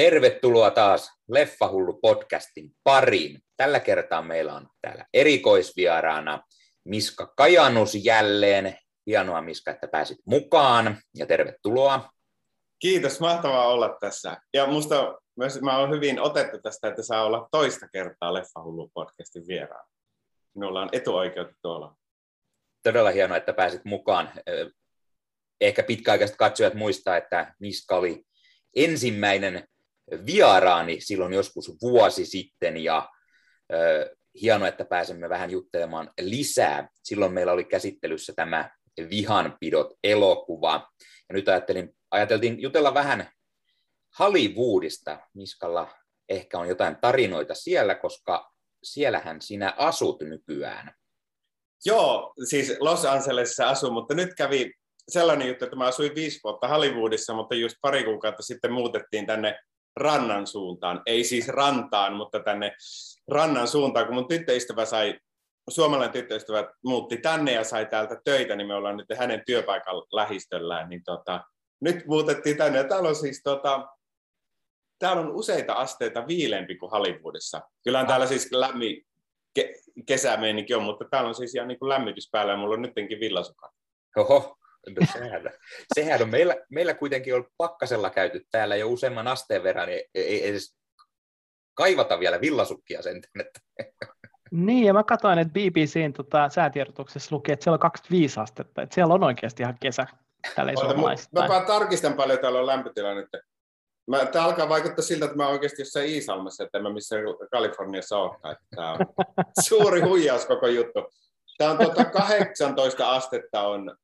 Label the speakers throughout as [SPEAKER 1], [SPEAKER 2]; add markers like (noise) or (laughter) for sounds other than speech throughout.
[SPEAKER 1] Tervetuloa taas Leffahullu podcastin pariin. Tällä kertaa meillä on täällä erikoisvieraana Miska Kajanus jälleen. Hienoa Miska, että pääsit mukaan ja tervetuloa.
[SPEAKER 2] Kiitos, mahtavaa olla tässä. Ja musta myös mä oon hyvin otettu tästä, että saa olla toista kertaa Leffahullu podcastin vieraan. Minulla on etuoikeutettu olla.
[SPEAKER 1] Todella hienoa, että pääsit mukaan. Ehkä pitkäaikaiset katsojat muistaa, että Miska oli ensimmäinen vieraani silloin joskus vuosi sitten ja hienoa, että pääsemme vähän juttelemaan lisää. Silloin meillä oli käsittelyssä tämä Vihanpidot elokuva. Ja nyt ajattelin, ajateltiin jutella vähän Hollywoodista. Miskalla ehkä on jotain tarinoita siellä, koska siellähän sinä asut nykyään.
[SPEAKER 2] Joo, siis Los Angelesissa asun, mutta nyt kävi sellainen juttu, että mä asuin viisi vuotta Hollywoodissa, mutta just pari kuukautta sitten muutettiin tänne rannan suuntaan. Ei siis rantaan, mutta tänne rannan suuntaan, kun mun tyttöystävä sai, suomalainen tyttöystävä muutti tänne ja sai täältä töitä, niin me ollaan nyt hänen työpaikan lähistöllään, niin tota, nyt muutettiin tänne. Ja täällä on siis tota, täällä on useita asteita viilempi kuin Hollywoodissa. Kyllähän täällä siis lämmin ke- kesämeininki on, mutta täällä on siis ihan niin kuin lämmitys päällä ja mulla on nytkin villasukat.
[SPEAKER 1] Oho, No sehän, sehän on meillä, meillä kuitenkin ollut pakkasella käyty täällä jo useamman asteen verran, niin ei, ei edes kaivata vielä villasukkia sen. Että.
[SPEAKER 3] Niin, ja mä katsoin, että BBCn tota, säätiedotuksessa luki, että siellä on 25 astetta, että siellä on oikeasti ihan kesä. Täällä ei
[SPEAKER 2] mä, mä tarkistan paljon, täällä on lämpötila nyt. Mä, tämä alkaa vaikuttaa siltä, että mä oon oikeasti jossain Iisalmassa, että mä missä Kaliforniassa olekaan. Tämä on (laughs) suuri huijaus koko juttu. Tämä on tuota 18 astetta on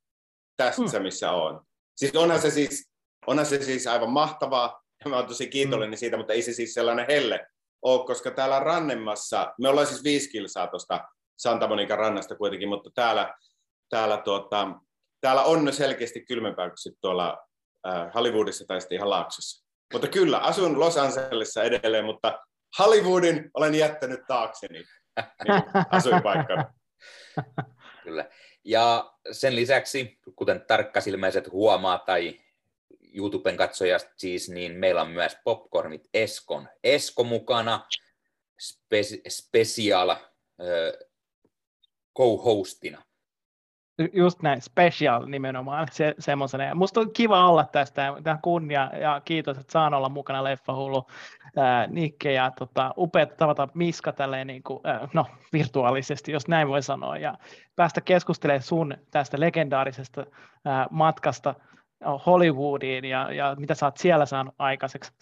[SPEAKER 2] tässä, hmm. missä on. Siis onhan se siis, onhan se siis aivan mahtavaa, ja mä oon tosi kiitollinen mm. siitä, mutta ei se siis sellainen helle ole, koska täällä rannemmassa, me ollaan siis viisi kilsaa tuosta Santa Monica rannasta kuitenkin, mutta täällä, täällä, tuota, täällä on selkeästi kylmempää kuin sitten tuolla äh, Hollywoodissa tai sitten ihan Laaksossa. Mutta kyllä, asun Los Angelesissa edelleen, mutta Hollywoodin olen jättänyt taakseni niin asuinpaikkana. (laughs)
[SPEAKER 1] Kyllä. Ja sen lisäksi, kuten tarkkasilmäiset huomaa tai YouTuben katsojasta siis, niin meillä on myös Popcornit Eskon Esko mukana spes- special äh, co-hostina.
[SPEAKER 3] Just näin, special nimenomaan se, semmoisena. Ja musta on kiva olla tästä, tämä kunnia ja kiitos, että saan olla mukana Leffahullu ää, Nikke ja tota, upeat tavata Miska tälleen niin kuin, ää, no, virtuaalisesti, jos näin voi sanoa, ja päästä keskustelemaan sun tästä legendaarisesta ää, matkasta Hollywoodiin ja, ja mitä sä oot siellä saanut aikaiseksi.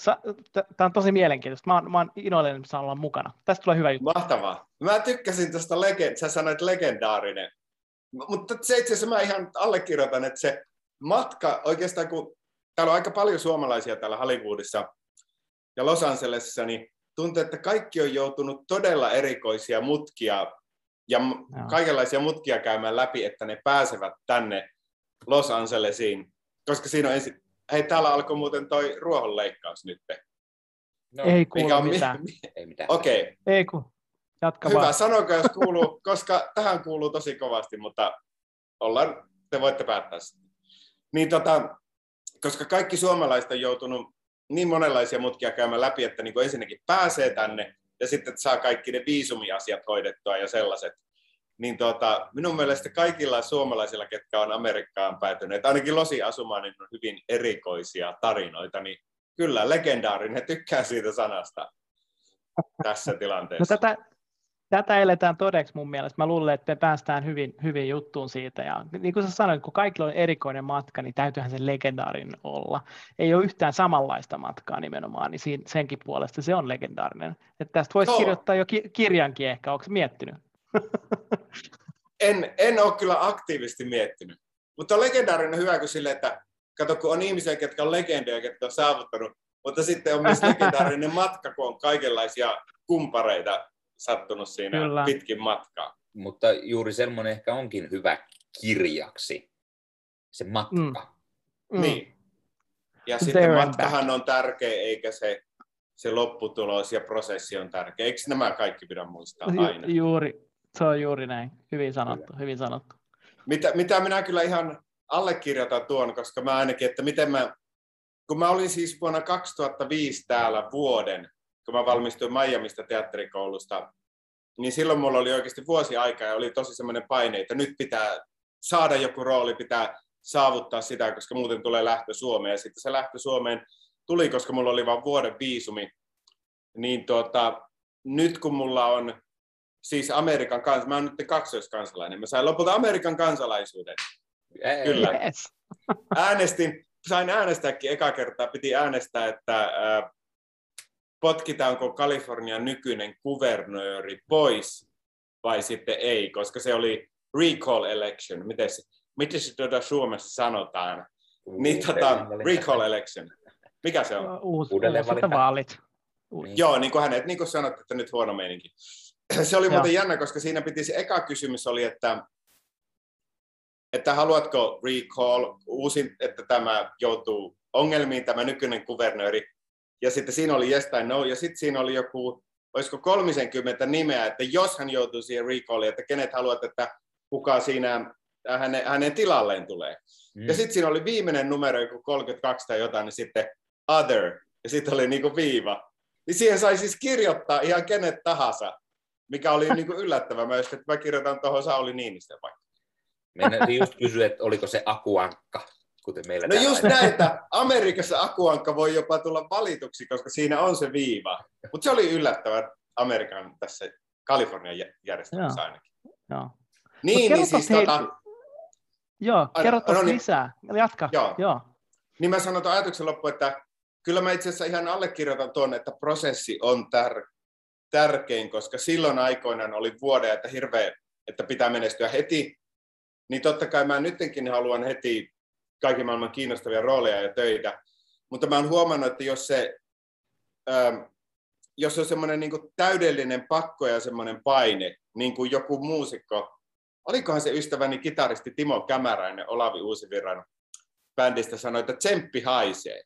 [SPEAKER 3] Tämä on tosi mielenkiintoista. Mä oon, mä oon iloinen, että saan olla mukana. Tästä tulee hyvä juttu.
[SPEAKER 2] Mahtavaa. Mä tykkäsin tuosta, lege- sä sanoit legendaarinen. Mutta se itse asiassa mä ihan allekirjoitan, että se matka oikeastaan, kun täällä on aika paljon suomalaisia täällä Hollywoodissa ja Los Angelesissa, niin tuntuu, että kaikki on joutunut todella erikoisia mutkia ja Joo. kaikenlaisia mutkia käymään läpi, että ne pääsevät tänne Los Angelesiin. Koska siinä on ensin... Hei, täällä alkoi muuten toi ruohonleikkaus nyt.
[SPEAKER 3] No, ei kuulu mitään.
[SPEAKER 1] Mi- (laughs) ei mitään.
[SPEAKER 2] Okei. Okay.
[SPEAKER 3] Ei ku.
[SPEAKER 2] Jatka Hyvä, vaan. sanokaa jos kuuluu, (laughs) koska tähän kuuluu tosi kovasti, mutta ollaan, te voitte päättää sitten. Niin tota, koska kaikki suomalaiset on joutunut niin monenlaisia mutkia käymään läpi, että niin ensinnäkin pääsee tänne ja sitten saa kaikki ne viisumiasiat hoidettua ja sellaiset. Niin tota, minun mielestä kaikilla suomalaisilla, ketkä on Amerikkaan päätyneet, ainakin Losi asumaan, niin on hyvin erikoisia tarinoita, niin kyllä legendaarinen, tykkää siitä sanasta tässä tilanteessa.
[SPEAKER 3] No tätä, tätä eletään todeksi mun mielestä. Mä luulen, että me päästään hyvin, hyvin juttuun siitä. Ja niin kuin sä sanoit, kun kaikilla on erikoinen matka, niin täytyyhän se legendaarinen olla. Ei ole yhtään samanlaista matkaa nimenomaan, niin senkin puolesta se on legendaarinen. Että tästä voisi kirjoittaa jo ki- kirjankin ehkä, onko miettinyt? (laughs)
[SPEAKER 2] en, en ole kyllä aktiivisesti miettinyt. Mutta on legendaarinen hyvä kuin sille, että kato, kun on ihmisiä, jotka on legendoja, jotka on saavuttanut, mutta sitten on myös (laughs) legendaarinen matka, kun on kaikenlaisia kumpareita sattunut siinä Kyllä. pitkin matkaa.
[SPEAKER 1] Mutta juuri semmoinen ehkä onkin hyvä kirjaksi, se matka. Mm.
[SPEAKER 2] Mm. Niin. Ja There sitten matkahan back. on tärkeä, eikä se, se lopputulos ja prosessi on tärkeä. Eikö nämä kaikki pidä muistaa aina?
[SPEAKER 3] Ju- juuri, se on juuri näin. Hyvin sanottu, kyllä. hyvin sanottu.
[SPEAKER 2] Mitä, mitä minä kyllä ihan allekirjoitan tuon, koska mä ainakin, että miten mä kun mä olin siis vuonna 2005 täällä vuoden, kun mä valmistuin Miamista teatterikoulusta, niin silloin mulla oli oikeasti vuosi aikaa ja oli tosi semmoinen paine, että nyt pitää saada joku rooli, pitää saavuttaa sitä, koska muuten tulee lähtö Suomeen. Ja sitten se lähtö Suomeen tuli, koska mulla oli vain vuoden viisumi. Niin tuota, nyt kun mulla on siis Amerikan kans, mä oon nyt kaksoiskansalainen, mä sain lopulta Amerikan kansalaisuuden.
[SPEAKER 1] Ei,
[SPEAKER 2] Kyllä.
[SPEAKER 3] Yes.
[SPEAKER 2] Äänestin, sain äänestääkin eka kertaa, piti äänestää, että äh, potkitaanko Kalifornian nykyinen kuvernööri pois vai sitten ei, koska se oli recall election. Miten se, miten se tuota Suomessa sanotaan? Niin, tota, recall election. Mikä se on?
[SPEAKER 3] Uusi,
[SPEAKER 1] Uudelleen
[SPEAKER 3] uusi vaalit.
[SPEAKER 1] Niin.
[SPEAKER 2] Joo, niin kuin hänet, niin kuin sanot, että nyt huono meininki. (clears throat) Se oli
[SPEAKER 3] Joo.
[SPEAKER 2] muuten jännä, koska siinä piti se eka kysymys oli, että, että haluatko recall uusin, että tämä joutuu ongelmiin, tämä nykyinen kuvernööri. Ja sitten siinä oli yes tai no, ja sitten siinä oli joku, olisiko 30 nimeä, että jos hän joutuu siihen recalliin, että kenet haluat, että kuka siinä hänen, hänen tilalleen tulee.
[SPEAKER 1] Mm.
[SPEAKER 2] Ja sitten siinä oli viimeinen numero, joku 32 tai jotain, niin sitten other, ja sitten oli niinku viiva. Niin siihen sai siis kirjoittaa ihan kenet tahansa, mikä oli niinku (laughs) yllättävää. Mä, just, että mä kirjoitan tuohon Sauli Niinistön vaikka.
[SPEAKER 1] Meidän just kysyä, että oliko se akuankka, kuten meillä
[SPEAKER 2] No just
[SPEAKER 1] on.
[SPEAKER 2] näitä. Amerikassa akuankka voi jopa tulla valituksi, koska siinä on se viiva. Mutta se oli yllättävää Amerikan tässä Kalifornian jä- järjestelmässä
[SPEAKER 3] Joo.
[SPEAKER 2] ainakin.
[SPEAKER 3] Joo.
[SPEAKER 2] Niin, niin siis
[SPEAKER 3] hei-
[SPEAKER 2] tota,
[SPEAKER 3] Joo,
[SPEAKER 2] Aina-
[SPEAKER 3] kerro
[SPEAKER 2] no niin.
[SPEAKER 3] lisää. Jatka.
[SPEAKER 2] Joo.
[SPEAKER 3] Joo.
[SPEAKER 2] Niin mä sanon tuon ajatuksen loppuun, että kyllä mä itse asiassa ihan allekirjoitan tuon, että prosessi on tär- tärkein, koska silloin aikoinaan oli vuoden, että hirveä, että pitää menestyä heti. Niin totta kai mä nytkin haluan heti kaiken maailman kiinnostavia rooleja ja töitä. Mutta mä oon huomannut, että jos se, ähm, jos on semmoinen niin täydellinen pakko ja semmoinen paine, niin kuin joku muusikko, olikohan se ystäväni kitaristi Timo Kämäräinen Olavi Uusivirran bändistä sanoi, että tsemppi haisee.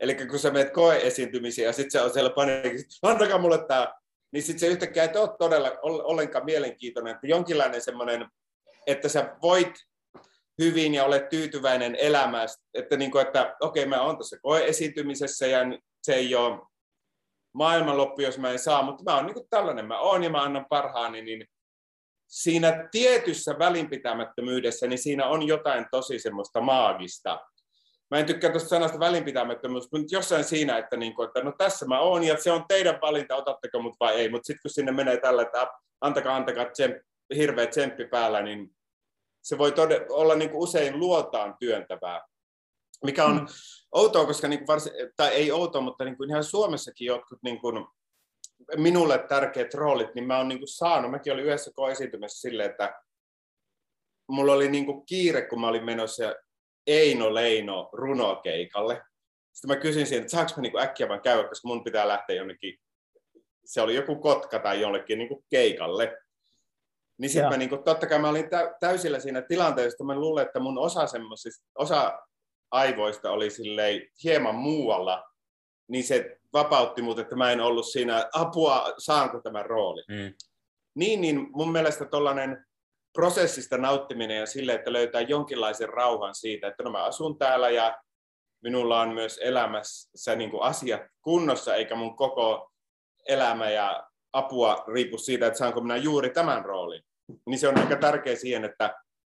[SPEAKER 2] Eli kun sä menet koeesiintymisiin ja sitten se on siellä paniikissa, antakaa mulle tämä, niin sitten se yhtäkkiä et ole todella ol- ollenkaan mielenkiintoinen, että jonkinlainen semmoinen, että sä voit hyvin ja olet tyytyväinen elämään, että, niin kuin, että okei, mä oon tässä koeesiintymisessä ja se ei ole maailmanloppu, jos mä en saa, mutta mä oon niin tällainen mä oon ja mä annan parhaani, niin siinä tietyssä välinpitämättömyydessä, niin siinä on jotain tosi semmoista maagista. Mä en tykkää tuosta sanasta välinpitämättömyys, mutta jossain siinä, että, niin kuin, että no tässä mä oon ja se on teidän valinta, otatteko mut vai ei. Mutta sitten kun sinne menee tällä, että antakaa, antakaa tsemp, hirveä tsemppi päällä, niin se voi tode, olla niin kuin usein luotaan työntävää. Mikä on
[SPEAKER 3] Mm.
[SPEAKER 2] outoa, koska niin kuin varsin, tai ei outoa, mutta niin kuin ihan Suomessakin jotkut niin kuin minulle tärkeät roolit, niin mä oon niin kuin saanut, mäkin olin yhdessä esiintymässä silleen, että mulla oli niin kuin kiire, kun mä olin menossa Eino Leino runokeikalle. Sitten mä kysyin siihen, että saanko mä niin kuin äkkiä vaan käydä, koska mun pitää lähteä jonnekin, se oli joku kotka tai jollekin niin kuin keikalle. Niin sitten mä niin kuin, totta kai mä olin tä- täysillä siinä tilanteessa, että mä luulen, että mun osa osa aivoista oli silleen hieman muualla, niin se vapautti mut, että mä en ollut siinä apua, saanko tämän rooli.
[SPEAKER 1] Mm.
[SPEAKER 2] Niin, niin mun mielestä tuollainen prosessista nauttiminen ja sille, että löytää jonkinlaisen rauhan siitä, että no mä asun täällä ja minulla on myös elämässä niin kuin asiat kunnossa, eikä mun koko elämä ja apua riipu siitä, että saanko minä juuri tämän roolin. Niin se on aika tärkeä siihen, että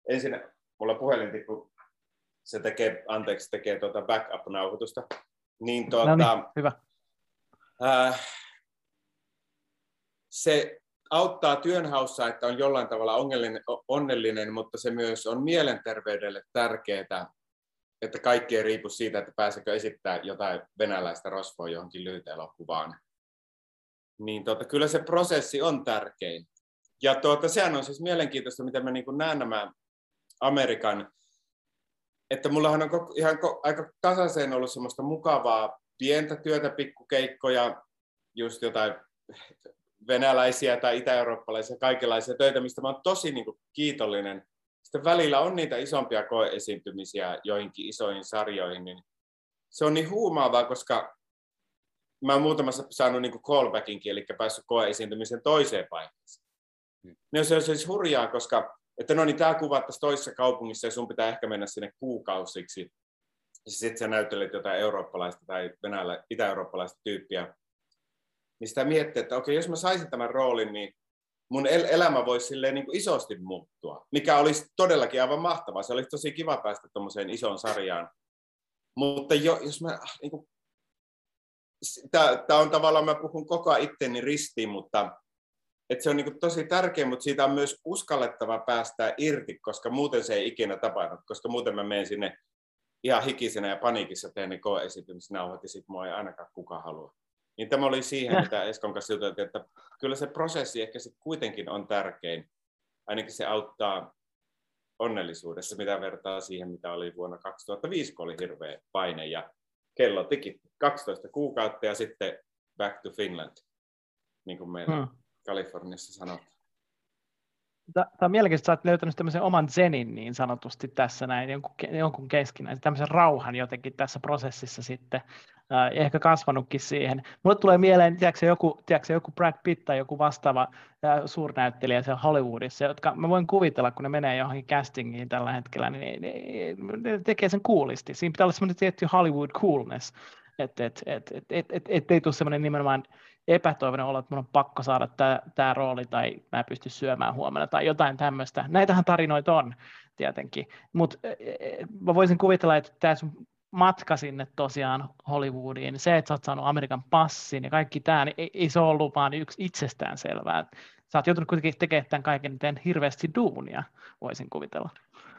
[SPEAKER 2] ensin mulla puhelin tippu, se tekee, anteeksi, tekee tuota backup-nauhoitusta. Niin tuota,
[SPEAKER 3] No niin, hyvä.
[SPEAKER 2] Äh, se auttaa työnhaussa, että on jollain tavalla onnellinen, onnellinen, mutta se myös on mielenterveydelle tärkeää, että kaikki ei riipu siitä, että pääsekö esittää jotain venäläistä rosvoa johonkin lyhytelokuvaan. Niin tuota, kyllä se prosessi on tärkein. Ja tuota, sehän on siis mielenkiintoista, miten mä niin näen nämä Amerikan, että mullahan on koko, ihan ko, aika tasaiseen ollut semmoista mukavaa pientä työtä, pikkukeikkoja, just jotain venäläisiä tai itä-eurooppalaisia, kaikenlaisia töitä, mistä mä oon tosi niin kuin, kiitollinen. Sitten välillä on niitä isompia koeesiintymisiä joihinkin isoihin sarjoihin, niin se on niin huumaavaa, koska mä oon muutamassa saanut niin kuin callbackinkin, eli päässyt koeesiintymisen toiseen vaiheeseen. No se on siis hurjaa, koska että no niin, tämä kuvattaisiin toisessa kaupungissa ja sun pitää ehkä mennä sinne kuukausiksi. sitten sä näyttelet jotain eurooppalaista tai venäläistä, itä-eurooppalaista tyyppiä, niin sitä miettii, että okei, jos mä saisin tämän roolin, niin mun el- elämä voisi silleen niin kuin isosti muuttua, mikä olisi todellakin aivan mahtavaa. Se olisi tosi kiva päästä tuommoiseen isoon sarjaan. Mutta jo, jos mä, niin kuin, tämä on tavallaan, mä puhun koko ajan itteni ristiin, mutta että se on niin tosi tärkeä, mutta siitä on myös uskallettava päästää irti, koska muuten se ei ikinä tapahdu, koska muuten mä menen sinne ihan hikisenä ja paniikissa teen ne koeesitymisnauhat ja sitten mua ei ainakaan kuka halua. Niin tämä oli siihen, mitä Eskon kanssa juteltiin, että kyllä se prosessi ehkä sitten kuitenkin on tärkein. Ainakin se auttaa onnellisuudessa, mitä vertaa siihen, mitä oli vuonna 2005, kun oli hirveä paine ja kello tiki 12 kuukautta ja sitten back to Finland, niin kuin meillä hmm. Kaliforniassa sanotaan.
[SPEAKER 3] Tämä on mielenkiintoista, että olet löytänyt tämmöisen oman zenin niin sanotusti tässä näin, jonkun, jonkun keskinäisen, tämmöisen rauhan jotenkin tässä prosessissa sitten, äh, ehkä kasvanutkin siihen. Mulle tulee mieleen, tiedätkö, joku, tiedätkö, joku Brad Pitt tai joku vastaava äh, suurnäyttelijä siellä Hollywoodissa, jotka mä voin kuvitella, kun ne menee johonkin castingiin tällä hetkellä, niin ne, ne tekee sen coolisti. Siinä pitää olla semmoinen tietty Hollywood coolness, että et, et, et, et, et, et ei tule semmoinen nimenomaan epätoivoinen olo, että mun on pakko saada tämä rooli tai mä en pysty syömään huomenna tai jotain tämmöistä. Näitähän tarinoita on tietenkin, mutta e, e, mä voisin kuvitella, että tämä sun matka sinne tosiaan Hollywoodiin, se, että sä oot saanut Amerikan passin ja kaikki tämä, niin ei, ei se ollut vaan yksi itsestään selvää. Sä oot joutunut kuitenkin tekemään tämän kaiken teen hirveästi duunia, voisin kuvitella.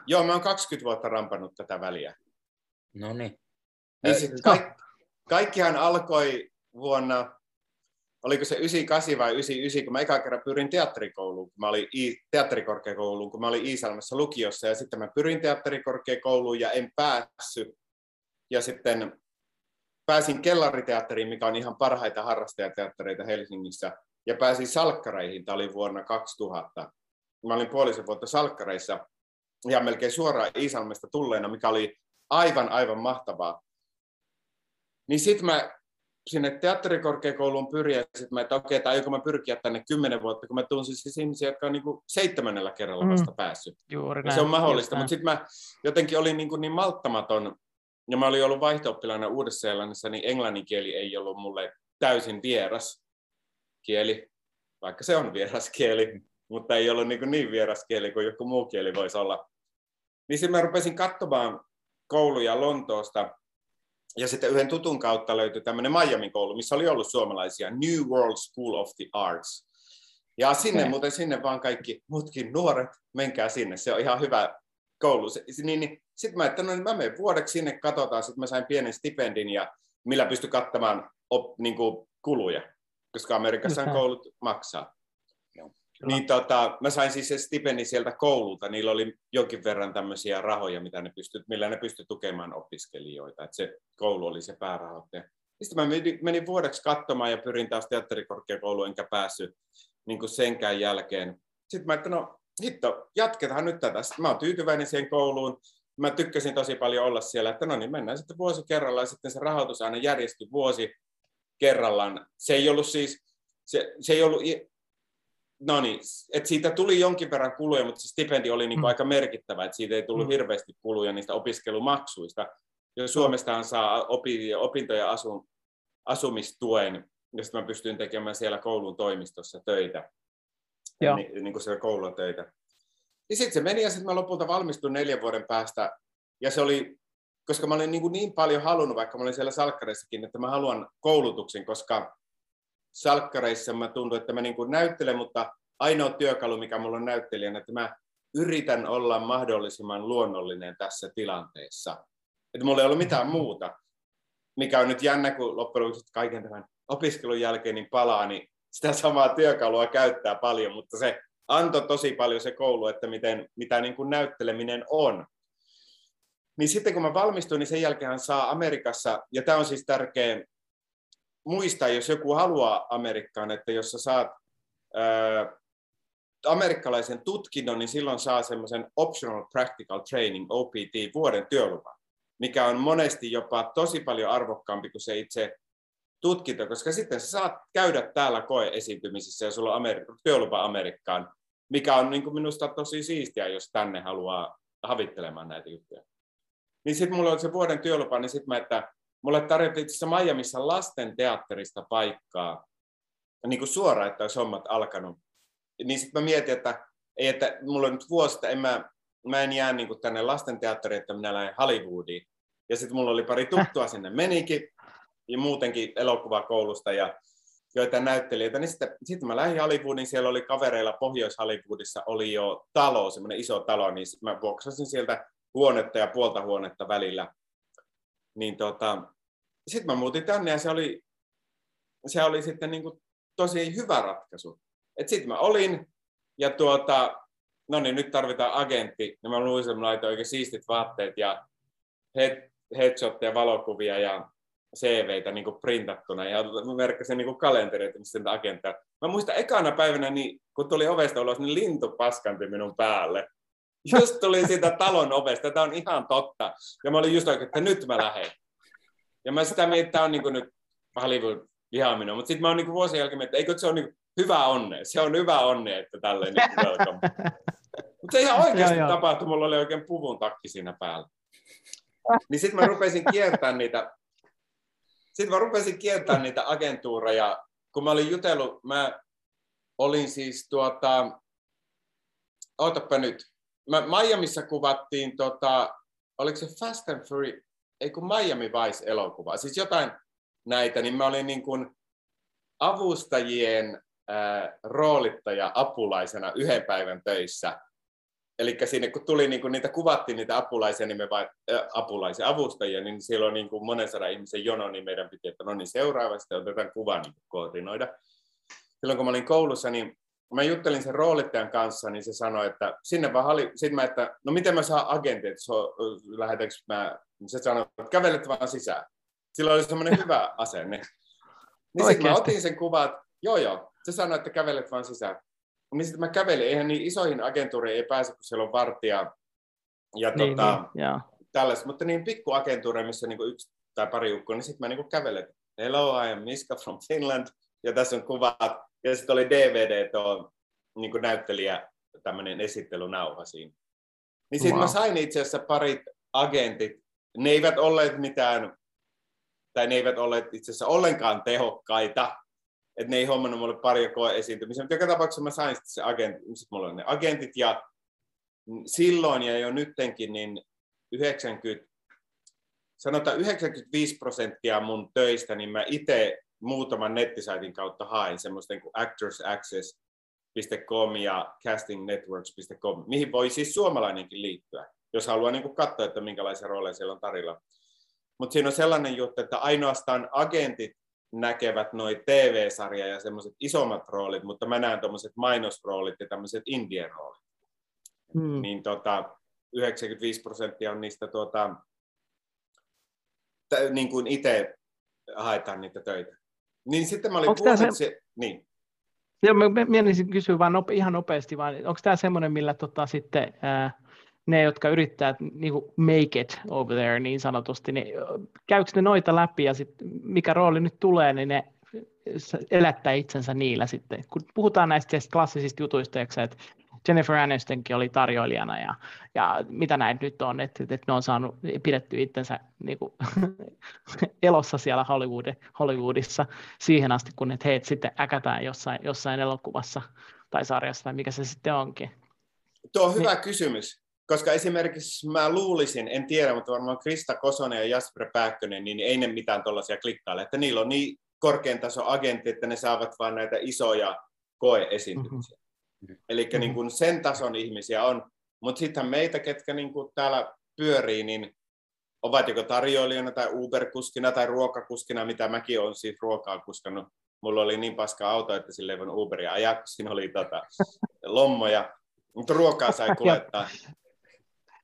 [SPEAKER 2] Joo, mä oon 20 vuotta rampannut tätä väliä.
[SPEAKER 1] No niin.
[SPEAKER 2] niin ka- kaikkihan alkoi vuonna oliko se 98 vai 99, kun mä eka kerran pyrin teatterikouluun, kun mä olin I, teatterikorkeakouluun, kun mä olin Iisalmessa lukiossa, ja sitten mä pyrin teatterikorkeakouluun ja en päässyt. Ja sitten pääsin kellariteatteriin, mikä on ihan parhaita harrastajateattereita Helsingissä, ja pääsin salkkareihin, tämä oli vuonna 2000. Mä olin puolisen vuotta salkkareissa, ja melkein suoraan Iisalmesta tulleena, mikä oli aivan, aivan mahtavaa. Niin sitten mä sinne teatterikorkeakouluun pyriä, ja sitten mä, että okei, okay, tai mä pyrkiä tänne kymmenen vuotta, kun mä tunsin siis ihmisiä, jotka on niin kuin seitsemännellä kerralla mm. vasta mm. päässyt.
[SPEAKER 3] Juuri
[SPEAKER 2] näin, se on mahdollista, mutta sitten mä jotenkin olin niin, kuin niin malttamaton, ja mä olin ollut vaihto Uudessa-Seelannissa, niin englannin kieli ei ollut mulle täysin vieras kieli, vaikka se on vieras kieli, mutta ei ollut niin, kuin niin vieras kieli kuin joku muu kieli voisi olla. Niin sitten mä rupesin katsomaan kouluja Lontoosta, ja sitten yhden tutun kautta löytyi tämmöinen Miami-koulu, missä oli ollut suomalaisia, New World School of the Arts. Ja sinne okay. muuten sinne vaan kaikki muutkin nuoret, menkää sinne, se on ihan hyvä koulu. Niin, niin, sitten mä, että no, niin mä menen vuodeksi sinne, katsotaan, sitten mä sain pienen stipendin, ja millä pystyn kattamaan op, niin kuin, kuluja, koska Amerikassa koulut maksaa. Niin tota, mä sain siis se stipendi sieltä koululta, niillä oli jonkin verran tämmöisiä rahoja, mitä ne pysty, millä ne pystyi tukemaan opiskelijoita, että se koulu oli se päärahoittaja. Sitten mä menin vuodeksi katsomaan ja pyrin taas teatterikorkeakouluun, enkä päässyt niin kuin senkään jälkeen. Sitten mä että no hitto, jatketaan nyt tätä. Sitten mä oon tyytyväinen siihen kouluun. Mä tykkäsin tosi paljon olla siellä, että no niin, mennään sitten vuosi kerrallaan. Sitten se rahoitus aina järjestyi vuosi kerrallaan. Se ei ollut siis, se, se ei ollut no niin, että siitä tuli jonkin verran kuluja, mutta se stipendi oli niin kuin mm. aika merkittävä, että siitä ei tullut mm. hirveästi kuluja niistä opiskelumaksuista. Ja Suomestahan saa opi, opintoja asun, asumistuen, josta mä pystyin tekemään siellä koulun toimistossa töitä, Joo. Niin, niin kuin siellä koululla töitä. Niin sitten se meni ja sitten mä lopulta valmistuin neljän vuoden päästä. Ja se oli, koska mä olin niin, kuin niin paljon halunnut, vaikka mä olin siellä salkkareissakin, että mä haluan koulutuksen, koska salkkareissa mä tuntun, että mä niin kuin näyttelen, mutta ainoa työkalu, mikä mulla on näyttelijänä, että mä yritän olla mahdollisimman luonnollinen tässä tilanteessa. Että mulla ei ollut mitään muuta, mikä on nyt jännä, kun loppujen lopuksi kaiken tämän opiskelun jälkeen niin palaa, niin sitä samaa työkalua käyttää paljon, mutta se antoi tosi paljon se koulu, että miten, mitä niin kuin näytteleminen on. Niin sitten kun mä valmistuin, niin sen jälkeen saa Amerikassa, ja tämä on siis tärkeä muistaa, jos joku haluaa Amerikkaan, että jos sä saat ää, amerikkalaisen tutkinnon, niin silloin saa semmoisen Optional Practical Training, OPT, vuoden työluvan, mikä on monesti jopa tosi paljon arvokkaampi kuin se itse tutkinto, koska sitten sä saat käydä täällä koeesiintymisissä ja sulla on Ameri- työlupa Amerikkaan, mikä on niin kuin minusta tosi siistiä, jos tänne haluaa havittelemaan näitä juttuja. Niin sitten mulla oli se vuoden työlupa, niin sitten mä, että mulle tarjottiin itse asiassa Miamiissa lasten teatterista paikkaa, niin kuin suoraan, että olisi hommat alkanut. Niin sitten mä mietin, että ei, että mulla on nyt vuosi, en mä, mä en jää niin kuin tänne lastenteatteriin, että minä lähden Hollywoodiin. Ja sitten mulla oli pari tuttua sinne menikin, ja muutenkin elokuvakoulusta, ja joita näyttelijöitä, niin sitten, sitten mä lähdin Hollywoodiin, siellä oli kavereilla Pohjois-Hollywoodissa oli jo talo, semmoinen iso talo, niin mä vuoksasin sieltä huonetta ja puolta huonetta välillä. Niin tota, sitten mä muutin tänne ja se oli, se oli sitten niin kuin tosi hyvä ratkaisu. Sitten mä olin ja tuota, no niin, nyt tarvitaan agentti. Ja mä luin, että mä laitoin oikein siistit vaatteet ja head, headshotteja, valokuvia ja CVitä niin kuin printattuna ja mä merkkasin niin kalentereita, missä sen agenttia. Mä muistan ekana päivänä, niin, kun tuli ovesta ulos, niin lintu paskanti minun päälle. Just tuli siitä talon ovesta, tämä on ihan totta. Ja mä olin just oikein, että nyt mä lähden. Ja mä sitä mietin, että tämä on niin nyt Hollywood vihaaminen. Mutta sitten mä oon niin vuosien jälkeen että eikö se ole niin hyvä onne. Se on hyvä onne, että tälleen niin (laughs) Mutta se ihan oikeasti tapahtui, mulla oli oikein puvun takki siinä päällä. Niin sitten mä rupesin kiertämään niitä sitten mä rupesin kiertämään niitä agentuureja, kun mä olin jutellut, mä olin siis tuota, ootapa nyt, mä Miamiissa kuvattiin, tota, oliko se Fast and Free, ei kun Miami Vice-elokuva, siis jotain näitä, niin mä olin niin kuin avustajien ää, roolittaja apulaisena yhden päivän töissä Eli sinne kun tuli, niin kun niitä kuvattiin, niitä apulaisia, niin me vai, ä, apulaisia avustajia, niin siellä on niin kuin monen sadan ihmisen jono, niin meidän piti, että no niin seuraava, sitten otetaan kuva niin koordinoida. Silloin kun mä olin koulussa, niin mä juttelin sen roolittajan kanssa, niin se sanoi, että sinne vaan hali, sitten mä, että no miten mä saan agentit, so, lähetänkö mä, niin se sanoi, että kävelet vaan sisään. Sillä oli semmoinen (laughs) hyvä asenne. Niin sitten mä otin sen kuvan, joo joo, se sanoi, että kävelet vaan sisään. Niin sitten mä kävelin, eihän niin isoihin agentuureihin ei pääse, kun siellä on vartija ja niin, tota, niin, tällaista, mutta niin pikkuagentuureja, missä niin yksi tai pari ukkoa, niin sitten mä niin kävelen, hello, I am Miska from Finland, ja tässä on kuvat, ja sitten oli DVD tuo niin näyttelijä, tämmöinen esittelynauha siinä. Niin sitten wow. mä sain itse asiassa parit agentit, ne eivät olleet mitään, tai ne eivät olleet itse asiassa ollenkaan tehokkaita, että ne ei hommannut mulle pari koe esiintymisiä, mutta joka tapauksessa mä sain sitten se agent, sit mulla on ne agentit, ja silloin ja jo nyttenkin niin 90, sanotaan 95 prosenttia mun töistä, niin mä itse muutaman nettisaitin kautta hain semmoista kuin actorsaccess.com ja castingnetworks.com, mihin voi siis suomalainenkin liittyä, jos haluaa niin katsoa, että minkälaisia rooleja siellä on tarjolla. Mutta siinä on sellainen juttu, että ainoastaan agentit näkevät noin TV-sarja ja semmoiset isommat roolit, mutta mä näen tuommoiset mainosroolit ja tämmöiset indien roolit. Hmm. Niin tota, 95 prosenttia on niistä tuota, t- niin kuin itse haetaan niitä töitä. Niin sitten mä olin
[SPEAKER 3] se... se... Niin. Joo, mä mielisin kysyä vaan nope, ihan nopeasti, vaan onko tämä semmoinen, millä tota, sitten ää, ne, jotka yrittää niin kuin make it over there niin sanotusti, niin käykö ne noita läpi ja sit, mikä rooli nyt tulee, niin ne elättää itsensä niillä sitten. Kun puhutaan näistä klassisista jutuista, että Jennifer Anistonkin oli tarjoilijana ja, ja mitä näitä nyt on, että, että ne on saanut pidetty itsensä niin kuin, (laughs) elossa siellä Hollywood, Hollywoodissa siihen asti, kun ne heitä sitten äkätään jossain, jossain elokuvassa tai sarjassa tai mikä se sitten onkin.
[SPEAKER 2] Tuo on hyvä niin. kysymys. Koska esimerkiksi mä luulisin, en tiedä, mutta varmaan Krista Kosonen ja Jasper Pääkkönen, niin ei ne mitään tuollaisia klikkaile, että niillä on niin korkean taso agentti, että ne saavat vain näitä isoja koeesiintymisiä. Mm-hmm. Eli mm-hmm. niin kuin sen tason ihmisiä on, mutta sittenhän meitä, ketkä niin kuin täällä pyörii, niin ovat joko tarjoilijana tai Uber-kuskina tai ruokakuskina, mitä mäkin olen siis ruokaa kuskannut. Mulla oli niin paska auto, että sille ei voinut Uberia ajaa, kun siinä oli tota, (laughs) lommoja, mutta ruokaa sai kuljettaa.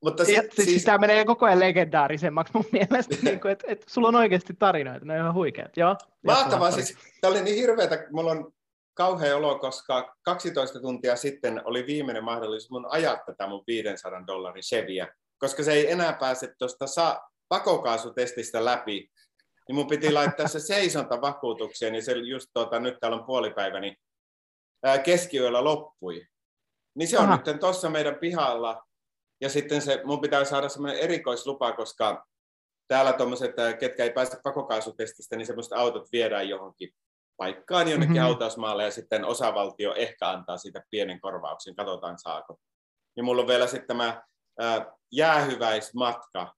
[SPEAKER 3] Mutta sit, ja, siis, siis... Tämä menee koko ajan legendaarisemmaksi mun mielestä, (laughs) niin kuin, että, että sulla on oikeasti tarinoita, ne on ihan huikeat. Joo,
[SPEAKER 2] Mahtavaa, siis tämä oli niin hirveätä, mulla on kauhea olo, koska 12 tuntia sitten oli viimeinen mahdollisuus mun ajaa tätä mun 500 dollarin Chevyä, koska se ei enää pääse tuosta sa- pakokaasutestistä läpi, niin mun piti laittaa se seisonta vakuutukseen, niin se just tuota, nyt täällä on puolipäivä, niin ää, keskiyöllä loppui. Niin se on Aha. nyt tuossa meidän pihalla, ja sitten se, mun pitää saada semmoinen erikoislupa, koska täällä tuommoiset, ketkä ei pääse pakokaasutestistä, niin semmoiset autot viedään johonkin paikkaan jonnekin mm-hmm. hautausmaalle ja sitten osavaltio ehkä antaa siitä pienen korvauksen, katsotaan saako. Ja mulla on vielä sitten tämä ää, jäähyväismatka,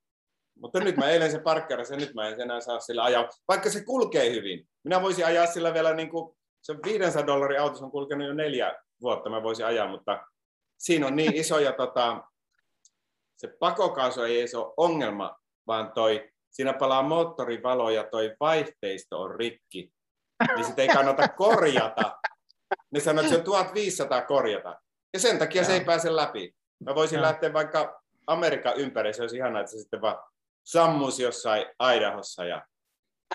[SPEAKER 2] mutta nyt mä eilen se parkkeerasin ja nyt mä en enää saa sillä ajaa, vaikka se kulkee hyvin. Minä voisin ajaa sillä vielä, niin kuin, se 500 dollarin auto on kulkenut jo neljä vuotta, mä voisin ajaa, mutta siinä on niin iso ja tota, se pakokaasu ei edes ole ongelma, vaan toi, siinä palaa moottorivalo ja toi vaihteisto on rikki, niin sitä ei kannata korjata. Ne sanoo, että se on 1500 korjata. Ja sen takia ja. se ei pääse läpi. Mä voisin ja. lähteä vaikka Amerikan ympäri, se olisi ihanaa, että se sitten vaan sammuisi jossain Aidahossa ja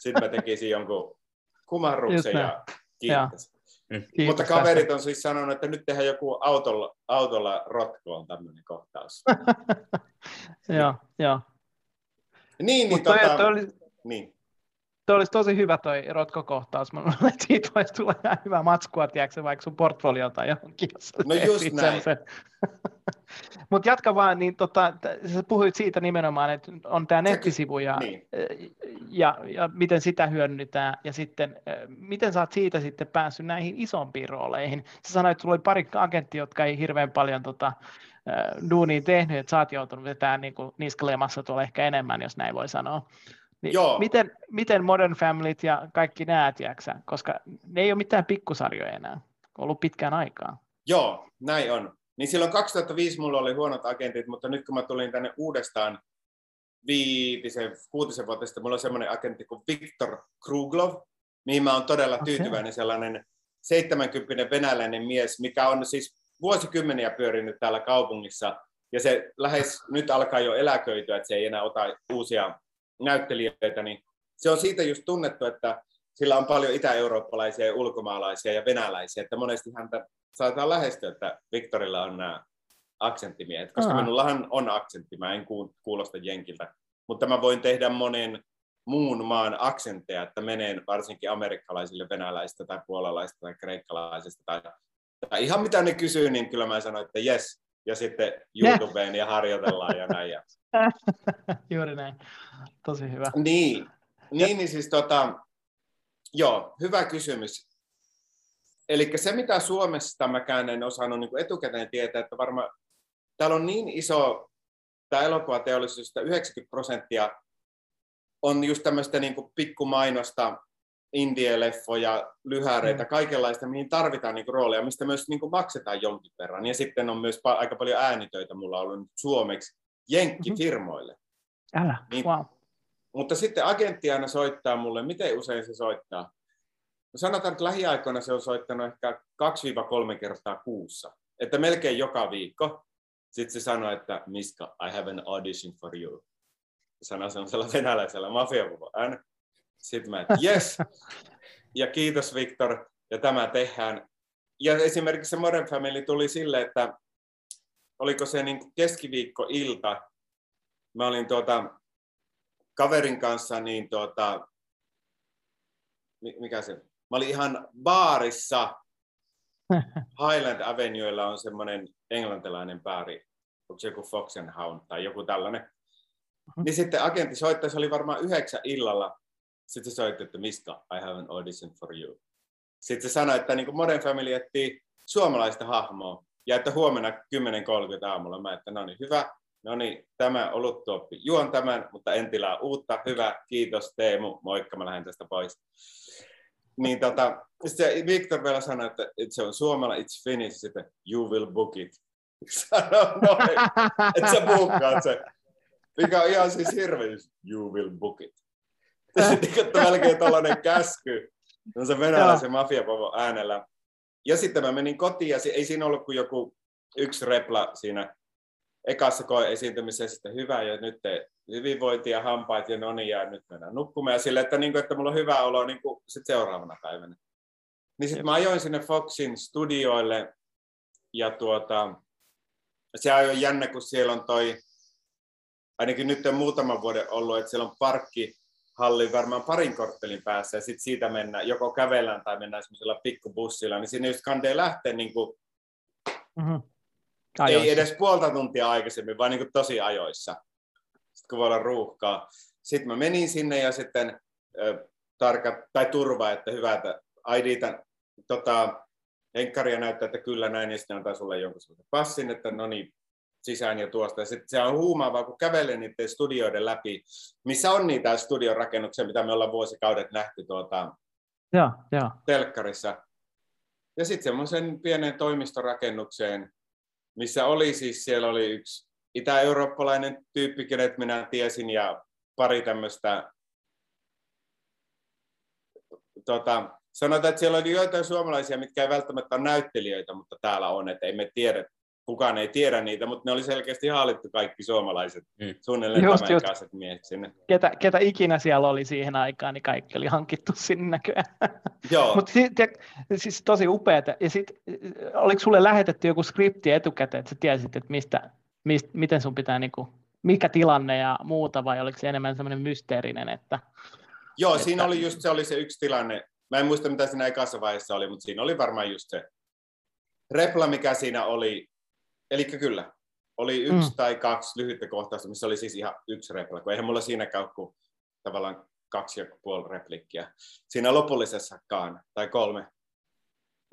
[SPEAKER 2] sitten mä tekisin jonkun kumarruksen ja kiitos. Mm. Mutta kaverit on siis sanonut, että nyt tehdään joku autolla, autolla rotkoon tämmöinen kohtaus. (laughs)
[SPEAKER 3] joo, joo.
[SPEAKER 2] Niin, niin, tota, toi oli,
[SPEAKER 3] niin. Toi olisi tosi hyvä toi rotkokohtaus. Mä luulen, että siitä voisi tulla ihan hyvä matskua, tiedätkö, vaikka sun portfolio tai johonkin.
[SPEAKER 2] No just näin. (laughs)
[SPEAKER 3] Mutta jatka vaan, niin tota, sä puhuit siitä nimenomaan, että on tämä nettisivu ja, niin. ja, ja, miten sitä hyödynnetään ja sitten miten sä oot siitä sitten päässyt näihin isompiin rooleihin. Sä sanoit, että sulla oli pari agenttia, jotka ei hirveän paljon tota, duunia tehnyt, että sä oot joutunut vetämään niin niskalemassa tuolla ehkä enemmän, jos näin voi sanoa. Niin Joo. Miten, miten Modern Familyt ja kaikki nämä, tiedätkö, koska ne ei ole mitään pikkusarjoja enää, ollut pitkään aikaa.
[SPEAKER 2] Joo, näin on. Niin silloin 2005 mulla oli huonot agentit, mutta nyt kun mä tulin tänne uudestaan viitisen, kuutisen vuotta sitten, mulla on semmoinen agentti kuin Viktor Kruglov, mihin mä oon todella tyytyväinen, okay. sellainen 70 venäläinen mies, mikä on siis vuosikymmeniä pyörinyt täällä kaupungissa, ja se lähes nyt alkaa jo eläköityä, että se ei enää ota uusia näyttelijöitä, niin se on siitä just tunnettu, että sillä on paljon itä-eurooppalaisia ja ulkomaalaisia ja venäläisiä, että monesti häntä saattaa lähestyä, että Viktorilla on nämä aksentimiehet, koska Aha. minullahan on aksentti, mä en kuulosta jenkiltä, mutta mä voin tehdä monen muun maan aksentteja, että menen varsinkin amerikkalaisille venäläistä tai puolalaista tai kreikkalaisista tai, tai ihan mitä ne kysyy, niin kyllä mä sanon, että yes, ja sitten YouTubeen ja harjoitellaan ja näin. Ja... (laughs)
[SPEAKER 3] Juuri näin. Tosi hyvä.
[SPEAKER 2] Niin, niin, niin siis tota, joo, hyvä kysymys. Eli se, mitä Suomesta mäkään en osannut niin etukäteen tietää, että varmaan täällä on niin iso tämä elokuvateollisuus, että 90 prosenttia on just tämmöistä niin pikkumainosta, indie-leffoja, lyhäreitä, mm. kaikenlaista, mihin tarvitaan niin rooleja, mistä myös niin maksetaan jonkin verran. Ja sitten on myös aika paljon äänitöitä mulla ollut suomeksi jenkkifirmoille.
[SPEAKER 3] Mm-hmm. Älä, niin, wow.
[SPEAKER 2] Mutta sitten agentti aina soittaa mulle, miten usein se soittaa? No sanotaan, että lähiaikoina se on soittanut ehkä 2-3 kertaa kuussa. Että melkein joka viikko. Sitten se sanoi, että Miska, I have an audition for you. Sanoi sellaisella venäläisellä mafiavuvan Sitten mä, että yes. Ja kiitos Viktor, ja tämä tehdään. Ja esimerkiksi se Modern Family tuli sille, että oliko se niin keskiviikko-ilta, mä olin tuota, kaverin kanssa, niin tuota, mikä se, mä olin ihan baarissa, Highland Avenuella on semmoinen englantilainen baari, onko se joku Fox and Hound tai joku tällainen. Mm-hmm. Niin sitten agentti soitti, se oli varmaan yhdeksän illalla. Sitten se soitti, että Miska, I have an audition for you. Sitten se sanoi, että niin Modern Family etsii suomalaista hahmoa ja että huomenna 10.30 aamulla. Mä että no niin, hyvä. No niin, tämä oluttuoppi. Juon tämän, mutta en tilaa uutta. Hyvä, kiitos Teemu. Moikka, mä lähden tästä pois. Niin tota, sitten Victor vielä sanoi, että, se on suomala, it's Finnish, sitten you will book it. (laughs) Sano noin, että sä se. Mikä on ihan siis hirveys, you will book it. Sitten melkein tällainen käsky. No se venäläisen mafiapavo äänellä. Ja sitten mä menin kotiin ja ei siinä ollut kuin joku yksi repla siinä ekassa koe-esiintymisessä, että hyvä ja nyt te hyvinvointi ja hampaat ja no niin, ja nyt mennään nukkumaan. Ja sille, että, niin kuin, että mulla on hyvä olo niin kuin, sit seuraavana päivänä. Niin sitten mä ajoin sinne Foxin studioille ja tuota, se on jännä, kun siellä on toi, ainakin nyt on muutaman vuoden ollut, että siellä on parkki, halli varmaan parin korttelin päässä ja sitten siitä mennään, joko kävellään tai mennään semmoisella pikkubussilla, niin sinne just kandee lähteä niin kuin, mm-hmm Ajoissa. Ei edes puolta tuntia aikaisemmin, vaan niin kuin tosi ajoissa. Sitten kun voi olla ruuhkaa. Sitten mä menin sinne ja sitten äh, tarka, tai turva, että hyvä, että IDtä, tota, henkkaria näyttää, että kyllä näin, ja sitten antaa sulle jonkun passin, että no niin, sisään ja tuosta. Ja sitten se on huumaavaa, kun kävelee niiden studioiden läpi, missä on niitä studiorakennuksia, mitä me ollaan vuosikaudet nähty tuota,
[SPEAKER 3] ja, ja.
[SPEAKER 2] telkkarissa. Ja sitten semmoisen pienen toimistorakennukseen, missä oli siis, siellä oli yksi itä-eurooppalainen tyyppi, kenet minä tiesin, ja pari tämmöistä, tota, sanotaan, että siellä oli joitain suomalaisia, mitkä ei välttämättä ole näyttelijöitä, mutta täällä on, että ei me tiedä, kukaan ei tiedä niitä, mutta ne oli selkeästi haalittu kaikki suomalaiset, mm. suunnilleen just, tämän miehet sinne.
[SPEAKER 3] Ketä, ketä ikinä siellä oli siihen aikaan, niin kaikki oli hankittu sinne näköjään. Joo. mutta siis, siis tosi upeata. Ja sit, oliko sulle lähetetty joku skripti etukäteen, että sä tiesit, että mistä, mistä, miten sun pitää, niin kuin, mikä tilanne ja muuta, vai oliko se enemmän semmoinen mysteerinen, että...
[SPEAKER 2] Joo, että... siinä oli just se, oli se yksi tilanne. Mä en muista, mitä siinä ekassa vaiheessa oli, mutta siinä oli varmaan just se repla, mikä siinä oli, Eli kyllä, oli yksi mm. tai kaksi lyhyttä kohtausta, missä oli siis ihan yksi repla, kun eihän mulla siinä käy kuin tavallaan kaksi ja puoli replikkiä. Siinä lopullisessakaan, tai kolme.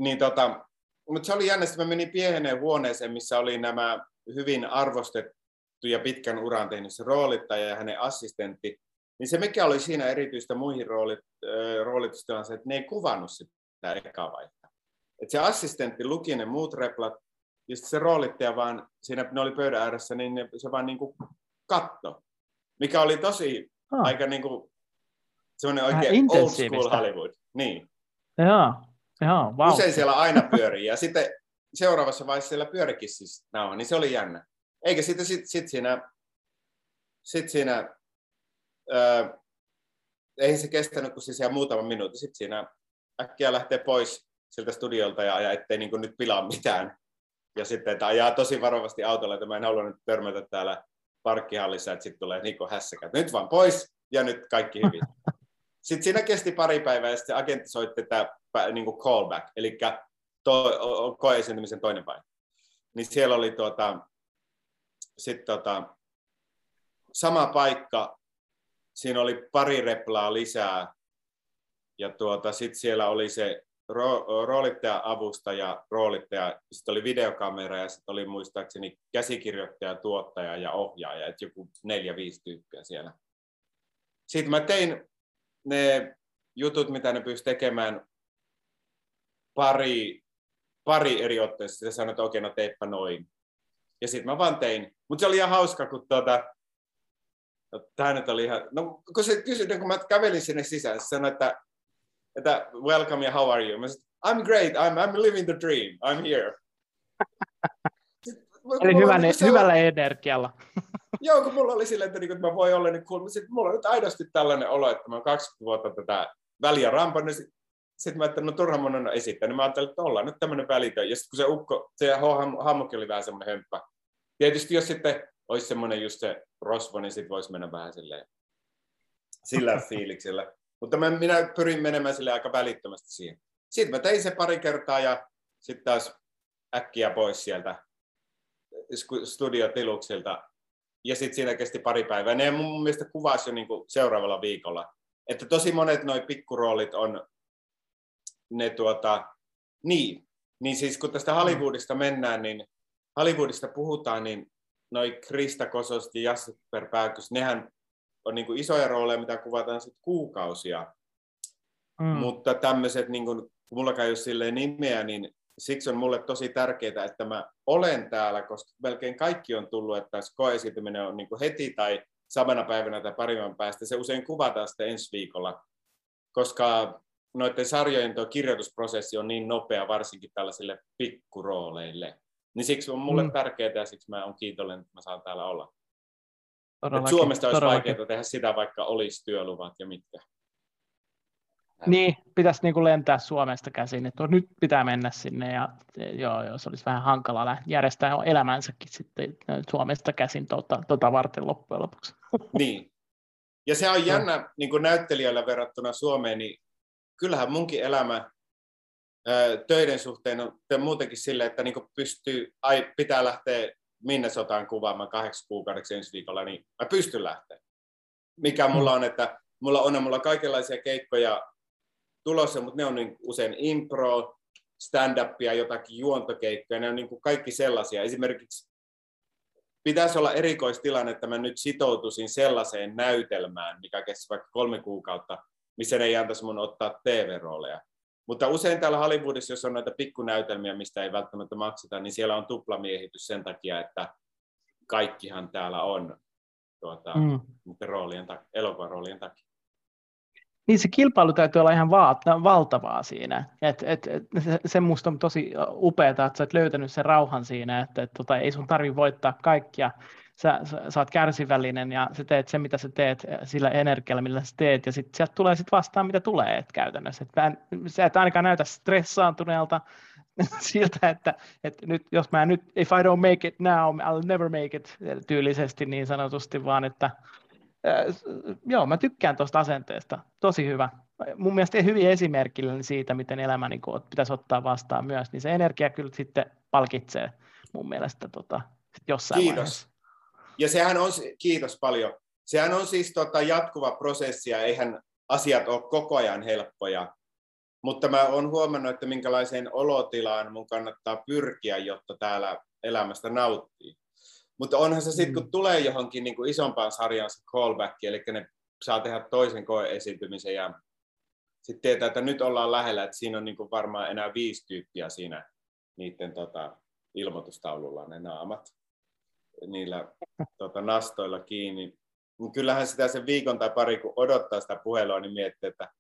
[SPEAKER 2] Niin tota, mutta se oli jännä, että mä menin pieneen huoneeseen, missä oli nämä hyvin arvostettu ja pitkän uran tehnyt roolittaja ja hänen assistentti. Niin se mikä oli siinä erityistä muihin roolit, äh, roolitusta on se, että ne ei kuvannut sitä ekaa vaihetta. Et se assistentti luki ne muut replat ja sitten se roolittaja vaan, siinä ne oli pöydän ääressä, niin se vaan niin kuin katto, mikä oli tosi ah. aika niin kuin, semmoinen oikein old school Hollywood. Niin.
[SPEAKER 3] Joo, joo, wow.
[SPEAKER 2] Usein siellä aina pyörii, ja sitten seuraavassa vaiheessa siellä pyörikin siis nauha, niin se oli jännä. Eikä sitten sit, sit siinä, sit siinä ää, ei se kestänyt kuin siis ihan muutama minuutti, sitten siinä äkkiä lähtee pois siltä studiolta ja, ja ettei niin nyt pilaa mitään ja sitten, että ajaa tosi varovasti autolla, että mä en halua nyt törmätä täällä parkkihallissa, että sitten tulee Niko hässäkät. Nyt vaan pois ja nyt kaikki hyvin. (laughs) Sitten siinä kesti pari päivää ja sitten agentti soitti tätä niin kuin callback, eli to, koeesiintymisen toinen päivä. Niin siellä oli tuota, sit tota, sama paikka, siinä oli pari replaa lisää, ja tuota, sitten siellä oli se ro- roolittaja, avustaja, roolittaja, sitten oli videokamera ja sitten oli muistaakseni käsikirjoittaja, tuottaja ja ohjaaja, että joku neljä, viisi tyyppiä siellä. Sitten mä tein ne jutut, mitä ne pysty tekemään pari, pari eri otteessa. Se sanoi, että okei, no teipä noin. Ja sitten mä vaan tein. Mutta se oli ihan hauska, kun tuota, no, tämä nyt oli ihan, no kun se kysyi, kun mä kävelin sinne sisään, se sanoi, että että welcome ja how are you? Mä sanoin, I'm great, I'm, I'm living the dream, I'm here. (laughs)
[SPEAKER 3] Eli hyvän, niin hyvällä energialla. (laughs)
[SPEAKER 2] Joo, kun mulla oli silleen, että, niin, että mä voin olla niin cool. Sitten mulla on nyt aidosti tällainen olo, että mä oon 20 vuotta tätä väliä rampannut. Niin sitten mä ajattelin, no turha mun on esittänyt. Niin mä ajattelin, että ollaan nyt tämmöinen välitön. Ja sitten kun se ukko, se hammokin oli vähän semmoinen hömppä. Tietysti jos sitten olisi semmoinen just se rosvo, niin sitten voisi mennä vähän silleen sillä (laughs) fiiliksellä. Mutta mä, minä pyrin menemään sille aika välittömästi siihen. Sitten mä tein se pari kertaa ja sitten taas äkkiä pois sieltä studiotiluksilta. Ja sitten siinä kesti pari päivää. Ne mun mielestä kuvasi jo niin kuin seuraavalla viikolla. Että tosi monet noi pikkuroolit on ne tuota, niin, niin siis kun tästä Hollywoodista mennään, niin Hollywoodista puhutaan, niin noi Krista Kososti ja Jasper Pääkys, nehän on niin kuin isoja rooleja, mitä kuvataan sit kuukausia. Mm. Mutta tämmöiset, niin kuin, kun mulla käy silleen nimeä, niin siksi on mulle tosi tärkeää, että mä olen täällä, koska melkein kaikki on tullut, että tässä koeesiintyminen on niin kuin heti tai samana päivänä tai parivan päästä. Se usein kuvataan sitten ensi viikolla, koska noiden sarjojen tuo kirjoitusprosessi on niin nopea, varsinkin tällaisille pikkurooleille. Niin siksi on mulle mm. tärkeää ja siksi mä olen kiitollinen, että mä saan täällä olla. Suomesta olisi vaikeaa tehdä sitä, vaikka olisi työluvat ja mitkä.
[SPEAKER 3] Niin, pitäisi niin kuin lentää Suomesta käsin, että nyt pitää mennä sinne ja joo, joo se olisi vähän hankalaa järjestää elämänsäkin sitten Suomesta käsin tota, tota varten loppujen lopuksi. (laughs)
[SPEAKER 2] Niin, ja se on jännä niin kuin näyttelijällä verrattuna Suomeen, niin kyllähän munkin elämä töiden suhteen on muutenkin sille, että niin pystyy, ai, pitää lähteä minne sotaan kuvaamaan kahdeksan kuukaudeksi ensi viikolla, niin mä pystyn lähteä. Mikä mulla on, että mulla on, mulla on kaikenlaisia keikkoja tulossa, mutta ne on niin usein impro, stand-upia, jotakin juontokeikkoja, ne on niin kuin kaikki sellaisia. Esimerkiksi pitäisi olla erikoistilanne, että mä nyt sitoutuisin sellaiseen näytelmään, mikä kesti vaikka kolme kuukautta, missä ne ei antaisi mun ottaa TV-rooleja. Mutta usein täällä Hollywoodissa, jos on noita pikkunäytelmiä, mistä ei välttämättä makseta, niin siellä on tuplamiehitys sen takia, että kaikkihan täällä on tuota, mm. roolien, elokuvaroolien takia.
[SPEAKER 3] Niin se kilpailu täytyy olla ihan va- valtavaa siinä. Et, et, et, se, se musta on tosi upeaa, että sä oot löytänyt sen rauhan siinä, että et, tota, ei sun tarvi voittaa kaikkia. Sä, sä, sä oot kärsivällinen ja sä teet sen, mitä sä teet sillä energialla, millä sä teet, ja sitten sieltä tulee sit vastaan, mitä tulee et käytännössä. Et sä et ainakaan näytä stressaantuneelta (laughs) siltä, että, että nyt, jos mä nyt, if I don't make it now, I'll never make it tyylisesti niin sanotusti, vaan että joo, mä tykkään tuosta asenteesta. Tosi hyvä. Mun mielestä hyvin esimerkillinen siitä, miten elämä niin kuin, pitäisi ottaa vastaan myös, niin se energia kyllä sitten palkitsee mun mielestä tota, jossain
[SPEAKER 2] Kiitos.
[SPEAKER 3] Vaiheessa.
[SPEAKER 2] Ja sehän on, kiitos paljon. Sehän on siis tota, jatkuva prosessi ja eihän asiat ole koko ajan helppoja. Mutta mä oon huomannut, että minkälaiseen olotilaan mun kannattaa pyrkiä, jotta täällä elämästä nauttii. Mutta onhan se sitten, kun mm. tulee johonkin niin kuin isompaan sarjaan se callback, eli ne saa tehdä toisen koeesiintymisen ja sitten tietää, että nyt ollaan lähellä, että siinä on niin kuin varmaan enää viisi tyyppiä siinä niiden tota, ilmoitustaululla ne naamat niillä tota, nastoilla kiinni. Niin kyllähän sitä sen viikon tai pari, kun odottaa sitä puhelua, niin miettii, että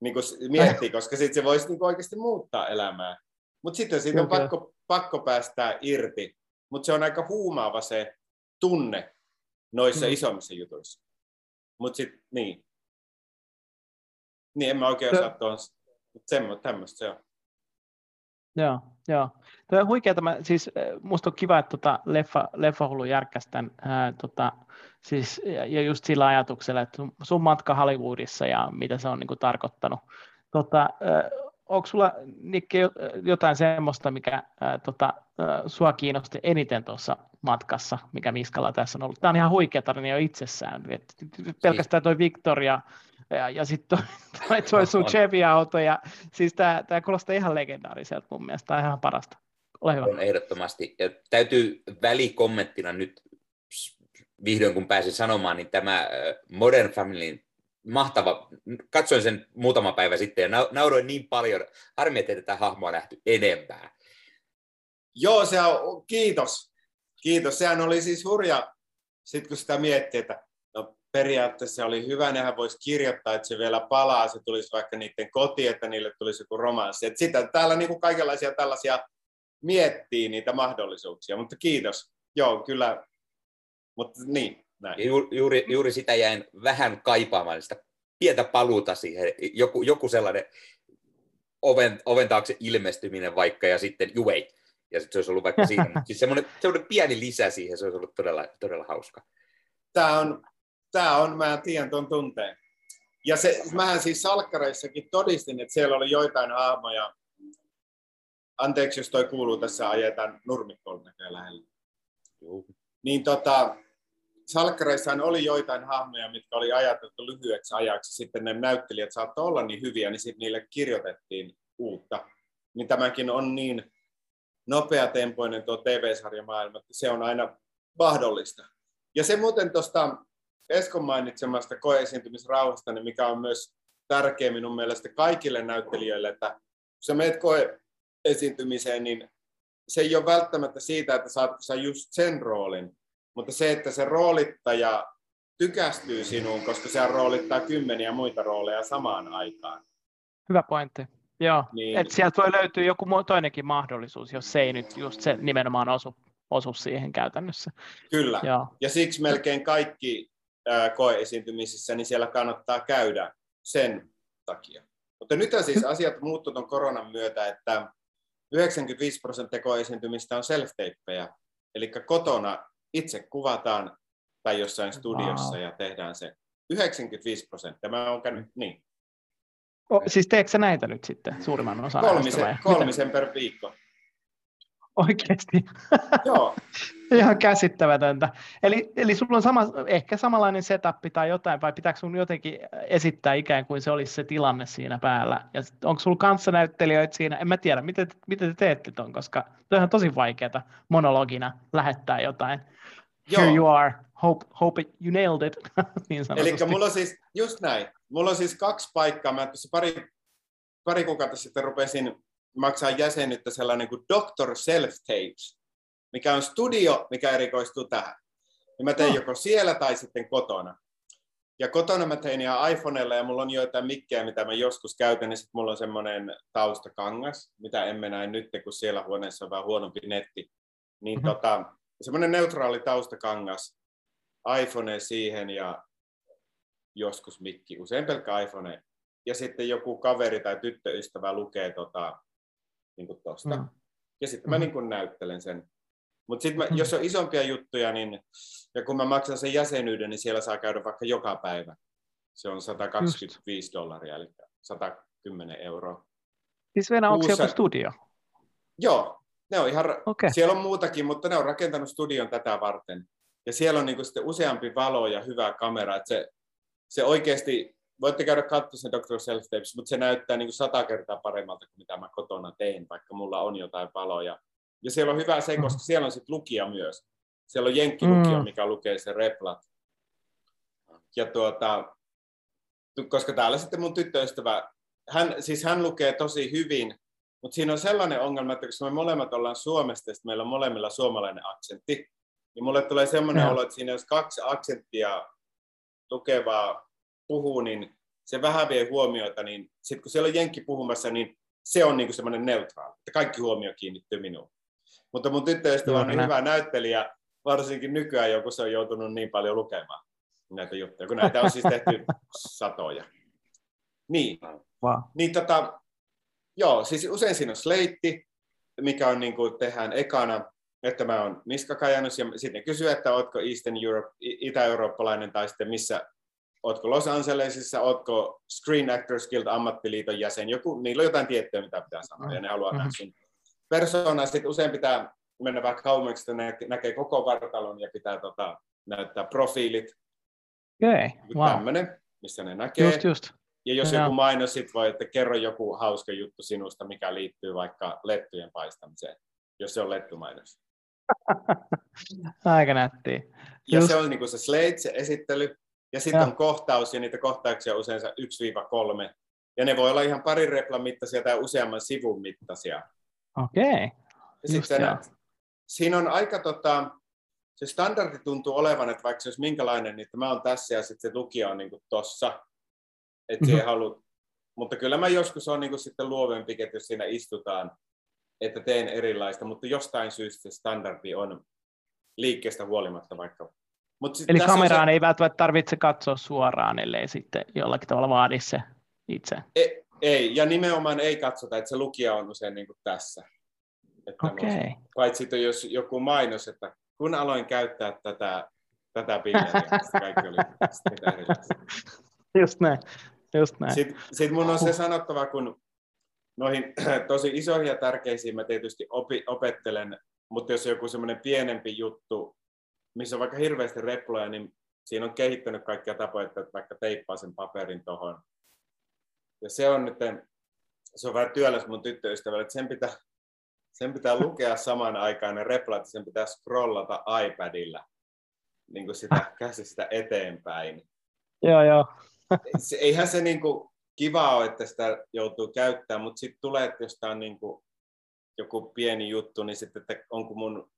[SPEAKER 2] niin kuin miettii, koska sitten se voisi niin oikeasti muuttaa elämää. Mutta sitten siitä on pakko, pakko päästää irti mutta se on aika huumaava se tunne noissa mm. isommissa jutuissa. Mutta sitten, niin. Niin, en mä oikein osaa tuon, mutta tämmöistä se on.
[SPEAKER 3] Joo, joo. Tuo on huikeaa, mä, siis eh, musta on kiva, että tota leffa, leffahullu järkästän, ää, tota, siis, ja, ja, just sillä ajatuksella, että sun, matka Hollywoodissa ja mitä se on niin kuin, tarkoittanut. Tota, ää, onko sulla Nikki jotain semmoista, mikä ää, tota, ää, sua kiinnosti eniten tuossa matkassa, mikä Miskalla tässä on ollut? Tämä on ihan huikea tarina jo itsessään. Et, pelkästään tuo Victoria ja, ja sitten (laughs) toi, toi sun Chevy-auto, ja siis tämä, kuulostaa ihan legendaariselta mun mielestä, tämä on ihan parasta. Ole hyvä.
[SPEAKER 1] On ehdottomasti. Ja täytyy välikommenttina nyt vihdoin kun pääsin sanomaan, niin tämä Modern Familyn mahtava. Katsoin sen muutama päivä sitten ja nauroin niin paljon. Harmi, että tätä hahmoa nähty enempää.
[SPEAKER 2] Joo, se on, kiitos. Kiitos. Sehän oli siis hurja, sitten kun sitä miettii, että no, periaatteessa oli hyvä, nehän voisi kirjoittaa, että se vielä palaa, se tulisi vaikka niiden koti, että niille tulisi joku romanssi. Että sitä täällä niin kuin kaikenlaisia tällaisia miettii niitä mahdollisuuksia, mutta kiitos. Joo, kyllä. Mutta niin,
[SPEAKER 1] näin. Ju, juuri, juuri sitä jäin vähän kaipaamaan, sitä pientä paluuta siihen, joku, joku sellainen oven, oven taakse ilmestyminen vaikka, ja sitten juei. Ja sitten se olisi ollut vaikka siinä. (laughs) siis semmoinen, semmoinen pieni lisä siihen, se olisi ollut todella, todella hauska.
[SPEAKER 2] Tämä on, tämä on mä tiedän tuon tunteen. Ja se, mähän siis salkkareissakin todistin, että siellä oli joitain hahmoja. Anteeksi, jos toi kuuluu, tässä ajetaan nurmikkoon näköjään lähellä. Joo. Niin tota, salkkareissahan oli joitain hahmoja, mitkä oli ajateltu lyhyeksi ajaksi. Sitten ne näyttelijät saattoi olla niin hyviä, niin sitten niille kirjoitettiin uutta. Niin tämäkin on niin nopeatempoinen tuo TV-sarjamaailma, että se on aina mahdollista. Ja se muuten tuosta Eskon mainitsemasta koeesiintymisrauhasta, niin mikä on myös tärkeä minun mielestä kaikille näyttelijöille, että kun sä meet koeesiintymiseen, niin se ei ole välttämättä siitä, että saat sä just sen roolin, mutta se, että se roolittaja tykästyy sinuun, koska se roolittaa kymmeniä muita rooleja samaan aikaan.
[SPEAKER 3] Hyvä pointti. Joo, niin. että sieltä voi löytyä joku toinenkin mahdollisuus, jos se ei nyt just se nimenomaan osu, osu siihen käytännössä.
[SPEAKER 2] Kyllä, Joo. ja siksi melkein kaikki koeesiintymisissä, niin siellä kannattaa käydä sen takia. Mutta nyt siis (laughs) asiat muuttuvat tuon koronan myötä, että 95 prosenttia koeesiintymistä on self eli kotona itse kuvataan tai jossain studiossa wow. ja tehdään se 95 prosenttia. Mä oon käynyt, niin.
[SPEAKER 3] O, siis teetkö näitä nyt sitten suurimman osan?
[SPEAKER 2] Kolmisen, kolmisen per viikko.
[SPEAKER 3] Oikeasti.
[SPEAKER 2] Joo. (laughs)
[SPEAKER 3] Ihan käsittämätöntä. Eli, eli sulla on sama, ehkä samanlainen setup tai jotain, vai pitääkö sun jotenkin esittää ikään kuin se olisi se tilanne siinä päällä? Ja onko sulla kanssanäyttelijöitä siinä? En mä tiedä, miten, miten te teette ton, koska on tosi vaikeaa monologina lähettää jotain. Joo. Here you are, hope, hope you nailed it. (laughs) niin
[SPEAKER 2] Eli mulla on siis, just näin, mulla on siis kaksi paikkaa. Mä tuossa pari, pari kuukautta sitten rupesin maksaa jäsenyyttä sellainen kuin Doctor Self Tapes, mikä on studio, mikä erikoistuu tähän. Ja mä tein oh. joko siellä tai sitten kotona. Ja kotona mä tein ihan iPhoneella ja mulla on joitain mikkejä, mitä mä joskus käytän, niin sitten mulla on semmoinen taustakangas, mitä emme näe nyt, kun siellä huoneessa on vähän huonompi netti. Niin mm-hmm. tota, semmoinen neutraali taustakangas, iPhone siihen ja joskus mikki, usein pelkkä iPhone. Ja sitten joku kaveri tai tyttöystävä lukee tota, niin kuin tosta. Mm. Ja sitten mä mm. niin kuin näyttelen sen. Mutta sitten mm. jos on isompia juttuja, niin ja kun mä maksan sen jäsenyyden, niin siellä saa käydä vaikka joka päivä. Se on 125 Just. dollaria, eli 110 euroa.
[SPEAKER 3] Siis Venä, onko Kuussa... studio?
[SPEAKER 2] Joo, ne on ihan, okay. siellä on muutakin, mutta ne on rakentanut studion tätä varten. Ja siellä on niin sitten useampi valo ja hyvä kamera, että se, se oikeasti voitte käydä katsomaan sen Dr. Self Tapes, mutta se näyttää niin kuin sata kertaa paremmalta kuin mitä mä kotona tein, vaikka mulla on jotain paloja. Ja siellä on hyvä se, koska siellä on sitten lukija myös. Siellä on jenkkilukio, mm. mikä lukee se replat. Ja tuota, koska täällä sitten mun tyttöystävä, hän, siis hän lukee tosi hyvin, mutta siinä on sellainen ongelma, että koska me molemmat ollaan Suomesta ja meillä on molemmilla suomalainen aksentti, niin mulle tulee semmoinen olo, että siinä jos kaksi aksenttia lukevaa puhuu, niin se vähän vie huomiota, niin sitten kun siellä on Jenkki puhumassa, niin se on niinku semmoinen neutraali, että kaikki huomio kiinnittyy minuun. Mutta mun tyttöystävä on niin hyvä näyttelijä, varsinkin nykyään joku se on joutunut niin paljon lukemaan näitä juttuja, kun näitä on siis tehty (laughs) satoja. Niin, wow. niin tota, joo, siis usein siinä on sleitti, mikä on niin kuin tehdään ekana, että mä oon niskakajannus ja sitten kysyy, että ootko Eastern Europe, itä-eurooppalainen tai sitten missä ootko Los Angelesissa, ootko Screen Actors Guild ammattiliiton jäsen, joku, niillä on jotain tiettyä, mitä pitää sanoa, ja ne haluaa mm-hmm. nähdä sun persoonaa. Sitten usein pitää mennä vähän kauemmaksi, että nä- näkee koko vartalon ja pitää tota, näyttää profiilit.
[SPEAKER 3] Okay. Wow.
[SPEAKER 2] Tämmöinen, missä ne näkee.
[SPEAKER 3] Just, just.
[SPEAKER 2] Ja jos no, joku mainos, sit voi, että kerro joku hauska juttu sinusta, mikä liittyy vaikka lettujen paistamiseen, jos se on lettumainos. (laughs)
[SPEAKER 3] Aika nättiä.
[SPEAKER 2] Ja Just. se on niin kuin se slate, se esittely, ja sitten on kohtaus, ja niitä kohtauksia on usein 1-3. Ja ne voi olla ihan parin replan mittaisia tai useamman sivun mittaisia.
[SPEAKER 3] Okei.
[SPEAKER 2] Okay. siinä on aika, tota, se standardi tuntuu olevan, että vaikka se olisi minkälainen, niin mä oon tässä ja sitten se lukija on niin tossa. Että mm-hmm. halu... Mutta kyllä mä joskus on niin sitten luovempi, että jos siinä istutaan, että teen erilaista, mutta jostain syystä se standardi on liikkeestä huolimatta vaikka
[SPEAKER 3] Mut Eli kameraan se... ei välttämättä tarvitse katsoa suoraan, ellei sitten jollakin tavalla vaadi se itse.
[SPEAKER 2] Ei, ei, ja nimenomaan ei katsota, että se lukija on usein niin kuin tässä.
[SPEAKER 3] Okei. Okay.
[SPEAKER 2] Paitsi sitten jos joku mainos, että kun aloin käyttää tätä, tätä pilleriä, kaikki oli (laughs)
[SPEAKER 3] Just näin. Just näin.
[SPEAKER 2] Sitten, sitten mun on se sanottava, kun noihin (clears throat) tosi isoihin ja tärkeisiin mä tietysti opi, opettelen, mutta jos joku semmoinen pienempi juttu, missä on vaikka hirveästi reploja, niin siinä on kehittänyt kaikkia tapoja, että vaikka teippaa sen paperin tuohon. Ja se on nyt, se on vähän työläs mun tyttöystävälle, että sen pitää, sen pitää lukea (laughs) samaan aikaan ne replat, sen pitää scrollata iPadilla niin kuin sitä (laughs) käsistä eteenpäin.
[SPEAKER 3] Joo, joo.
[SPEAKER 2] se, eihän se niin kuin, kiva ole, että sitä joutuu käyttämään, mutta sitten tulee, että jos tämä on niin kuin, joku pieni juttu, niin sitten, että onko mun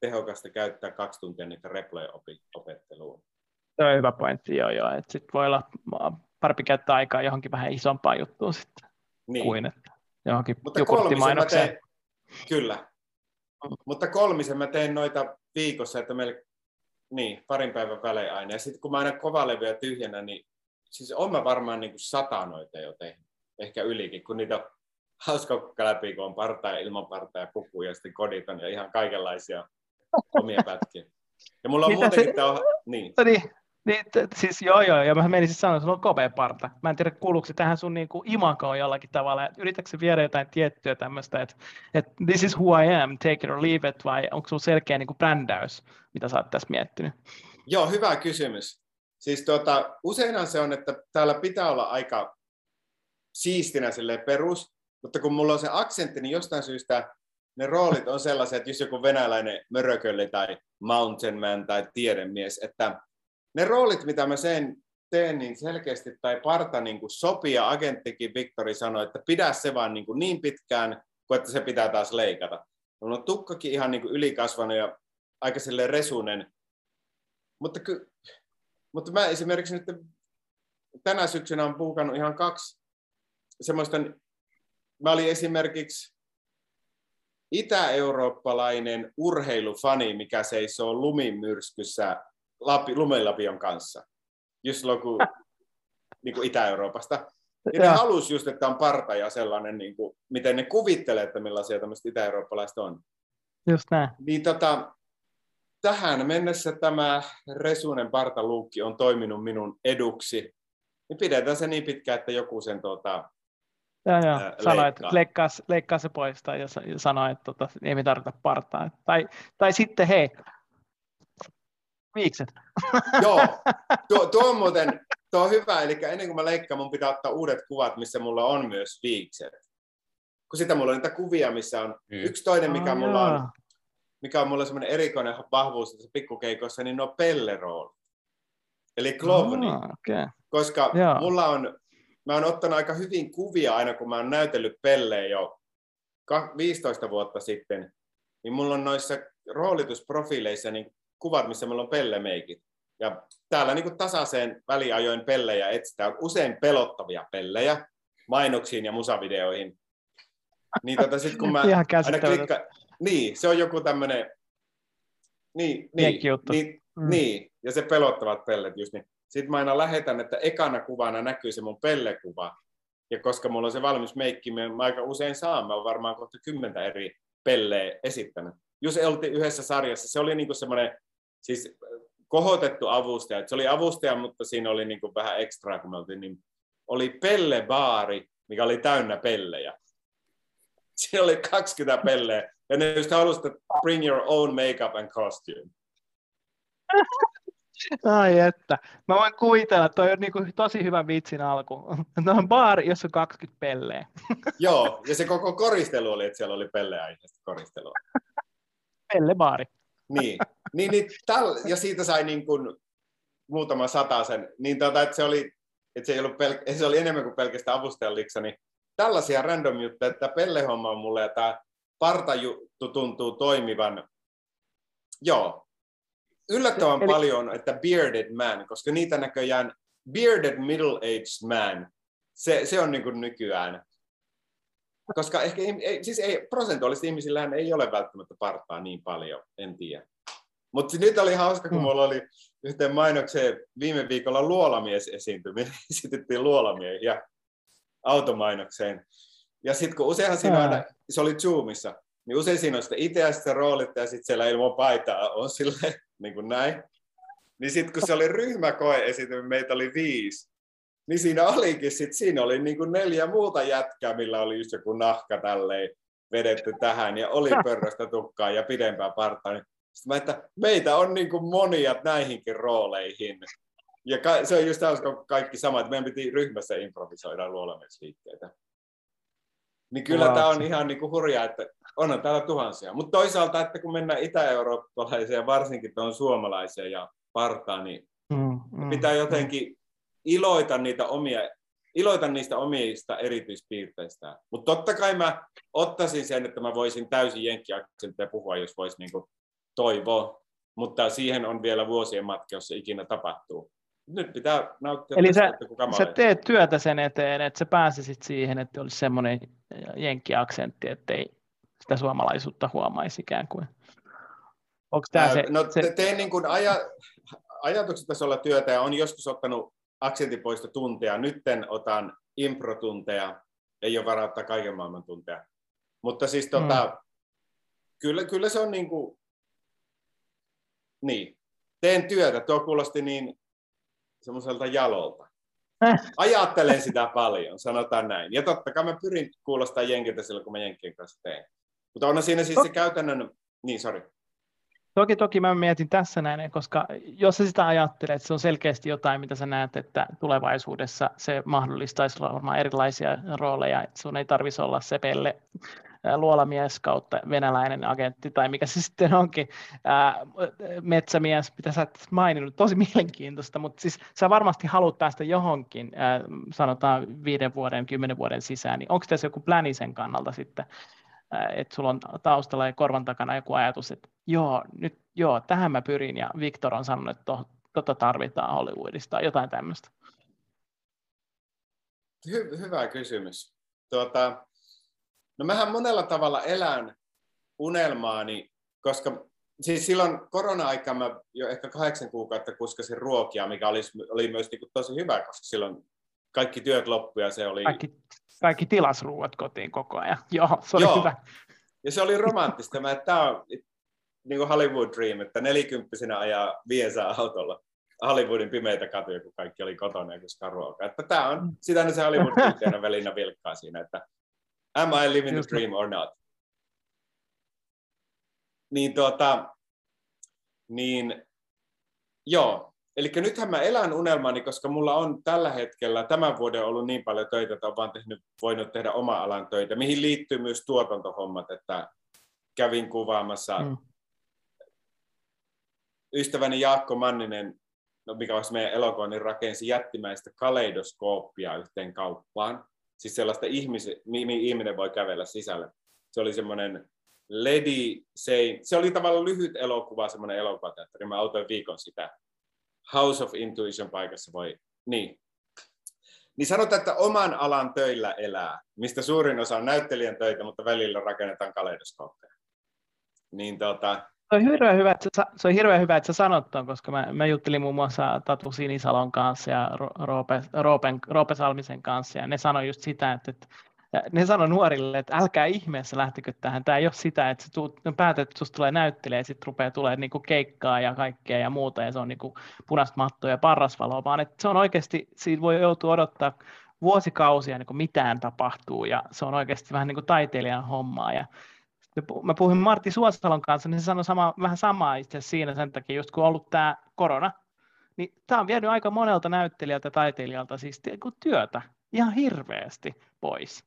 [SPEAKER 2] tehokasta käyttää kaksi tuntia niitä replay-opetteluun.
[SPEAKER 3] Se on hyvä pointti, joo, joo. Sitten voi olla parempi käyttää aikaa johonkin vähän isompaan juttuun sitten, niin. kuin että johonkin Mutta jogurttimainokseen. Tein,
[SPEAKER 2] kyllä. Mutta kolmisen mä teen noita viikossa, että meillä niin, parin päivän välein aina. Ja sitten kun mä aina kovalevyä tyhjänä, niin siis on mä varmaan niin kuin sata noita jo tehnyt. Ehkä ylikin, kun niitä on hauska läpi, kun on parta ja ilman parta ja puku ja sitten kodit on ja ihan kaikenlaisia omia pätkiä. Ja mulla on Mitä muutenkin se... tämä... Niin.
[SPEAKER 3] No niin. Niin, t- siis joo joo, ja mä menisin sanoa, että sulla on kopea parta. Mä en tiedä, kuuluuko se tähän sun niin imakoon jollakin tavalla, että yritätkö se viedä jotain tiettyä tämmöistä, että, että this is who I am, take it or leave it, vai onko sulla selkeä niin kuin brändäys, mitä sä oot tässä miettinyt?
[SPEAKER 2] Joo, hyvä kysymys. Siis tuota, useinhan se on, että täällä pitää olla aika siistinä perus, mutta kun mulla on se aksentti, niin jostain syystä ne roolit on sellaiset, että jos joku venäläinen mörökölli tai mountain man tai tiedemies, että ne roolit, mitä mä sen teen, niin selkeästi tai parta niin kuin sopii, ja agenttikin Viktori sanoi, että pidä se vaan niin, kuin niin pitkään, kuin että se pitää taas leikata. Mulla on tukkakin ihan niin kuin ylikasvanut ja aika silleen resunen. Mutta, ky- mutta mä esimerkiksi nyt tänä syksynä on puukannut ihan kaksi semmoista, mä olin esimerkiksi itä-eurooppalainen urheilufani, mikä seisoo lumimyrskyssä Lapi, Lumilapion kanssa, just silloin kun, (laughs) niin kuin Itä-Euroopasta. Ja ne halusi just, että on parta ja sellainen, niin kuin, miten ne kuvittelee, että millaisia tämmöiset itä-eurooppalaiset on.
[SPEAKER 3] Just näin.
[SPEAKER 2] Niin tota, tähän mennessä tämä resunen partaluukki on toiminut minun eduksi. Niin pidetään se niin pitkään, että joku sen tuota,
[SPEAKER 3] Joo, joo. Sano, että leikkaa, leikkaa se pois tai sano, että tota, ei me tarvita partaa. Tai, tai sitten hei, viikset.
[SPEAKER 2] Joo, (laughs) tuo, tuo on muuten tuo on hyvä, eli ennen kuin mä leikkaan, mun pitää ottaa uudet kuvat, missä mulla on myös viikset. Kun sitä mulla on niitä kuvia, missä on mm. yksi toinen, mikä oh, mulla on, mikä on mulla semmoinen erikoinen vahvuus tässä pikkukeikossa, niin ne on pelleroolit. Eli klovni. Oh, okay. Koska yeah. mulla on, mä oon ottanut aika hyvin kuvia aina, kun mä oon näytellyt pelleen jo 15 vuotta sitten, niin mulla on noissa roolitusprofiileissa niin kuvat, missä meillä on pellemeikit. Ja täällä niin tasaiseen väliajoin pellejä etsitään, usein pelottavia pellejä mainoksiin ja musavideoihin. Niin tota, sit kun mä (laughs) aina klikka... Niin, se on joku tämmöinen... Niin, niin, niin, mm. niin, ja se pelottavat pellet just niin. Sitten mä aina lähetän, että ekana kuvana näkyy se mun pellekuva. Ja koska mulla on se valmis meikki, mä aika usein saan, mä oon varmaan kohta kymmentä eri pelleä esittänyt. Just oltiin yhdessä sarjassa, se oli niinku semmoinen siis kohotettu avustaja. Se oli avustaja, mutta siinä oli niin kuin vähän ekstra, kun me oltiin, niin oli pellebaari, mikä oli täynnä pellejä. Siinä oli 20 pelleä, ja ne just halusivat, bring your own makeup and costume. (laughs)
[SPEAKER 3] Ai että. Mä voin kuvitella, että toi on niinku tosi hyvä vitsin alku. No on baari, jossa on 20 pelleä.
[SPEAKER 2] Joo, ja se koko koristelu oli, että siellä oli pelleaiheista koristelua.
[SPEAKER 3] Pellebaari.
[SPEAKER 2] Niin, niin, niin täl, ja siitä sai niin kuin muutama sen, niin tota, että se oli, että se, ei ollut pel- se oli enemmän kuin pelkästään avustajan liksa, niin tällaisia random juttuja, että pellehomma on mulle ja tämä partajuttu tuntuu toimivan. Joo, yllättävän Eli... paljon, että bearded man, koska niitä näköjään bearded middle-aged man, se, se on niin kuin nykyään. Koska ehkä, ei, siis ei, prosentuaalisesti ihmisillähän ei ole välttämättä partaa niin paljon, en tiedä. Mutta nyt oli hauska, kun mm. mulla oli yhteen mainokseen viime viikolla luolamies esiintyminen, (laughs) esitettiin luolamiehiä automainokseen. Ja sitten kun useinhan siinä aina, se oli Zoomissa, niin usein siinä on sitä itseästä roolit ja sitten siellä ilman paitaa on sille niin kuin näin. Niin sitten kun se oli ryhmäkoe esityminen, meitä oli viisi, niin siinä olikin sit, siinä oli niin kuin neljä muuta jätkää, millä oli just joku nahka tälleen vedetty tähän ja oli pörröstä tukkaa ja pidempää partaa. Niin sitten mä, että meitä on niin kuin monia näihinkin rooleihin. Ja ka- se on just hauska kaikki sama, että meidän piti ryhmässä improvisoida luolamesliikkeitä. Niin kyllä wow. tämä on ihan niin kuin hurjaa, että onhan täällä tuhansia. Mutta toisaalta, että kun mennään itä-eurooppalaiseen, varsinkin tuon suomalaiseen ja partaan, niin mm, mm, pitää jotenkin iloita niitä omia iloita niistä omista erityispiirteistä. Mutta totta kai mä ottaisin sen, että mä voisin täysin jenkkiaksentteja puhua, jos voisi niinku toivoa. Mutta siihen on vielä vuosien matka, jos se ikinä tapahtuu. Nyt pitää nauttia
[SPEAKER 3] Eli tästä, sä, sä teet työtä sen eteen, että sä pääsisit siihen, että olisi semmoinen jenkkiaksentti, ettei sitä suomalaisuutta huomaisi ikään kuin.
[SPEAKER 2] Onko tämä se, no, se... teen niin kuin aja, ajatuksetasolla työtä ja on joskus ottanut aksentipoisto tunteja. Nytten otan improtunteja, ei ole varaa ottaa kaiken maailman tunteja. Mutta siis tota, mm. kyllä, kyllä se on niin kuin, niin, teen työtä. Tuo kuulosti niin semmoiselta jalolta. Ajattelen sitä paljon, sanotaan näin. Ja totta kai mä pyrin kuulostaa jenkiltä silloin, kun mä jenkkien kanssa teen. Mutta on siinä siis se käytännön... Niin, sori.
[SPEAKER 3] Toki, toki mä mietin tässä näin, koska jos sä sitä ajattelet, että se on selkeästi jotain, mitä sä näet, että tulevaisuudessa se mahdollistaisi varmaan erilaisia rooleja, että sun ei tarvitsisi olla se pelle luolamies kautta venäläinen agentti tai mikä se (laughs) sitten onkin, ää, metsämies, mitä sä et maininnut, tosi mielenkiintoista, mutta siis sä varmasti haluat päästä johonkin, ää, sanotaan viiden vuoden, kymmenen vuoden sisään, niin onko tässä joku pläni sen kannalta sitten, että sulla on taustalla ja korvan takana joku ajatus, että joo, nyt joo, tähän mä pyrin ja Viktor on sanonut, että tota tarvitaan Hollywoodista tai jotain tämmöistä.
[SPEAKER 2] Hy- hyvä kysymys. Tuota, no mähän monella tavalla elän unelmaani, koska siis silloin korona-aikaa mä jo ehkä kahdeksan kuukautta kuskasin ruokia, mikä oli, oli myös niin tosi hyvä, koska silloin kaikki työt loppuja se oli...
[SPEAKER 3] Kaikki, kaikki tilasruuat kotiin koko ajan. Joo, se oli
[SPEAKER 2] Joo.
[SPEAKER 3] hyvä.
[SPEAKER 2] Ja se oli romanttista. Mä, että tämä on niin kuin Hollywood Dream, että nelikymppisenä ajaa viesää autolla Hollywoodin pimeitä katuja, kun kaikki oli kotona ja kuskaa ruokaa. Että tämä on, sitä se Hollywood velinä vilkkaa siinä, että am I living the dream or not? Niin tuota, niin joo, Eli nythän mä elän unelmani, koska mulla on tällä hetkellä tämän vuoden ollut niin paljon töitä, että olen vaan tehnyt, voinut tehdä oma alan töitä, mihin liittyy myös tuotantohommat, että kävin kuvaamassa mm. ystäväni Jaakko Manninen, no mikä olisi meidän elokuva, niin rakensi jättimäistä kaleidoskooppia yhteen kauppaan. Siis sellaista ihmisen, mihin ihminen voi kävellä sisälle. Se oli semmoinen Lady Say, se oli tavallaan lyhyt elokuva, semmoinen elokuvateatteri. Mä autoin viikon sitä House of Intuition paikassa voi, niin. Niin sanotaan, että oman alan töillä elää, mistä suurin osa on näyttelijän töitä, mutta välillä rakennetaan kaleidoskooppeja. Niin tota,
[SPEAKER 3] se on hirveän hyvä, että sä, se on hirveän hyvä, että sä sanot ton, koska mä, mä juttelin muun muassa Tatu Sinisalon kanssa ja Roope, Roopen, Roope Salmisen kanssa, ja ne sanoi just sitä, että, että ne sanoi nuorille, että älkää ihmeessä lähtekö tähän. Tämä ei ole sitä, että tuut, päätät, että sinusta tulee näyttelijä ja sitten rupeaa tulemaan niinku keikkaa ja kaikkea ja muuta ja se on niinku punaista mattoa ja parrasvaloa, vaan että se on oikeasti, siitä voi joutua odottaa vuosikausia, niin kuin mitään tapahtuu ja se on oikeasti vähän niin kuin taiteilijan hommaa ja mä puhuin Martti Suosalon kanssa, niin se sanoi sama, vähän samaa itse siinä sen takia, just kun on ollut tämä korona, niin tämä on vienyt aika monelta näyttelijältä ja taiteilijalta siis työtä ihan hirveästi pois.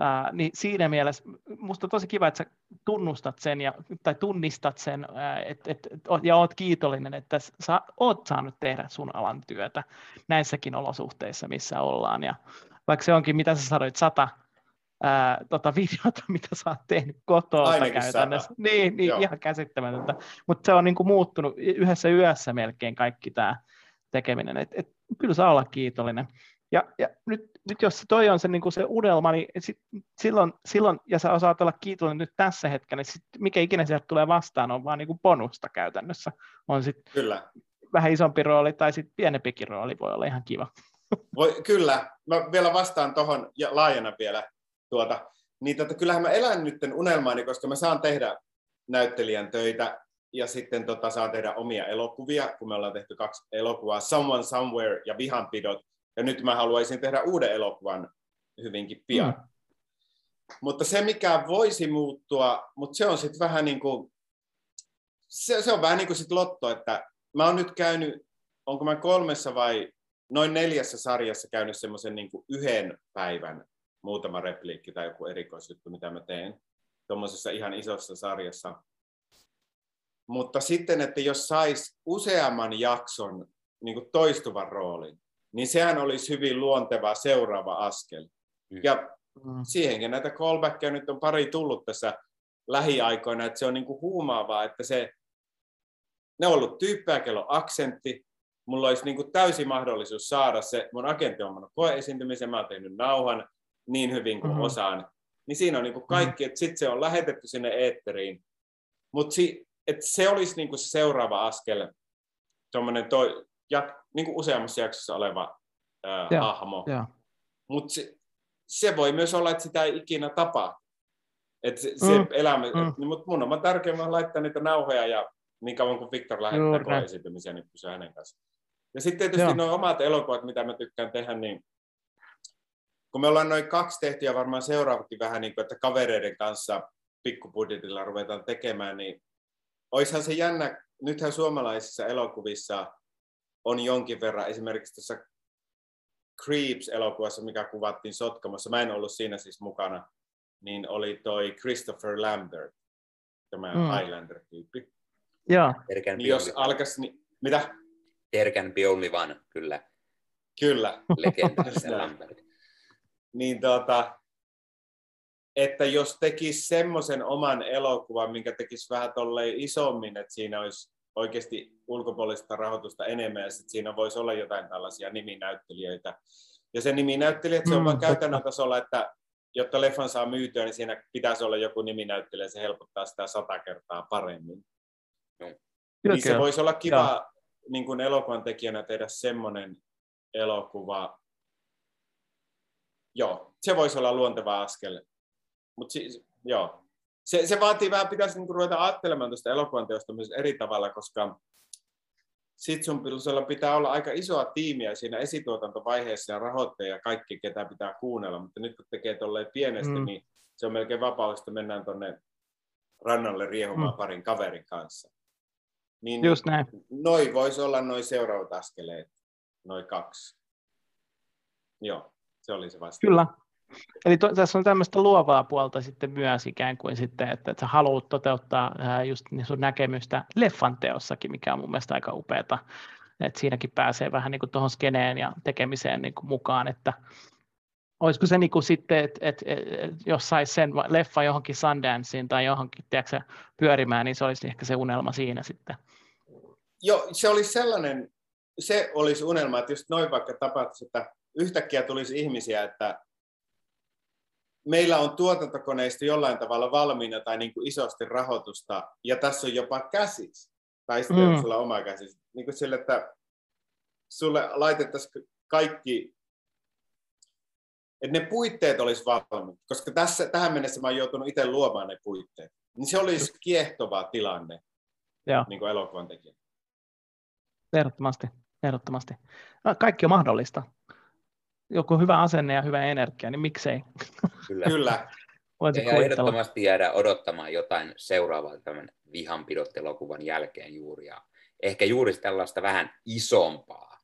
[SPEAKER 3] Ää, niin siinä mielessä minusta on tosi kiva, että sä tunnustat sen ja, tai tunnistat sen ää, et, et, ja oot kiitollinen, että sä oot saanut tehdä sun alan työtä näissäkin olosuhteissa, missä ollaan. Ja vaikka se onkin, mitä sä sanoit, sata ää, tota videota, (laughs) mitä sä oot tehnyt kotoa käytännössä. Sata. Niin, niin ihan käsittämätöntä. Mutta se on niinku muuttunut yhdessä yössä melkein kaikki tämä tekeminen. Et, et, kyllä saa olla kiitollinen. Ja, ja nyt, nyt jos toi on se, niin kuin se unelma, niin sit, silloin, silloin, ja sä osaat olla kiitollinen nyt tässä hetkellä, niin sit, mikä ikinä sieltä tulee vastaan, on vaan niin kuin bonusta käytännössä. On sit
[SPEAKER 2] kyllä.
[SPEAKER 3] vähän isompi rooli tai sitten pienempikin rooli voi olla ihan kiva.
[SPEAKER 2] Voi, kyllä, mä vielä vastaan tuohon ja laajena vielä tuota. Niin tota, kyllähän mä elän nyt unelmaani, koska mä saan tehdä näyttelijän töitä ja sitten tota, saan tehdä omia elokuvia, kun me ollaan tehty kaksi elokuvaa, Someone Somewhere ja Vihanpidot, ja nyt mä haluaisin tehdä uuden elokuvan hyvinkin pian. Mm. Mutta se, mikä voisi muuttua, mutta se on sitten vähän niin kuin, se, se on vähän niin kuin sit lotto, että mä oon nyt käynyt, onko mä kolmessa vai noin neljässä sarjassa käynyt semmoisen niin yhden päivän muutama repliikki tai joku erikoisjuttu, mitä mä teen tuommoisessa ihan isossa sarjassa. Mutta sitten, että jos sais useamman jakson niin toistuvan roolin, niin sehän olisi hyvin luonteva seuraava askel. Mm. Ja mm. siihenkin näitä callbackia nyt on pari tullut tässä lähiaikoina, että se on niin kuin huumaavaa, että se, ne on ollut tyyppejä, kello aksentti, mulla olisi niin kuin täysi mahdollisuus saada se, mun agentti on koeesiintymisen, mä oon tehnyt nauhan niin hyvin kuin mm-hmm. osaan, niin siinä on niin kuin kaikki, mm-hmm. että sitten se on lähetetty sinne eetteriin, mutta si, se olisi niin kuin se seuraava askel, tuommoinen toi, jat, niin kuin useammassa jaksossa oleva ää, ja, hahmo. Mutta se, se voi myös olla, että sitä ei ikinä tapahdu. Että se, se mm, elämä, mm. niin, mutta mun on tärkeää laittaa niitä nauhoja ja niin kauan kuin Victor lähettää esiintymisiä, niin pysyy hänen kanssa. Ja sitten tietysti
[SPEAKER 3] Joo.
[SPEAKER 2] nuo omat elokuvat, mitä mä tykkään tehdä, niin kun me ollaan noin kaksi tehty ja varmaan seuraavatkin vähän niin kuin, että kavereiden kanssa pikkubudjetilla ruvetaan tekemään, niin oishan se jännä, nythän suomalaisissa elokuvissa on jonkin verran, esimerkiksi tässä Creeps-elokuvassa, mikä kuvattiin Sotkamossa, mä en ollut siinä siis mukana, niin oli toi Christopher Lambert, tämä
[SPEAKER 3] Mm.
[SPEAKER 2] Highlander-tyyppi.
[SPEAKER 3] Joo,
[SPEAKER 2] Niin jos alkaisi, niin, mitä?
[SPEAKER 1] There can be only one, kyllä,
[SPEAKER 2] Kyllä.
[SPEAKER 1] legenda. (laughs) Lambert.
[SPEAKER 2] niin tuota, että jos tekisi semmoisen oman elokuvan, minkä tekisi vähän tolleen isommin, että siinä olisi oikeasti ulkopuolista rahoitusta enemmän ja sit siinä voisi olla jotain tällaisia niminäyttelijöitä. Ja se niminäyttelijä, se on
[SPEAKER 3] Mm,
[SPEAKER 2] vaan
[SPEAKER 3] totta.
[SPEAKER 2] käytännön tasolla, että jotta leffan saa myytyä, niin siinä pitäisi olla joku niminäyttelijä, se helpottaa sitä sata kertaa paremmin.
[SPEAKER 3] kyllä,
[SPEAKER 2] niin se voisi olla kiva niin kuin elokuvan tekijänä tehdä semmoinen elokuva. Joo, se voisi olla luonteva askel. Mutta siis, joo. Se, se vaatii vähän, pitäisi niinku ruveta ajattelemaan tuosta elokuvan teosta myös eri tavalla, koska sit sun pitää olla aika isoa tiimiä siinä esituotantovaiheessa ja rahoittajia ja kaikki, ketä pitää kuunnella, mutta nyt kun tekee tolleen pienesti,
[SPEAKER 3] Mm.
[SPEAKER 2] niin se on melkein vapaudesta, mennään tonne rannalle riehumaan
[SPEAKER 3] mm.
[SPEAKER 2] parin kaverin kanssa. Niin
[SPEAKER 3] Just näin.
[SPEAKER 2] Noi voisi olla noin seuraavat askeleet, noin kaksi. Joo, se oli se vastaus.
[SPEAKER 3] Kyllä. Eli to, tässä on tämmöistä luovaa puolta sitten myös ikään kuin sitten, että, että sä haluat toteuttaa ää, just niin sun näkemystä leffan teossakin, mikä on mun mielestä aika upeata. Että siinäkin pääsee vähän niin tuohon skeneen ja tekemiseen niin kuin mukaan, että olisiko se niin kuin sitten, että, että, että jos saisi sen leffa johonkin Sundanceen tai johonkin tiedätkö, pyörimään, niin se olisi ehkä se unelma siinä sitten.
[SPEAKER 2] Joo, se olisi sellainen, se olisi unelma, että just noin vaikka tapahtuisi, että yhtäkkiä tulisi ihmisiä, että meillä on tuotantokoneisto jollain tavalla valmiina tai niin kuin isosti rahoitusta, ja tässä on jopa käsis, tai sitten
[SPEAKER 3] Mm.
[SPEAKER 2] sulla oma käsis. Niin kuin sille, että sulle laitettaisiin kaikki, että ne puitteet olisi valmiit, koska tässä, tähän mennessä mä oon joutunut itse luomaan ne puitteet. Niin se olisi kiehtova tilanne
[SPEAKER 3] Joo.
[SPEAKER 2] niin kuin elokuvan tekijä.
[SPEAKER 3] Ehdottomasti, ehdottomasti. No, Kaikki on mahdollista. Joku hyvä asenne ja hyvä energia, niin miksei?
[SPEAKER 1] Kyllä.
[SPEAKER 2] Kyllä.
[SPEAKER 3] Voisi
[SPEAKER 1] Ja
[SPEAKER 3] kuvitella.
[SPEAKER 1] ehdottomasti jäädä odottamaan jotain seuraavaa tämän vihanpidot-elokuvan jälkeen juuri. Ja ehkä juuri tällaista vähän isompaa.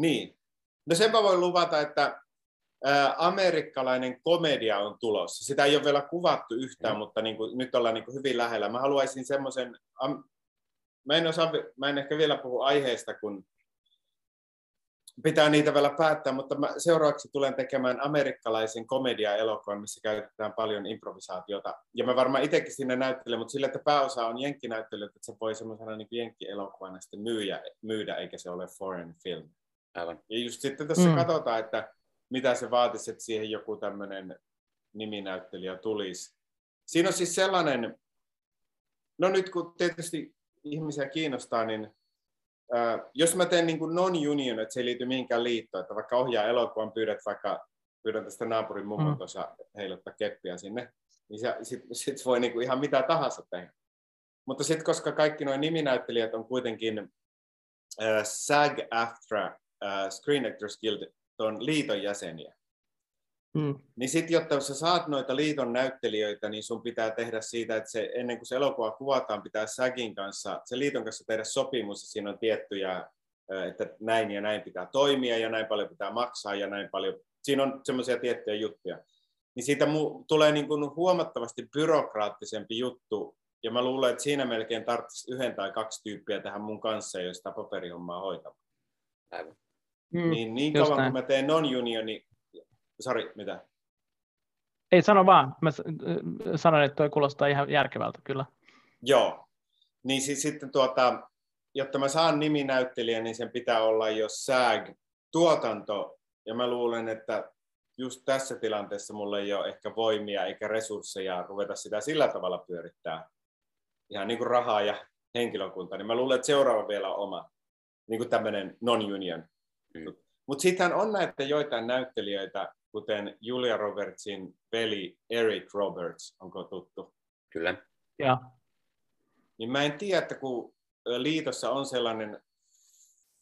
[SPEAKER 2] Niin. No sen mä voin luvata, että amerikkalainen komedia on tulossa. Sitä ei ole vielä kuvattu yhtään,
[SPEAKER 1] Mm.
[SPEAKER 2] mutta niin kuin, nyt ollaan niin kuin hyvin lähellä. Mä haluaisin semmoisen, am, mä, en osaa, mä en ehkä vielä puhu aiheesta, kun pitää niitä vielä päättää, mutta mä seuraavaksi tulen tekemään amerikkalaisen komedia-elokuvan, missä käytetään paljon improvisaatiota. Ja mä varmaan itsekin sinne näyttelen, mutta sille, että pääosa on jenkkinäyttely, että se voi semmoisena niin jenkkielokuvana sitten myydä, myydä, eikä se ole foreign film.
[SPEAKER 1] Aivan.
[SPEAKER 2] Ja just sitten tässä
[SPEAKER 3] Mm.
[SPEAKER 2] katsotaan, että mitä se vaatisi, että siihen joku tämmöinen niminäyttelijä tulisi. Siinä on siis sellainen, no nyt kun tietysti ihmisiä kiinnostaa, niin jos mä teen niin non-union, että se ei liity mihinkään liittoon, että vaikka ohjaa elokuvan, pyydät vaikka, pyydän tästä naapurin mummon
[SPEAKER 3] Mm.
[SPEAKER 2] tuossa heiluttaa keppiä sinne, niin se, sit, sit voi niin kuin ihan mitä tahansa tehdä. Mutta sitten koska kaikki nuo niminäyttelijät on kuitenkin äh, SAG-AFTRA, äh, Screen Actors Guild, tuon liiton jäseniä,
[SPEAKER 3] Mm.
[SPEAKER 2] niin sitten jotta sä saat noita liiton näyttelijöitä, niin sun pitää tehdä siitä, että se, ennen kuin se elokuva kuvataan, pitää SAGin kanssa, se liiton kanssa tehdä sopimus, ja siinä on tiettyjä, että näin ja näin pitää toimia, ja näin paljon pitää maksaa, ja näin paljon, siinä on semmoisia tiettyjä juttuja. Niin siitä mu- tulee niin kuin huomattavasti byrokraattisempi juttu, ja mä luulen, että siinä melkein tarvitsisi yhden tai kaksi tyyppiä tähän mun kanssa, jos sitä paperihommaa hoitaa.
[SPEAKER 1] Aivan.
[SPEAKER 3] Mm.
[SPEAKER 2] Niin, niin kauan
[SPEAKER 3] näin.
[SPEAKER 2] kun mä teen non-unioni, sori, mitä?
[SPEAKER 3] Ei sano vaan. Mä s- sanon, että toi kuulostaa ihan järkevältä kyllä.
[SPEAKER 2] Joo. Niin siis sitten tuota, jotta mä saan niminäyttelijän, niin sen pitää olla jo SAG-tuotanto. Ja mä luulen, että just tässä tilanteessa mulla ei ole ehkä voimia eikä resursseja ruveta sitä sillä tavalla pyörittää. Ihan niin kuin rahaa ja henkilökunta. Niin mä luulen, että seuraava vielä on oma. Niin kuin tämmöinen non-union.
[SPEAKER 1] Mm.
[SPEAKER 2] Mutta sittenhän on näitä joitain näyttelijöitä, kuten Julia Robertsin veli Eric Roberts, onko tuttu?
[SPEAKER 1] Kyllä.
[SPEAKER 3] Ja,
[SPEAKER 2] Niin mä en tiedä, että kun liitossa on sellainen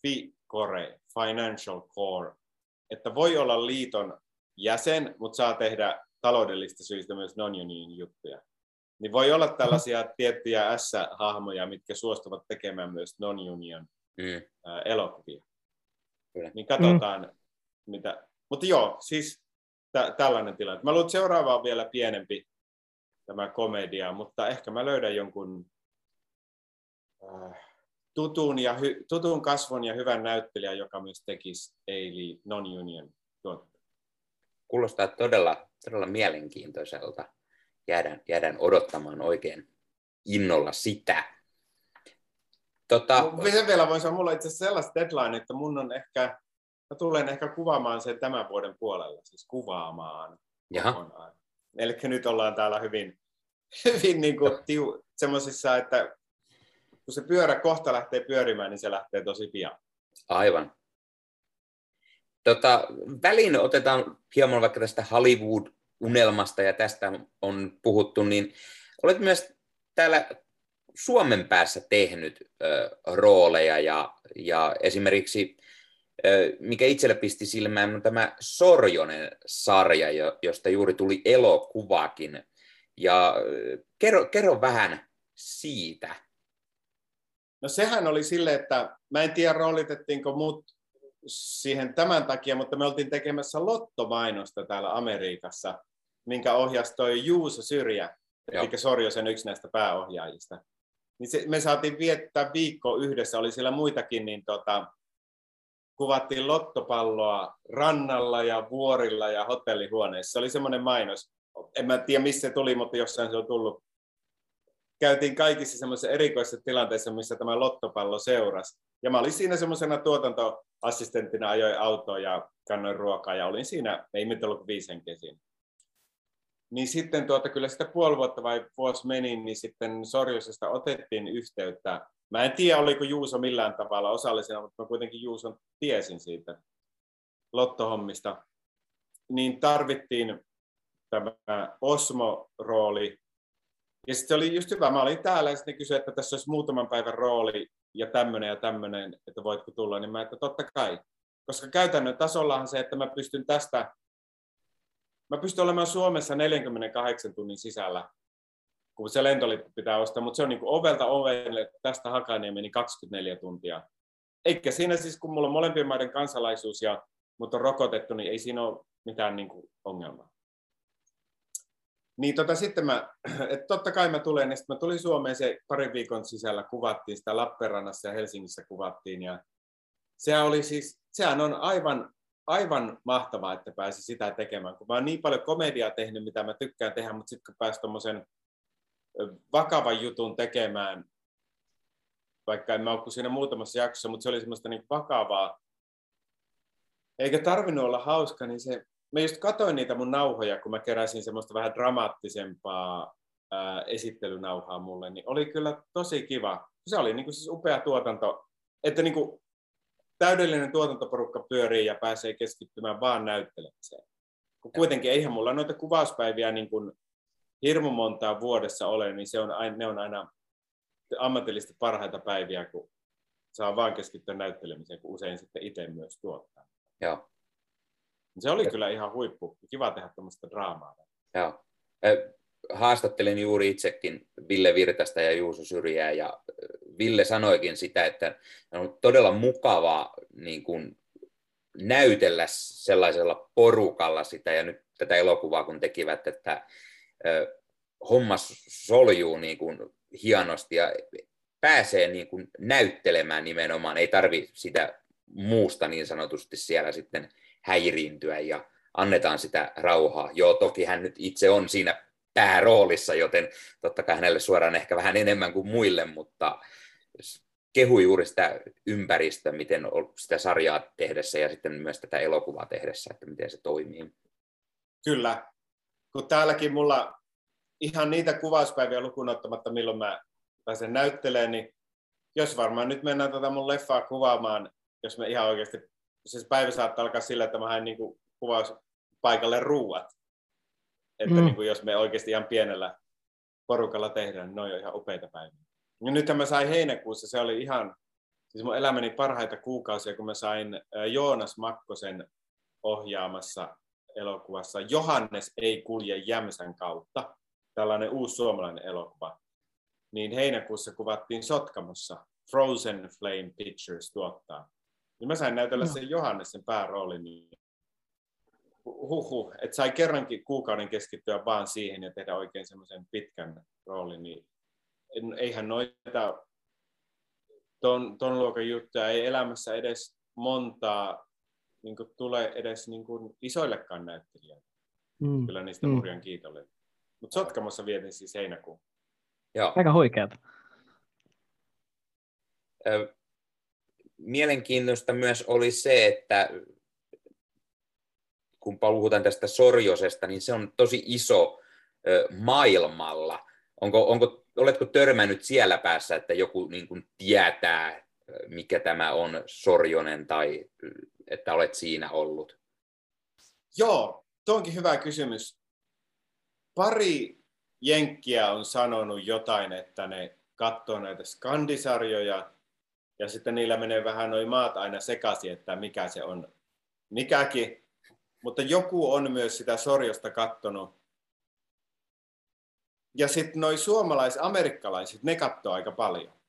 [SPEAKER 2] fi- core, financial core, että voi olla liiton jäsen, mutta saa tehdä taloudellista syistä myös non-union juttuja. Niin voi olla tällaisia (laughs) tiettyjä S-hahmoja, mitkä suostuvat tekemään myös non-union mm. elokuvia. Kyllä. Niin katsotaan, mm. mitä... Mutta joo, siis tä- tällainen tilanne. Mä luulen, että seuraava on vielä pienempi tämä komedia, mutta ehkä mä löydän jonkun äh, tutun, ja hy- tutun kasvon ja hyvän näyttelijän, joka myös tekisi Eili non-union tuotetta.
[SPEAKER 1] Kuulostaa todella, todella mielenkiintoiselta. Jäädään, jäädään odottamaan oikein innolla sitä.
[SPEAKER 2] Tota... Sen vielä voisi olla mulla itse asiassa sellaista deadline, että mun on ehkä, mä tulen ehkä kuvaamaan sen tämän vuoden puolella, siis kuvaamaan.
[SPEAKER 1] Jaha.
[SPEAKER 2] Eli nyt ollaan täällä hyvin, (laughs) hyvin niin kuin tiu, semmoisissa, että kun se pyörä kohta lähtee pyörimään, niin se lähtee tosi pian.
[SPEAKER 1] Aivan. Tota, väliin otetaan hieman vaikka tästä Hollywood-unelmasta, ja tästä on puhuttu, niin olet myös täällä Suomen päässä tehnyt ö, rooleja, ja, ja esimerkiksi mikä itselle pisti silmään, on tämä Sorjonen-sarja, josta juuri tuli elokuvakin. Ja kerro, kerro vähän siitä.
[SPEAKER 2] No sehän oli sille, että mä en tiedä roolitettiinko mut siihen tämän takia, mutta me oltiin tekemässä lottomainosta täällä Amerikassa, minkä ohjasi toi Juuso Syrjä, Joo. eli Sorjosen yksi näistä pääohjaajista. Niin se, me saatiin viettää viikko yhdessä, oli siellä muitakin, niin tota, kuvattiin lottopalloa rannalla ja vuorilla ja hotellihuoneissa. Se oli semmoinen mainos. En mä tiedä, missä se tuli, mutta jossain se on tullut käytiin kaikissa semmoisissa erikoisissa tilanteissa, missä tämä lottopallo seurasi. Ja mä olin siinä semmoisena tuotantoassistenttina, ajoin autoa ja kannoin ruokaa ja olin siinä, ei mitään ollut viisen kesin. Niin sitten tuota, kyllä sitä puoli vuotta vai vuosi meni, niin sitten Sorjosesta otettiin yhteyttä. Mä en tiedä, oliko Juuso millään tavalla osallisena, mutta mä kuitenkin Juuson tiesin siitä lottohommista. Niin tarvittiin tämä Osmo-rooli ja sitten se oli just hyvä, mä olin täällä ja sitten kysyi, että tässä olisi muutaman päivän rooli ja tämmöinen ja tämmöinen, että voitko tulla, niin mä että totta kai. Koska käytännön tasollahan se, että mä pystyn tästä, mä pystyn olemaan Suomessa 48 tunnin sisällä, kun se lentolippu pitää ostaa, mutta se on niin kuin ovelta ovelle tästä Hakaniemeen meni 24 tuntia. Eikä siinä siis, kun mulla on molempien maiden kansalaisuus ja mut on rokotettu, niin ei siinä ole mitään niin kuin ongelmaa. Niin tota, sitten mä, (clears throat) että totta kai mä tulen, ja sitten mä tulin Suomeen se parin viikon sisällä, kuvattiin sitä Lappeenrannassa ja Helsingissä kuvattiin, ja sehän oli siis, sehän on aivan, aivan mahtavaa, että pääsi sitä tekemään, kun mä oon niin paljon komediaa tehnyt, mitä mä tykkään tehdä, mutta sitten kun pääsi tuommoisen vakavan jutun tekemään, vaikka en mä ole siinä muutamassa jaksossa, mutta se oli semmoista niin vakavaa, eikä tarvinnut olla hauska, niin se, mä just katsoin niitä mun nauhoja, kun mä keräsin semmoista vähän dramaattisempaa ää, esittelynauhaa mulle, niin oli kyllä tosi kiva. Se oli niin kuin siis upea tuotanto, että niin kuin täydellinen tuotantoporukka pyörii ja pääsee keskittymään vaan näyttelemiseen. Kun kuitenkin eihän mulla noita kuvauspäiviä niin kuin hirmu montaa vuodessa ole, niin se on aina, ne on aina ammatillisesti parhaita päiviä, kun saa vaan keskittyä näyttelemiseen, kun usein sitten itse myös tuottaa.
[SPEAKER 1] Joo.
[SPEAKER 2] Se oli kyllä ihan huippu. Kiva tehdä tämmöistä draamaa.
[SPEAKER 1] Joo. Haastattelin juuri itsekin Ville Virtasta ja Juuso Syrjää, ja Ville sanoikin sitä, että on todella mukavaa niin kuin näytellä sellaisella porukalla sitä, ja nyt tätä elokuvaa kun tekivät, että homma soljuu niin kuin hienosti ja pääsee niin kuin näyttelemään nimenomaan, ei tarvi sitä muusta niin sanotusti siellä sitten häiriintyä ja annetaan sitä rauhaa. Joo, toki hän nyt itse on siinä pääroolissa, joten totta kai hänelle suoraan ehkä vähän enemmän kuin muille, mutta kehu juuri sitä ympäristöä, miten sitä sarjaa tehdessä ja sitten myös tätä elokuvaa tehdessä, että miten se toimii.
[SPEAKER 2] Kyllä. Kun täälläkin mulla ihan niitä kuvauspäiviä lukuun ottamatta, milloin mä pääsen näyttelemään, niin jos varmaan nyt mennään tätä mun leffaa kuvaamaan, jos me ihan oikeasti se päivä saattaa alkaa sillä, että mä haen niin kuvaus paikalle ruuat. Että mm. niin kuin, jos me oikeasti ihan pienellä porukalla tehdään, niin ne on jo ihan upeita päiviä. Ja nythän mä sain heinäkuussa, se oli ihan, siis mun elämäni parhaita kuukausia, kun mä sain Joonas Makkosen ohjaamassa elokuvassa Johannes ei kulje Jämsän kautta, tällainen uusi suomalainen elokuva, niin heinäkuussa kuvattiin Sotkamossa. Frozen Flame Pictures tuottaa. Niin mä sain näytellä no. sen Johannesen pääroolin. Niin huhu, että sai kerrankin kuukauden keskittyä vaan siihen ja tehdä oikein semmoisen pitkän roolin, niin eihän noita ton, ton luokan juttuja ei elämässä edes montaa niin tule edes niin kuin isoillekaan näyttelijöille. Mm. Kyllä niistä mm. hurjan kiitollinen. Mutta Sotkamossa vietin siis heinäkuun.
[SPEAKER 3] Joo. Aika huikeata.
[SPEAKER 1] Mielenkiintoista myös oli se, että kun puhutaan tästä Sorjosesta, niin se on tosi iso maailmalla. Onko, onko, oletko törmännyt siellä päässä, että joku niin kuin tietää, mikä tämä on Sorjonen tai että olet siinä ollut?
[SPEAKER 2] Joo, tuo onkin hyvä kysymys. Pari jenkkiä on sanonut jotain, että ne katsoo näitä skandisarjoja ja sitten niillä menee vähän noin maat aina sekaisin, että mikä se on mikäkin. Mutta joku on myös sitä sorjosta kattonut. Ja sitten noin suomalais-amerikkalaiset, ne katsoo aika paljon.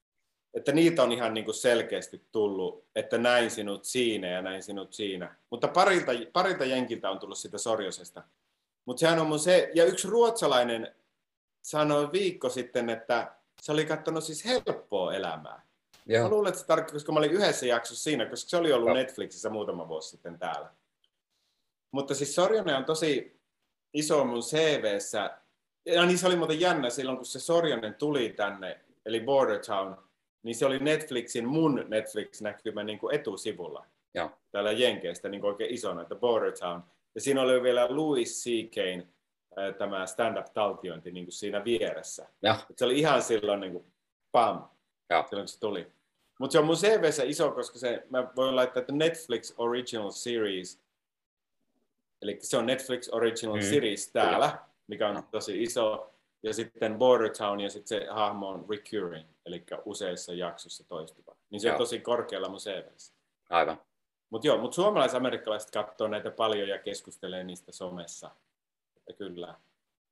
[SPEAKER 2] Että niitä on ihan niin kuin selkeästi tullut, että näin sinut siinä ja näin sinut siinä. Mutta parilta, parilta jenkiltä on tullut sitä sorjosesta. Mutta sehän on mun se, ja yksi ruotsalainen sanoi viikko sitten, että se oli katsonut siis helppoa elämää. Joo. Mä luulen, että se tarkoittaa, koska mä olin yhdessä jaksossa siinä, koska se oli ollut no. Netflixissä muutama vuosi sitten täällä. Mutta siis Sorjonen on tosi iso mun CVssä. Ja niin se oli muuten jännä silloin, kun se Sorjonen tuli tänne, eli Border Town, niin se oli Netflixin, mun Netflix-näkymä niin kuin etusivulla. Joo. Täällä Jenkeistä niin kuin oikein isona, että Border Town. Ja siinä oli vielä Louis C.K tämä stand-up-taltiointi niin kuin siinä vieressä. Ja. Se oli ihan silloin niin kuin, pam, ja. silloin kun se tuli. Mutta se on mun CVssä iso, koska se, mä voin laittaa, että Netflix Original Series, eli se on Netflix Original mm. Series täällä, mikä on tosi iso, ja sitten Border Town, ja sitten se hahmo on recurring, eli useissa jaksoissa toistuva. Niin se Joo. on tosi korkealla mun CVssä.
[SPEAKER 1] Aivan.
[SPEAKER 2] Mutta joo, mutta suomalaisamerikkalaisten katsoo näitä paljon ja keskustelee niistä somessa että kyllä.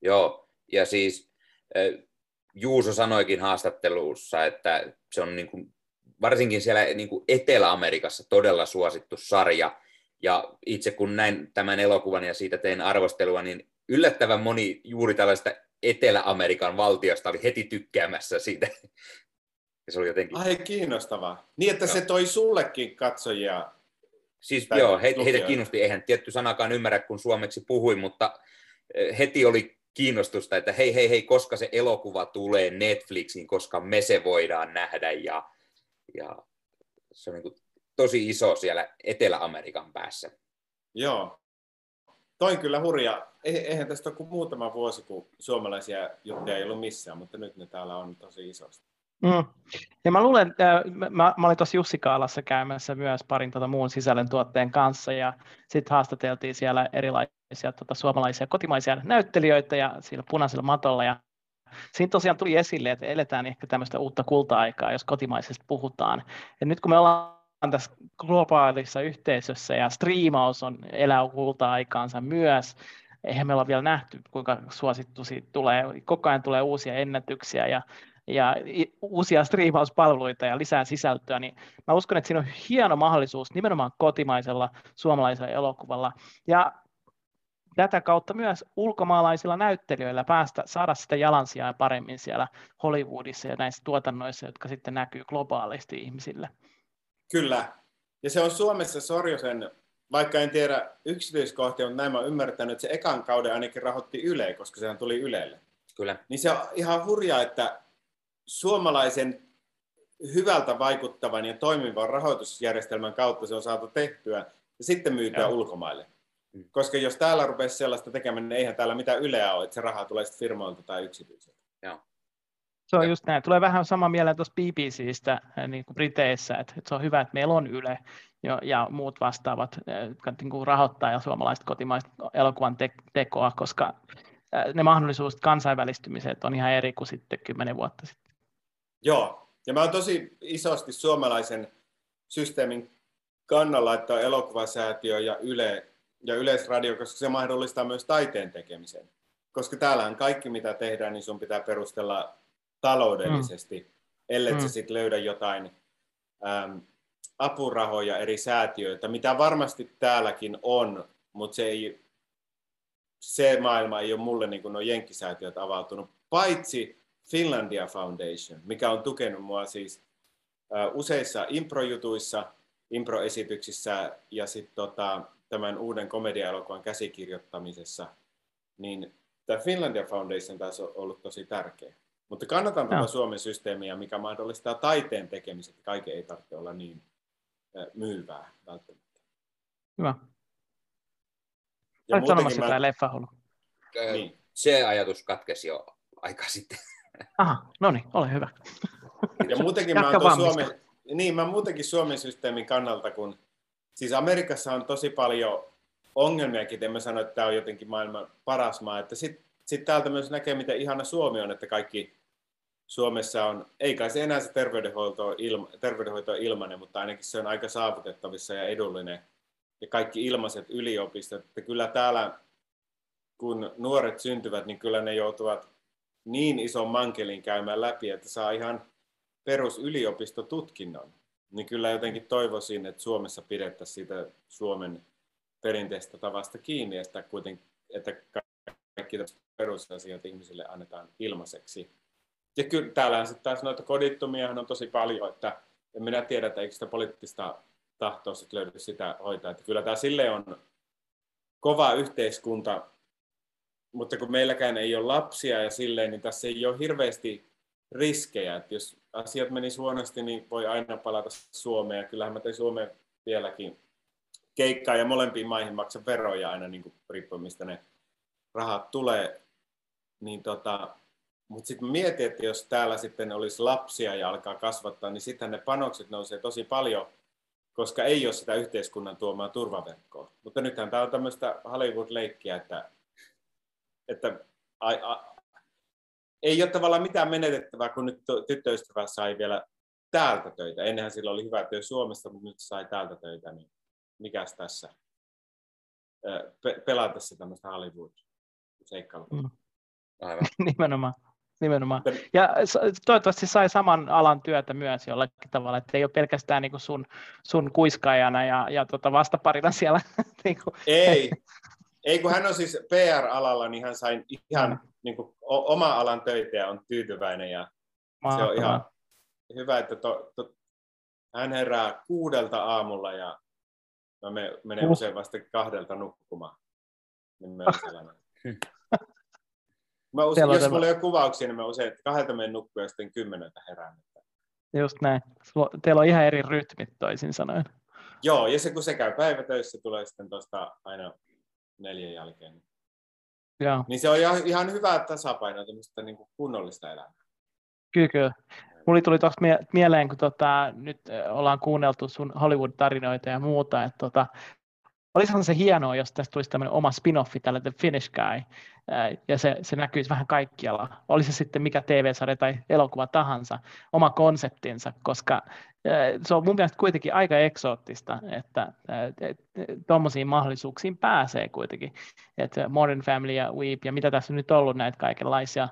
[SPEAKER 1] Joo, ja siis Juuso sanoikin haastattelussa, että se on niin kuin, varsinkin siellä niin kuin Etelä-Amerikassa todella suosittu sarja, ja itse kun näin tämän elokuvan ja siitä tein arvostelua, niin yllättävän moni juuri tällaista Etelä-Amerikan valtiosta oli heti tykkäämässä siitä. Ja se oli jotenkin...
[SPEAKER 2] Ai kiinnostavaa. Niin, että joo. se toi sullekin katsojia.
[SPEAKER 1] Siis joo, he, heitä kiinnosti. Eihän tietty sanakaan ymmärrä, kun suomeksi puhuin, mutta heti oli kiinnostusta, että hei, hei, hei, koska se elokuva tulee Netflixiin, koska me se voidaan nähdä ja, ja se on niin tosi iso siellä Etelä-Amerikan päässä.
[SPEAKER 2] Joo, Toin kyllä hurja. Eihän tästä ole kuin muutama vuosi, kun suomalaisia juttuja ei ollut missään, mutta nyt ne täällä on tosi isosti.
[SPEAKER 3] Mm. Ja mä luulen, että mä, mä olin tuossa Jussikaalassa käymässä myös parin tota muun sisällön tuotteen kanssa ja sitten haastateltiin siellä erilaisia tota, suomalaisia kotimaisia näyttelijöitä ja siellä punaisella matolla ja Siinä tosiaan tuli esille, että eletään ehkä tämmöistä uutta kulta-aikaa, jos kotimaisesta puhutaan. Ja nyt kun me ollaan tässä globaalissa yhteisössä ja striimaus on elää kulta-aikaansa myös, eihän me olla vielä nähty, kuinka suosittu siitä tulee. Koko ajan tulee uusia ennätyksiä ja ja uusia striimauspalveluita ja lisää sisältöä, niin mä uskon, että siinä on hieno mahdollisuus nimenomaan kotimaisella suomalaisella elokuvalla. Ja tätä kautta myös ulkomaalaisilla näyttelijöillä päästä saada sitä jalansijaa paremmin siellä Hollywoodissa ja näissä tuotannoissa, jotka sitten näkyy globaalisti ihmisille.
[SPEAKER 2] Kyllä. Ja se on Suomessa Sorjosen, vaikka en tiedä yksityiskohtia, mutta näin mä ymmärtänyt, että se ekan kauden ainakin rahoitti Yle, koska sehän tuli Ylelle.
[SPEAKER 1] Kyllä.
[SPEAKER 2] Niin se on ihan hurjaa, että suomalaisen hyvältä vaikuttavan ja toimivan rahoitusjärjestelmän kautta se on saatu tehtyä ja sitten myytyä ulkomaille. Mm. Koska jos täällä rupesi sellaista tekemään, niin eihän täällä mitään yleä ole, että se raha tulee sitten firmoilta tai yksityiseltä. Joo.
[SPEAKER 3] Se on just näin. Tulee vähän sama mieleen tuossa BBCstä äh, niin kuin Briteissä, että, että se on hyvä, että meillä on Yle ja, ja muut vastaavat, äh, jotka niin kuin rahoittaa ja suomalaiset kotimaiset elokuvan te- tekoa, koska äh, ne mahdollisuudet kansainvälistymiseen on ihan eri kuin sitten kymmenen vuotta sitten.
[SPEAKER 2] Joo, ja mä oon tosi isosti suomalaisen systeemin kannalla, että on elokuvasäätiö ja Yle ja Yleisradio, koska se mahdollistaa myös taiteen tekemisen. Koska täällähän kaikki, mitä tehdään, niin sun pitää perustella taloudellisesti, mm. ellei mm. sä sitten löydä jotain äm, apurahoja eri säätiöitä, mitä varmasti täälläkin on, mutta se, ei, se maailma ei ole mulle niin kuin nuo jenkkisäätiöt avautunut, paitsi Finlandia Foundation, mikä on tukenut mua siis uh, useissa improjutuissa, improesityksissä ja sitten tota, tämän uuden komedia-elokuvan käsikirjoittamisessa, niin tämä Finlandia Foundation taas on ollut tosi tärkeä. Mutta kannatan tätä Suomen systeemiä, mikä mahdollistaa taiteen tekemiset. Kaiken ei tarvitse olla niin myyvää välttämättä.
[SPEAKER 3] Hyvä. Ja Olet sanomassa mä... tämä leffahullu.
[SPEAKER 1] Niin. Se ajatus katkesi jo aika sitten. (laughs)
[SPEAKER 3] Aha, no niin, ole hyvä.
[SPEAKER 2] Ja muutenkin mä, oon Suomen, niin, mä muutenkin Suomen systeemin kannalta, kun siis Amerikassa on tosi paljon ongelmiakin, en mä sano, että tämä on jotenkin maailman paras maa, että sitten sit täältä myös näkee, miten ihana Suomi on, että kaikki Suomessa on, ei kai se enää se terveydenhoito, ilma, terveydenhoito on ilmainen, mutta ainakin se on aika saavutettavissa ja edullinen. Ja kaikki ilmaiset yliopistot, että kyllä täällä, kun nuoret syntyvät, niin kyllä ne joutuvat niin ison mankelin käymään läpi, että saa ihan perusylioppistotutkinnon. Niin kyllä jotenkin toivoisin, että Suomessa pidettäisiin siitä Suomen perinteistä tavasta kiinni, että, kuitenkin, että kaikki perusasiat ihmisille annetaan ilmaiseksi ja kyllä täällä sitten taas noita kodittomia on tosi paljon, että en minä tiedä, että eikö sitä poliittista tahtoa sitten löydy sitä hoitaa. Että kyllä tämä sille on kova yhteiskunta, mutta kun meilläkään ei ole lapsia ja silleen, niin tässä ei ole hirveästi riskejä. Että jos asiat menisi huonosti, niin voi aina palata Suomeen. Ja kyllähän mä tein Suomeen vieläkin keikkaa ja molempiin maihin maksan veroja aina niin kuin riippuen, mistä ne rahat tulee. Niin tota, mutta sitten mietin, että jos täällä sitten olisi lapsia ja alkaa kasvattaa, niin sitten ne panokset nousee tosi paljon, koska ei ole sitä yhteiskunnan tuomaa turvaverkkoa. Mutta nythän tämä on tämmöistä Hollywood-leikkiä, että, että a, a, ei ole tavallaan mitään menetettävää, kun nyt tyttöystävä sai vielä täältä töitä. Ennenhän sillä oli hyvä työ Suomessa, mutta nyt sai täältä töitä, niin mikäs tässä? Pe- pelata se tämmöistä Hollywood-seikkailua. Mm.
[SPEAKER 3] Aivan. (laughs) Nimenomaan. Nimenomaan. Ja toivottavasti sai saman alan työtä myös jollakin tavalla, että ei ole pelkästään niin kuin sun, sun kuiskaajana ja, ja tota vastaparina (laughs) siellä. niin kuin.
[SPEAKER 2] Ei, ei, kun hän on siis PR-alalla, niin hän sai ihan niin kuin, oma alan töitä ja on tyytyväinen. Ja se on ihan hyvä, että to, to, hän herää kuudelta aamulla ja mä menen usein vasta kahdelta nukkumaan. Niin (laughs) Mä usein, jos mulla ole kuvauksia, niin mä usein että kahdelta menen nukkua ja sitten kymmeneltä herään.
[SPEAKER 3] Just näin. Teillä on ihan eri rytmit toisin sanoen.
[SPEAKER 2] Joo, ja se kun se käy päivätöissä, tulee sitten tuosta aina neljän jälkeen. Joo. Niin se on ihan, ihan hyvä tasapaino tämmöistä niin kunnollista elämää.
[SPEAKER 3] Kyllä, kyllä. Mulla tuli tuosta mieleen, kun tota, nyt ollaan kuunneltu sun Hollywood-tarinoita ja muuta, että tota, olisihan se hienoa, jos tästä tulisi tämmöinen oma spin-offi tällä The Finnish Guy, ja se, se näkyisi vähän kaikkialla. Oli se sitten mikä TV-sarja tai elokuva tahansa, oma konseptinsa, koska se on mun mielestä kuitenkin aika eksoottista, että tuommoisiin mahdollisuuksiin pääsee kuitenkin. Että Modern Family ja Weep ja mitä tässä on nyt ollut näitä kaikenlaisia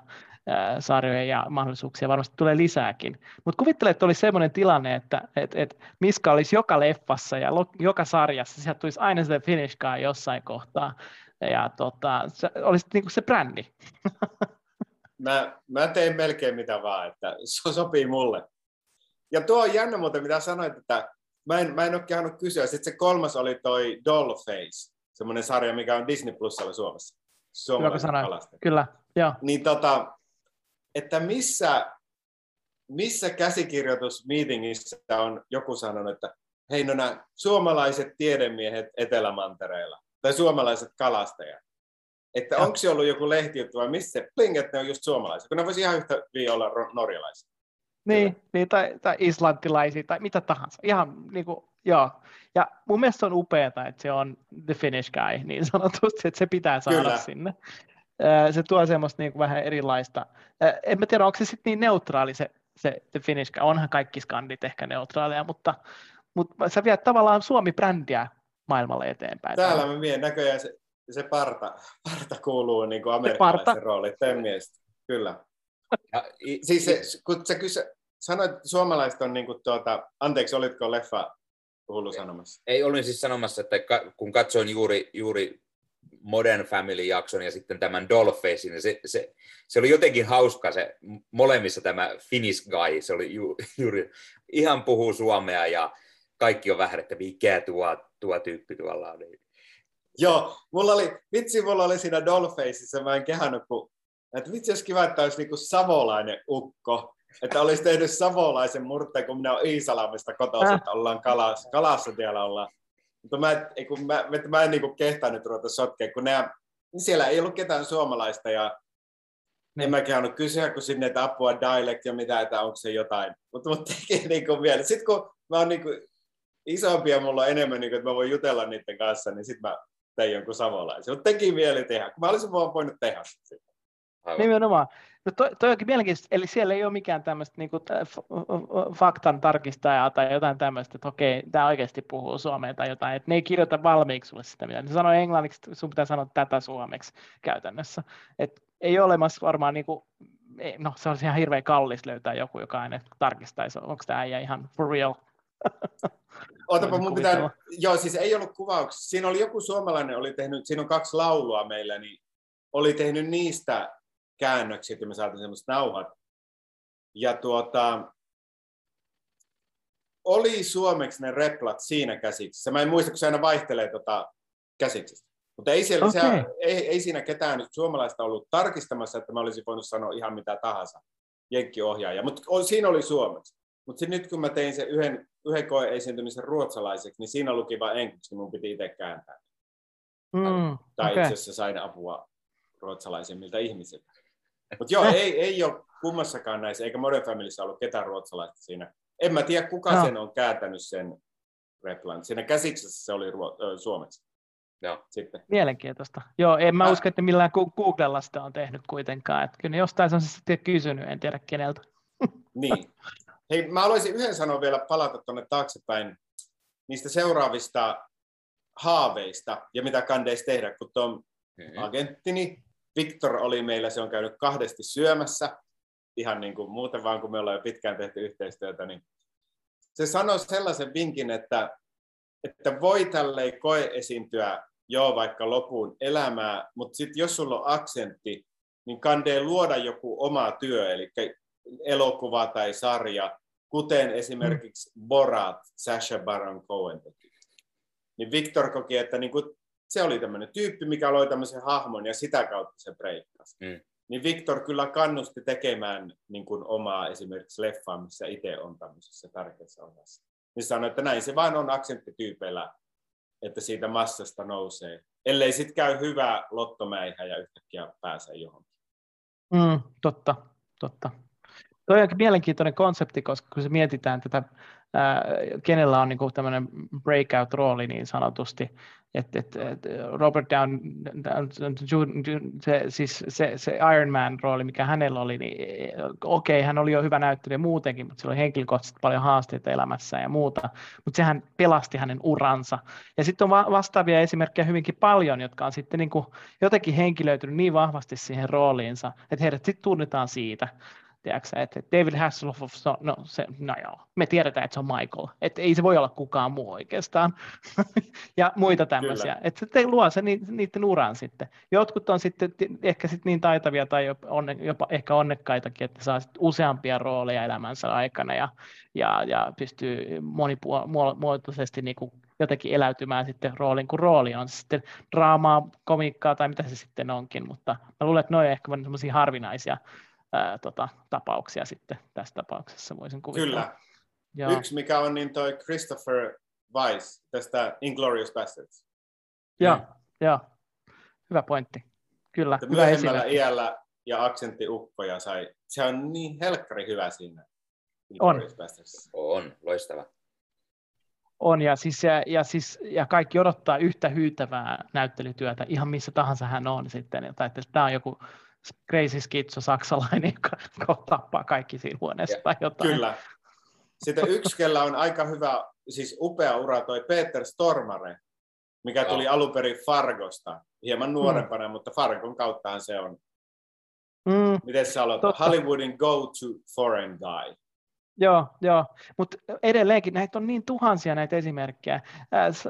[SPEAKER 3] sarjoja ja mahdollisuuksia varmasti tulee lisääkin. Mutta kuvittele, että olisi sellainen tilanne, että et, et Miska olisi joka leffassa ja lo, joka sarjassa, sieltä tulisi aina Finnish Guy jossain kohtaa, ja tota, se olisi niin kuin se brändi. (laughs)
[SPEAKER 2] mä, mä teen melkein mitä vaan, että se sopii mulle. Ja tuo on jännä muuten, mitä sanoit, että mä en, mä en ole kehannut kysyä. Sitten se kolmas oli toi Dollface, semmoinen sarja, mikä on Disney Plusalla Suomessa.
[SPEAKER 3] Kyllä, Kyllä, joo.
[SPEAKER 2] Niin tota, että missä, missä käsikirjoitusmeetingissä on joku sanonut, että hei no nämä suomalaiset tiedemiehet Etelämantereilla tai suomalaiset kalastajat. Että onko se ollut joku lehtijuttu vai missä se pling, että ne on just suomalaisia, kun ne voisi ihan yhtä olla norjalaisia.
[SPEAKER 3] Niin, niin tai, tai islantilaisia tai mitä tahansa. Ihan niin kuin, joo. Ja mun mielestä se on upeaa, että se on the Finnish guy niin sanotusti, että se pitää saada Kyllä. sinne se tuo semmoista niin kuin vähän erilaista. En mä tiedä, onko se sitten niin neutraali se, se The Finnish, onhan kaikki skandit ehkä neutraaleja, mutta, mutta sä viet tavallaan Suomi-brändiä maailmalle eteenpäin.
[SPEAKER 2] Täällä mä vien näköjään se, se parta, parta kuuluu niin kuin amerikkalaisen rooliin, mielestä. Kyllä. Ja, siis se, kun sä kysä, sanoit, että suomalaiset on niin kuin tuota, anteeksi, olitko leffa hullu sanomassa?
[SPEAKER 1] Ei, olin siis sanomassa, että kun katsoin juuri, juuri Modern Family-jakson ja sitten tämän Dollfacein, niin se, se, se oli jotenkin hauska se molemmissa tämä Finnish guy, se oli ju, (laughs) juuri, ihan puhuu suomea ja kaikki on vähän, että mikä tuo, tuo tyyppi tuolla on. Niin.
[SPEAKER 2] Joo, mulla oli, vitsi mulla oli siinä Dollfaceissa, mä en kehannut, kun, että vitsi olisi kiva, että olisi niinku savolainen ukko, että olisi tehnyt savolaisen murteen, kun minä olen Iisalamista kotoisin, että ollaan kalassa, kalassa siellä ollaan. Mutta mä, ei, kun mä, mä, mä en niin kehtaa nyt ruveta sotkea, kun niin siellä ei ollut ketään suomalaista ja niin. en mäkään ollut kysyä, kun sinne, että apua dialect ja mitä, että onko se jotain. Mutta mut teki niin kuin vielä. Sitten kun mä oon niin kuin, isompia, mulla on enemmän, niin kuin, että mä voin jutella niiden kanssa, niin sitten mä tein jonkun savolaisen. Mutta teki mieli tehdä, kun mä olisin vaan voinut tehdä sitä.
[SPEAKER 3] Nimenomaan. No toi, toi onkin mielenkiintoista, eli siellä ei ole mikään tämmöistä niin kuin, faktan tarkistajaa tai jotain tämmöistä, että okei, tämä oikeasti puhuu suomea tai jotain, että ne ei kirjoita valmiiksi sulle sitä mitä. Ne sanoo englanniksi, sun pitää sanoa tätä suomeksi käytännössä. Et ei ole olemassa varmaan, niin kuin, no se olisi ihan hirveän kallis löytää joku, joka aina tarkistaisi, onko tämä äijä ihan for real.
[SPEAKER 2] Ootapa, mun pitää, joo, siis ei ollut kuvauksia. Siinä oli joku suomalainen, oli tehnyt, siinä on kaksi laulua meillä, niin oli tehnyt niistä käännöksiä, että me saatiin semmoiset nauhat. Ja tuota, oli suomeksi ne replat siinä käsiksessä. Mä en muista, kun se aina vaihtelee tota käsiksistä. Mutta ei, siellä, okay. se, ei, ei siinä ketään nyt suomalaista ollut tarkistamassa, että mä olisin voinut sanoa ihan mitä tahansa. Jenkki-ohjaaja. Mutta siinä oli suomeksi. Mutta nyt kun mä tein sen yhden, yhden koe-esiintymisen ruotsalaiseksi, niin siinä luki vain englanniksi, niin mun piti itse kääntää. Mm, tai okay. itse asiassa sain apua ruotsalaisemmilta ihmisiltä. Mutta joo, ei, ei ole kummassakaan näissä, eikä Modern Familyssä ollut ketään ruotsalaista siinä. En mä tiedä, kuka no. sen on kääntänyt sen replan. Siinä käsiksessä se oli ruo- ö, suomeksi. Joo,
[SPEAKER 3] sitten. Mielenkiintoista. Joo, en mä, mä usko, että millään Googlella sitä on tehnyt kuitenkaan. Että kyllä jostain on se sitten kysynyt, en tiedä keneltä.
[SPEAKER 2] niin. (laughs) Hei, mä haluaisin yhden sanoa vielä palata tuonne taaksepäin niistä seuraavista haaveista ja mitä kandeisi tehdä, kun tuon agenttini Victor oli meillä, se on käynyt kahdesti syömässä, ihan niin kuin muuten vaan, kun me ollaan jo pitkään tehty yhteistyötä, niin se sanoi sellaisen vinkin, että, että voi tälleen koe esiintyä joo vaikka lopun elämää, mutta sitten jos sulla on aksentti, niin kandee luoda joku oma työ, eli elokuva tai sarja, kuten esimerkiksi Borat, Sasha Baron Cohen teki. Niin Victor koki, että niin kuin se oli tämmöinen tyyppi, mikä loi tämmöisen hahmon ja sitä kautta se breikkasi. Mm. Niin Victor kyllä kannusti tekemään niin kuin omaa esimerkiksi leffaa, missä itse on tämmöisessä tärkeässä osassa. Niin sanoi, että näin se vain on aksenttityypeillä, että siitä massasta nousee. Ellei sitten käy hyvä lottomäihä ja yhtäkkiä pääsee johonkin.
[SPEAKER 3] Mm, totta, totta. Tuo on mielenkiintoinen konsepti, koska kun se mietitään tätä, ää, kenellä on niin tämmöinen breakout-rooli niin sanotusti, että et, et Robert Down, se, siis se, se Iron Man-rooli, mikä hänellä oli, niin okei, okay, hän oli jo hyvä näyttelijä muutenkin, mutta sillä oli henkilökohtaisesti paljon haasteita elämässä ja muuta, mutta sehän pelasti hänen uransa. Ja sitten on vastaavia esimerkkejä hyvinkin paljon, jotka on sitten niin jotenkin henkilöitynyt niin vahvasti siihen rooliinsa, että heidät sitten tunnetaan siitä tiedätkö, että David Hasselhoff, no, no, se, no joo, me tiedetään, että se on Michael, että ei se voi olla kukaan muu oikeastaan, (laughs) ja muita tämmöisiä, Kyllä. että se luo se niiden uran sitten. Jotkut on sitten ehkä sitten niin taitavia tai jopa, onne, jopa ehkä onnekkaitakin, että saa useampia rooleja elämänsä aikana ja, ja, ja pystyy monimuotoisesti niin kuin jotenkin eläytymään sitten roolin kuin rooli on se sitten draamaa, komiikkaa tai mitä se sitten onkin, mutta mä luulen, että ne on ehkä sellaisia harvinaisia ää, tota, tapauksia sitten tässä tapauksessa voisin kuvitella.
[SPEAKER 2] Kyllä. Ja... Yksi mikä on niin toi Christopher Weiss tästä Inglorious Bastards.
[SPEAKER 3] Joo, mm. joo. Hyvä pointti. Kyllä,
[SPEAKER 2] Että hyvä myöhemmällä iällä ja aksentti ukkoja sai, se on niin helkkari hyvä siinä.
[SPEAKER 3] On.
[SPEAKER 1] On, loistava.
[SPEAKER 3] On, ja, siis, ja, ja, siis, ja kaikki odottaa yhtä hyytävää näyttelytyötä, ihan missä tahansa hän on sitten. että tämä on joku crazy skitso saksalainen, joka tappaa kaikki siinä huoneessa tai jotain.
[SPEAKER 2] Kyllä. Sitten yksi, kellä on aika hyvä, siis upea ura toi Peter Stormare, mikä tuli
[SPEAKER 1] Joo.
[SPEAKER 2] alun perin Fargosta, hieman nuorempana, mutta Fargon kauttahan se on.
[SPEAKER 3] Mm,
[SPEAKER 2] Miten sä aloitat?
[SPEAKER 3] Totta.
[SPEAKER 2] Hollywoodin go-to foreign guy.
[SPEAKER 3] Joo, joo. mutta edelleenkin näitä on niin tuhansia näitä esimerkkejä.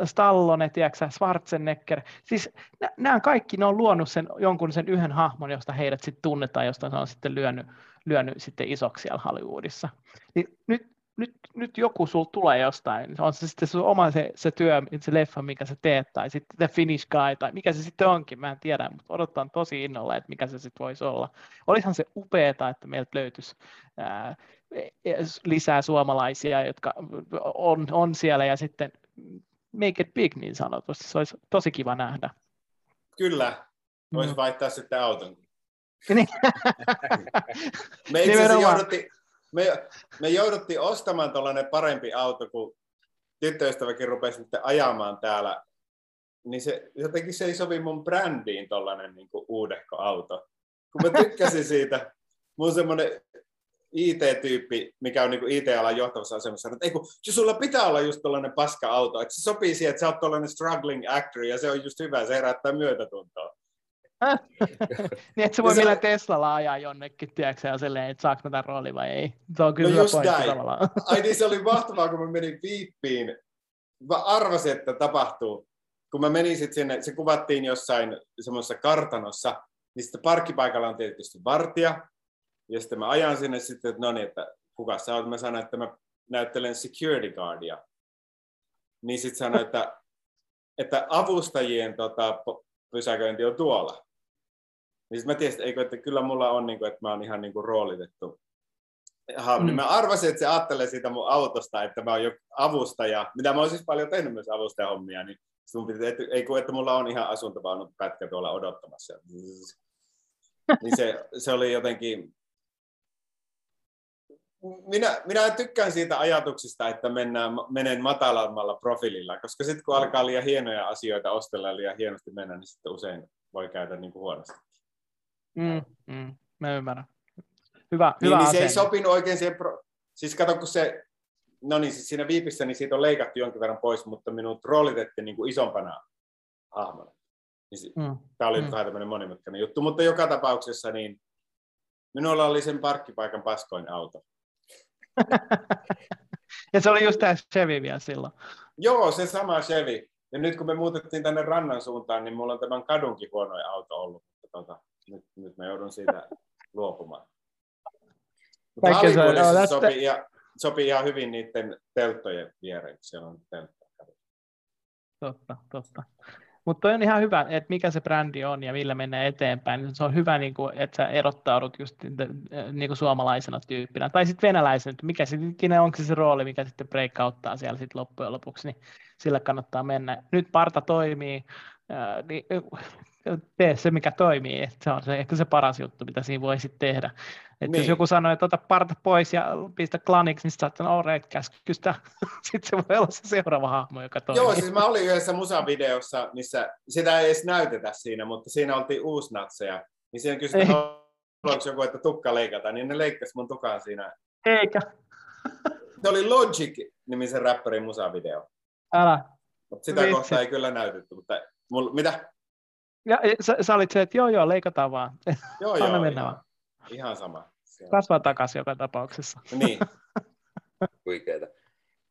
[SPEAKER 3] Stallone, tiedätkö, sä, Schwarzenegger. Siis nä- nämä kaikki, ne on luonut sen, jonkun sen yhden hahmon, josta heidät sitten tunnetaan, josta ne on sitten lyönyt, lyönyt sitten isoksi siellä Hollywoodissa. Niin nyt, nyt, nyt joku sul tulee jostain, on se sitten sun oma se, se työ, se leffa, mikä sä teet, tai sitten The Finish Guy, tai mikä se sitten onkin, mä en tiedä, mutta odotan tosi innolla, että mikä se sitten voisi olla. Olisihan se upeeta, että meiltä löytyisi ää, lisää suomalaisia, jotka on, on siellä ja sitten make it big niin sanotusti. Se olisi tosi kiva nähdä.
[SPEAKER 2] Kyllä, voisi
[SPEAKER 3] Mm.
[SPEAKER 2] vaihtaa sitten auton.
[SPEAKER 3] Niin. (laughs)
[SPEAKER 2] Me itse asiassa
[SPEAKER 3] Nimenomaan.
[SPEAKER 2] Me, me jouduttiin ostamaan tuollainen parempi auto, kun tyttöystäväkin rupesi nyt ajamaan täällä. Niin se, jotenkin se ei sovi mun brändiin tuollainen niin uudehko auto. Kun mä tykkäsin siitä, mun semmoinen IT-tyyppi, mikä on niin IT-alan johtavassa asemassa, että ei kun, sulla pitää olla just tuollainen paska-auto, että se sopii siihen, että sä oot tuollainen struggling actor ja se on just hyvä, se herättää myötätuntoa. (laughs)
[SPEAKER 3] niin, että se voi
[SPEAKER 2] se-
[SPEAKER 3] millä Teslalla ajaa jonnekin, tiedätkö, ja silleen, että saako mä tämän roolin vai ei. Se on kyllä
[SPEAKER 2] No just
[SPEAKER 3] pointti
[SPEAKER 2] näin.
[SPEAKER 3] tavallaan. (laughs)
[SPEAKER 2] Ai niin, se oli mahtavaa, kun mä menin viippiin. Mä arvasin, että tapahtuu. Kun mä menin sit sinne, se kuvattiin jossain semmoisessa kartanossa, niin sitten parkkipaikalla on tietysti vartija. Ja sitten mä ajan sinne sitten, että no niin, että kuka sä oot? Mä sanoin, että mä näyttelen security guardia. Niin sitten sanoin, että, että avustajien tota, pysäköinti on tuolla. Niin mä tiesin, että, eikö, että kyllä mulla on, niin kuin, että mä oon ihan niin kuin roolitettu Aha,
[SPEAKER 3] Mm.
[SPEAKER 2] niin mä arvasin, että se ajattelee siitä mun autosta, että mä oon jo avustaja, mitä mä oon siis paljon tehnyt myös avustajahommia, niin sun piti, että, ei kun, että mulla on ihan asuntovaunut pätkä tuolla odottamassa. Niin se, se oli jotenkin... Minä, minä tykkään siitä ajatuksesta, että mennään, menen matalammalla profiililla, koska sitten kun alkaa liian hienoja asioita ostella ja liian hienosti mennä, niin sitten usein voi käydä niin kuin huonosti.
[SPEAKER 3] Mm, mm, mä ymmärrän. Hyvä,
[SPEAKER 2] Niin,
[SPEAKER 3] hyvä
[SPEAKER 2] niin se ei sopinut oikein siihen... Pro... Siis kato, kun se... No niin, siis siinä viipissä niin siitä on leikattu jonkin verran pois, mutta minut roolitettiin niin kuin isompana hahmona. Niin
[SPEAKER 3] Mm.
[SPEAKER 2] Tämä oli
[SPEAKER 3] Mm.
[SPEAKER 2] mm. vähän tämmöinen monimutkainen juttu, mutta joka tapauksessa niin minulla oli sen parkkipaikan paskoin auto. (laughs)
[SPEAKER 3] ja se oli just tämä Chevy vielä silloin.
[SPEAKER 2] Joo, se sama Chevy. Ja nyt kun me muutettiin tänne rannan suuntaan, niin mulla on tämän kadunkin huonoin auto ollut. Mutta tota, nyt, nyt mä joudun siitä luopumaan. Mutta Hollywoodissa
[SPEAKER 3] tästä-
[SPEAKER 2] sopii, ja, sopii ihan hyvin niiden telttojen viereen, kun siellä on telttoja.
[SPEAKER 3] Totta, totta. Mutta on ihan hyvä, että mikä se brändi on ja millä mennään eteenpäin. Se on hyvä, niin kuin, että sä erottaudut just niin kuin suomalaisena tyyppinä. Tai sitten venäläisenä, että mikä sitten onko se se rooli, mikä sitten breakauttaa siellä sitten loppujen lopuksi, niin sillä kannattaa mennä. Nyt parta toimii, ää, niin tee se, mikä toimii. Et se on se, ehkä se paras juttu, mitä siinä voi sitten tehdä. Et jos
[SPEAKER 2] Niin.
[SPEAKER 3] joku sanoo, että ota parta pois ja pistä klaniksi, niin sanoa, all right, käskystä. (laughs) Sitten se voi olla se seuraava hahmo, joka toimii.
[SPEAKER 2] Joo, siis mä olin yhdessä musavideossa, missä sitä ei edes näytetä siinä, mutta siinä oltiin uusnatseja. Niin siinä kysytään, haluatko joku, että tukka leikataan, niin ne leikkasi mun tukaan siinä.
[SPEAKER 3] Eikä.
[SPEAKER 2] Se oli Logic-nimisen räppärin musavideo.
[SPEAKER 3] Älä.
[SPEAKER 2] Mutta sitä
[SPEAKER 3] Vitsi.
[SPEAKER 2] kohtaa ei kyllä näytetty. Mutta mul, mitä?
[SPEAKER 3] Ja ja sä, sä olit se, että joo joo, leikataan vaan.
[SPEAKER 2] Joo,
[SPEAKER 3] Anna
[SPEAKER 2] joo,
[SPEAKER 3] mennä
[SPEAKER 2] ihan,
[SPEAKER 3] vaan.
[SPEAKER 2] ihan sama. On-
[SPEAKER 3] Kasvaa takaisin joka tapauksessa.
[SPEAKER 2] Niin.
[SPEAKER 1] Huikeeta.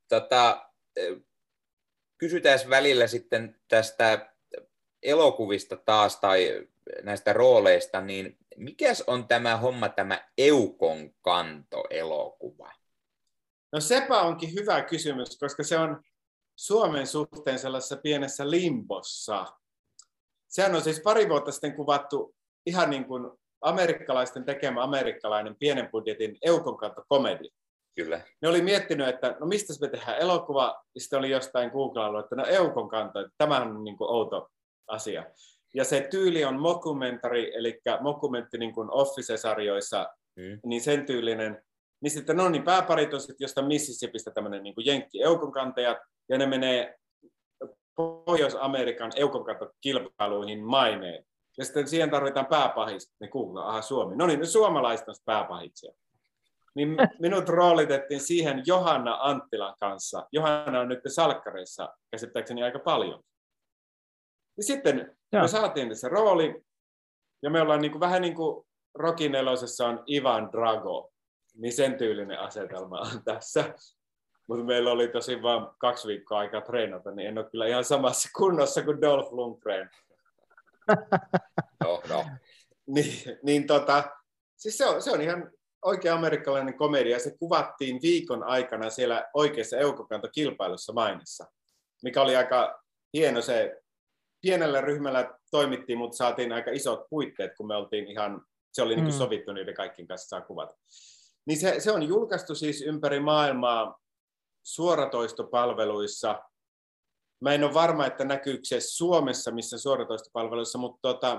[SPEAKER 1] Tota, eh, kysytään välillä sitten tästä elokuvista taas tai näistä rooleista, niin mikäs on tämä homma, tämä Eukon kanto-elokuva?
[SPEAKER 2] No sepä onkin hyvä kysymys, koska se on Suomen suhteen sellaisessa pienessä limbossa. Sehän on siis pari vuotta sitten kuvattu ihan niin kuin amerikkalaisten tekemä amerikkalainen pienen budjetin Eukon kanto komedi.
[SPEAKER 1] Kyllä.
[SPEAKER 2] Ne oli miettinyt, että no mistä me tehdään elokuva, ja sitten oli jostain googlaillut, että no Eukon kanto, että tämähän on niin kuin outo asia. Ja se tyyli on mockumentary, eli mockumentti niin kuin Office-sarjoissa,
[SPEAKER 1] Mm.
[SPEAKER 2] niin sen tyylinen. Niin sitten no niin, pääparit on sitten jostain Mississippistä tämmöinen niin jenkki eukonkantajat, ja ne menee Pohjois-Amerikan eukonkantokilpailuihin maineen. Ja sitten siihen tarvitaan pääpahis. Ne googlaa, aha Suomi. No niin, suomalaiset on sitten pääpahiksia. niin (laughs) minut roolitettiin siihen Johanna Anttilan kanssa. Johanna on nyt salkkareissa käsittääkseni aika paljon. Ja sitten Joo. me saatiin se rooli, ja me ollaan niin kuin, vähän niin kuin Rokin on Ivan Drago, niin sen tyylinen asetelma on tässä. Mutta meillä oli tosi vain kaksi viikkoa aikaa treenata, niin en ole kyllä ihan samassa kunnossa kuin Dolph Lundgren. (laughs)
[SPEAKER 1] no, no.
[SPEAKER 2] niin, niin tota, siis se on, se on ihan oikea amerikkalainen komedia. Se kuvattiin viikon aikana siellä oikeassa eukokantokilpailussa Mainissa, mikä oli aika hieno se. Pienellä ryhmällä toimittiin, mutta saatiin aika isot puitteet, kun me oltiin ihan, se oli niin kuin mm. sovittu niiden kaikkien kanssa saa kuvata. Niin se, se on julkaistu siis ympäri maailmaa suoratoistopalveluissa. Mä en ole varma, että näkyykö se Suomessa missä suoratoistopalveluissa, mutta tota,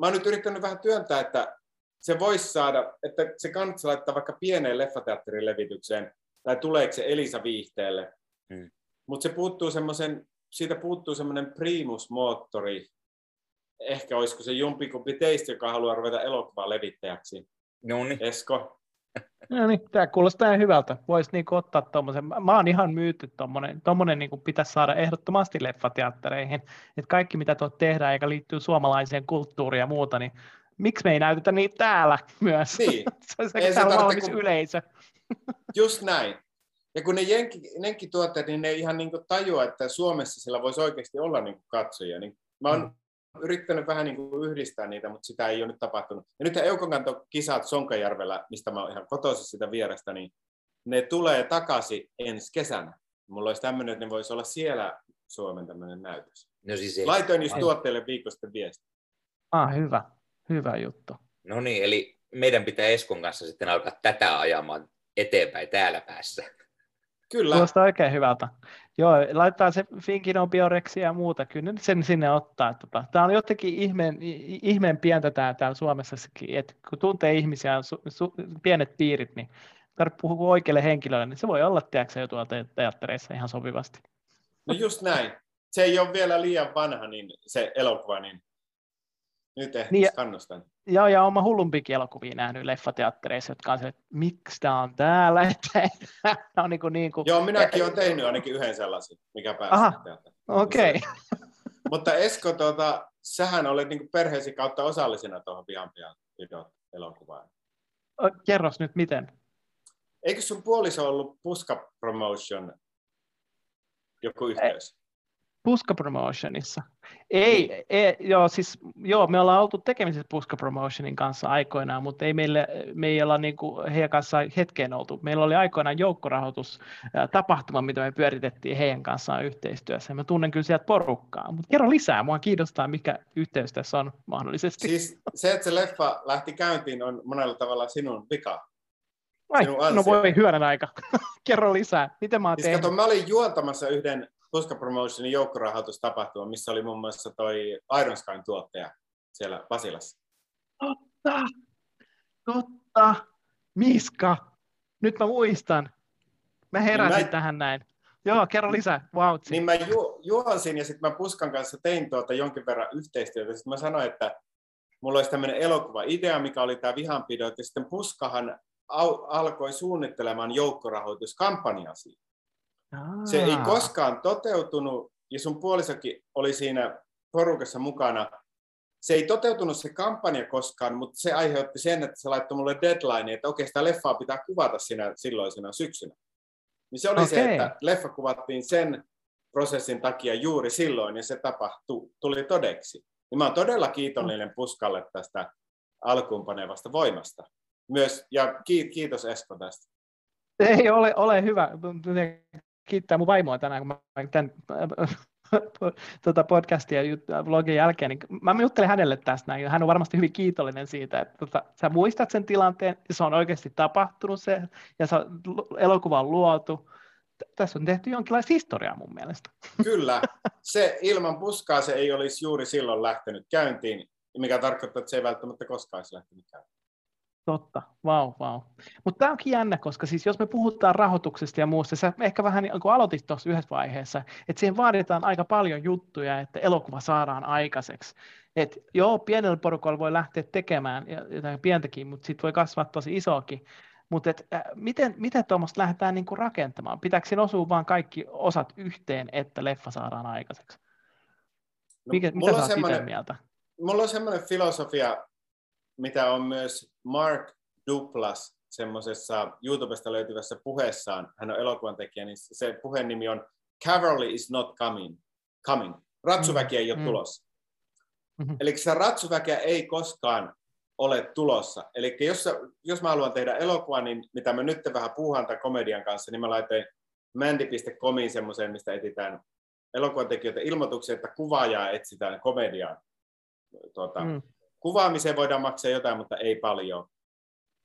[SPEAKER 2] mä oon nyt yrittänyt vähän työntää, että se voisi saada, että se kannattaa laittaa vaikka pieneen leffateatterin levitykseen, tai tuleeko se Elisa viihteelle. Hmm. Mutta se puuttuu semmoisen, siitä puuttuu semmoinen primusmoottori. Ehkä olisiko se jompikumpi teistä, joka haluaa ruveta elokuvaa levittäjäksi.
[SPEAKER 1] No niin.
[SPEAKER 2] Esko?
[SPEAKER 3] No niin, tämä kuulostaa ihan hyvältä. Voisi niinku ottaa tuommoisen, mä oon ihan myyty tuommoinen, tuommoinen niinku pitäisi saada ehdottomasti leffateattereihin. Että kaikki mitä tuot tehdään, eikä liittyy suomalaiseen kulttuuriin ja muuta, niin miksi me ei näytetä niitä täällä myös?
[SPEAKER 2] Niin. (laughs)
[SPEAKER 3] se on se valmis kun... yleisö.
[SPEAKER 2] Just näin. Ja kun ne jenki, jenkkituotteet, niin ne ei ihan niin tajua, että Suomessa sillä voisi oikeasti olla niin katsoja. Niin mä oon mm. Yrittänyt vähän niin yhdistää niitä, mutta sitä ei ole nyt tapahtunut. Ja nyt Eukonkanto-kisat Sonkajärvellä, mistä mä oon ihan kotoisin sitä vierestä, niin ne tulee takaisin ensi kesänä. Mulla olisi tämmöinen, että ne voisi olla siellä Suomen tämmöinen näytös.
[SPEAKER 1] No siis ei.
[SPEAKER 2] Laitoin just tuotteille viikosta viesti.
[SPEAKER 3] Ah, hyvä. Hyvä juttu.
[SPEAKER 1] No niin, eli meidän pitää Eskon kanssa sitten alkaa tätä ajamaan eteenpäin täällä päässä.
[SPEAKER 2] Kyllä.
[SPEAKER 3] Kuulostaa oikein hyvältä. Joo, laittaa se Finkinon bioreksi ja muuta, kyllä sen sinne ottaa. Tota, tämä on jotenkin ihmeen, ihmeen pientä tää, täällä Suomessakin, että kun tuntee ihmisiä, su, su, pienet piirit, niin tarvitsee puhua oikealle henkilölle, niin se voi olla, tiedätkö, jo tuolla teattereissa ihan sopivasti.
[SPEAKER 2] No just näin. Se ei ole vielä liian vanha, niin se elokuva, niin nyt ehkä niin, kannustan.
[SPEAKER 3] Joo, ja olen hullumpikin elokuvia nähnyt leffateattereissa, jotka on se, että miksi tämä on täällä. (laughs) Että, on niin kuin, niin kuin...
[SPEAKER 2] Joo, minäkin olen tehnyt ainakin yhden sellaisen, mikä pääsi.
[SPEAKER 3] okei. Okay.
[SPEAKER 2] Mutta Esko, tuota, sähän olet niin perheesi kautta osallisena tuohon pian pian elokuvaan.
[SPEAKER 3] Kerros nyt miten.
[SPEAKER 2] Eikö sun puoliso ollut Puska Promotion joku yhteys?
[SPEAKER 3] Puska Promotionissa. Ei, niin. ei joo, siis, joo, me ollaan oltu tekemisissä Puska Promotionin kanssa aikoinaan, mutta ei meille, me ei olla niin kuin heidän kanssa hetkeen oltu. Meillä oli aikoinaan joukkorahoitus tapahtuma, mitä me pyöritettiin heidän kanssaan yhteistyössä. Mä tunnen kyllä sieltä porukkaa, mutta kerro lisää, mua kiinnostaa, mikä yhteys tässä on mahdollisesti.
[SPEAKER 2] Siis se, että se leffa lähti käyntiin, on monella tavalla sinun vika.
[SPEAKER 3] Ai, no voi hyvänä aika. (laughs) kerro lisää, miten mä oon siis
[SPEAKER 2] tehnyt? Kato, mä olin juontamassa yhden Tuska Promotionin joukkorahoitustapahtuma, missä oli muun muassa toi Iron Skyn tuottaja siellä Pasilassa.
[SPEAKER 3] Totta, totta, Miska, nyt mä muistan. Mä heräsin niin mä... tähän näin. Joo, kerro lisää. Wow.
[SPEAKER 2] Niin mä ju- juonsin ja sitten mä Puskan kanssa tein tuota jonkin verran yhteistyötä. Sitten mä sanoin, että mulla olisi tämmöinen elokuva-idea, mikä oli tämä vihanpidot. Ja sitten Puskahan au- alkoi suunnittelemaan joukkorahoituskampanjaa siitä. Se ei koskaan toteutunut, ja sun puolisokin oli siinä porukassa mukana. Se ei toteutunut se kampanja koskaan, mutta se aiheutti sen, että se laittoi mulle deadline, että okei, sitä leffaa pitää kuvata siinä silloisena syksynä. Niin se oli okay. se, että leffa kuvattiin sen prosessin takia juuri silloin, ja se tapahtui, tuli todeksi. Niin mä oon todella kiitollinen Puskalle tästä alkuunpanevasta voimasta. Myös, ja kiitos Esko tästä.
[SPEAKER 3] Ei ole, ole hyvä kiittää mun vaimoa tänään, kun mä tämän (laughs) tuota podcastia ja vlogin jälkeen, niin mä juttelen hänelle tästä näin, hän on varmasti hyvin kiitollinen siitä, että tota, sä muistat sen tilanteen, se on oikeasti tapahtunut se, ja se elokuva on luotu. Tässä on tehty jonkinlaista historiaa mun mielestä. (laughs)
[SPEAKER 2] Kyllä. Se ilman puskaa se ei olisi juuri silloin lähtenyt käyntiin, mikä tarkoittaa, että se ei välttämättä koskaan olisi lähtenyt käyntiin.
[SPEAKER 3] Totta, vau, wow, vau. Wow. Mutta tämä onkin jännä, koska siis jos me puhutaan rahoituksesta ja muusta, sä ehkä vähän niin kuin aloitit tuossa yhdessä vaiheessa, että siihen vaaditaan aika paljon juttuja, että elokuva saadaan aikaiseksi. Et joo, pienellä porukalla voi lähteä tekemään jotain pientäkin, mutta sitten voi kasvaa tosi isoakin. mutta et, äh, miten, miten tuommoista lähdetään niin kuin rakentamaan? Pitääkö siinä osua vaan kaikki osat yhteen, että leffa saadaan aikaiseksi?
[SPEAKER 2] No,
[SPEAKER 3] Mikä, mitä
[SPEAKER 2] mulla on
[SPEAKER 3] sä oot mieltä?
[SPEAKER 2] Mulla on semmoinen filosofia, mitä on myös Mark Duplas semmoisessa YouTubesta löytyvässä puheessaan, hän on elokuvan tekijä, niin se puheen nimi on Cavalry is not coming. coming. Ratsuväki ei ole
[SPEAKER 3] Mm.
[SPEAKER 2] tulossa.
[SPEAKER 3] Mhm.
[SPEAKER 2] Eli se ratsuväkeä ei koskaan ole tulossa. Eli jos, jos mä haluan tehdä elokuvan, niin mitä mä nyt vähän puuhaan tämän komedian kanssa, niin mä laitoin mandy.comiin semmoiseen, mistä etsitään elokuvan tekijöitä ilmoituksia, että kuvaajaa etsitään komediaan. Tuota,
[SPEAKER 3] Mm.
[SPEAKER 2] Kuvaamiseen voidaan maksaa jotain, mutta ei paljon.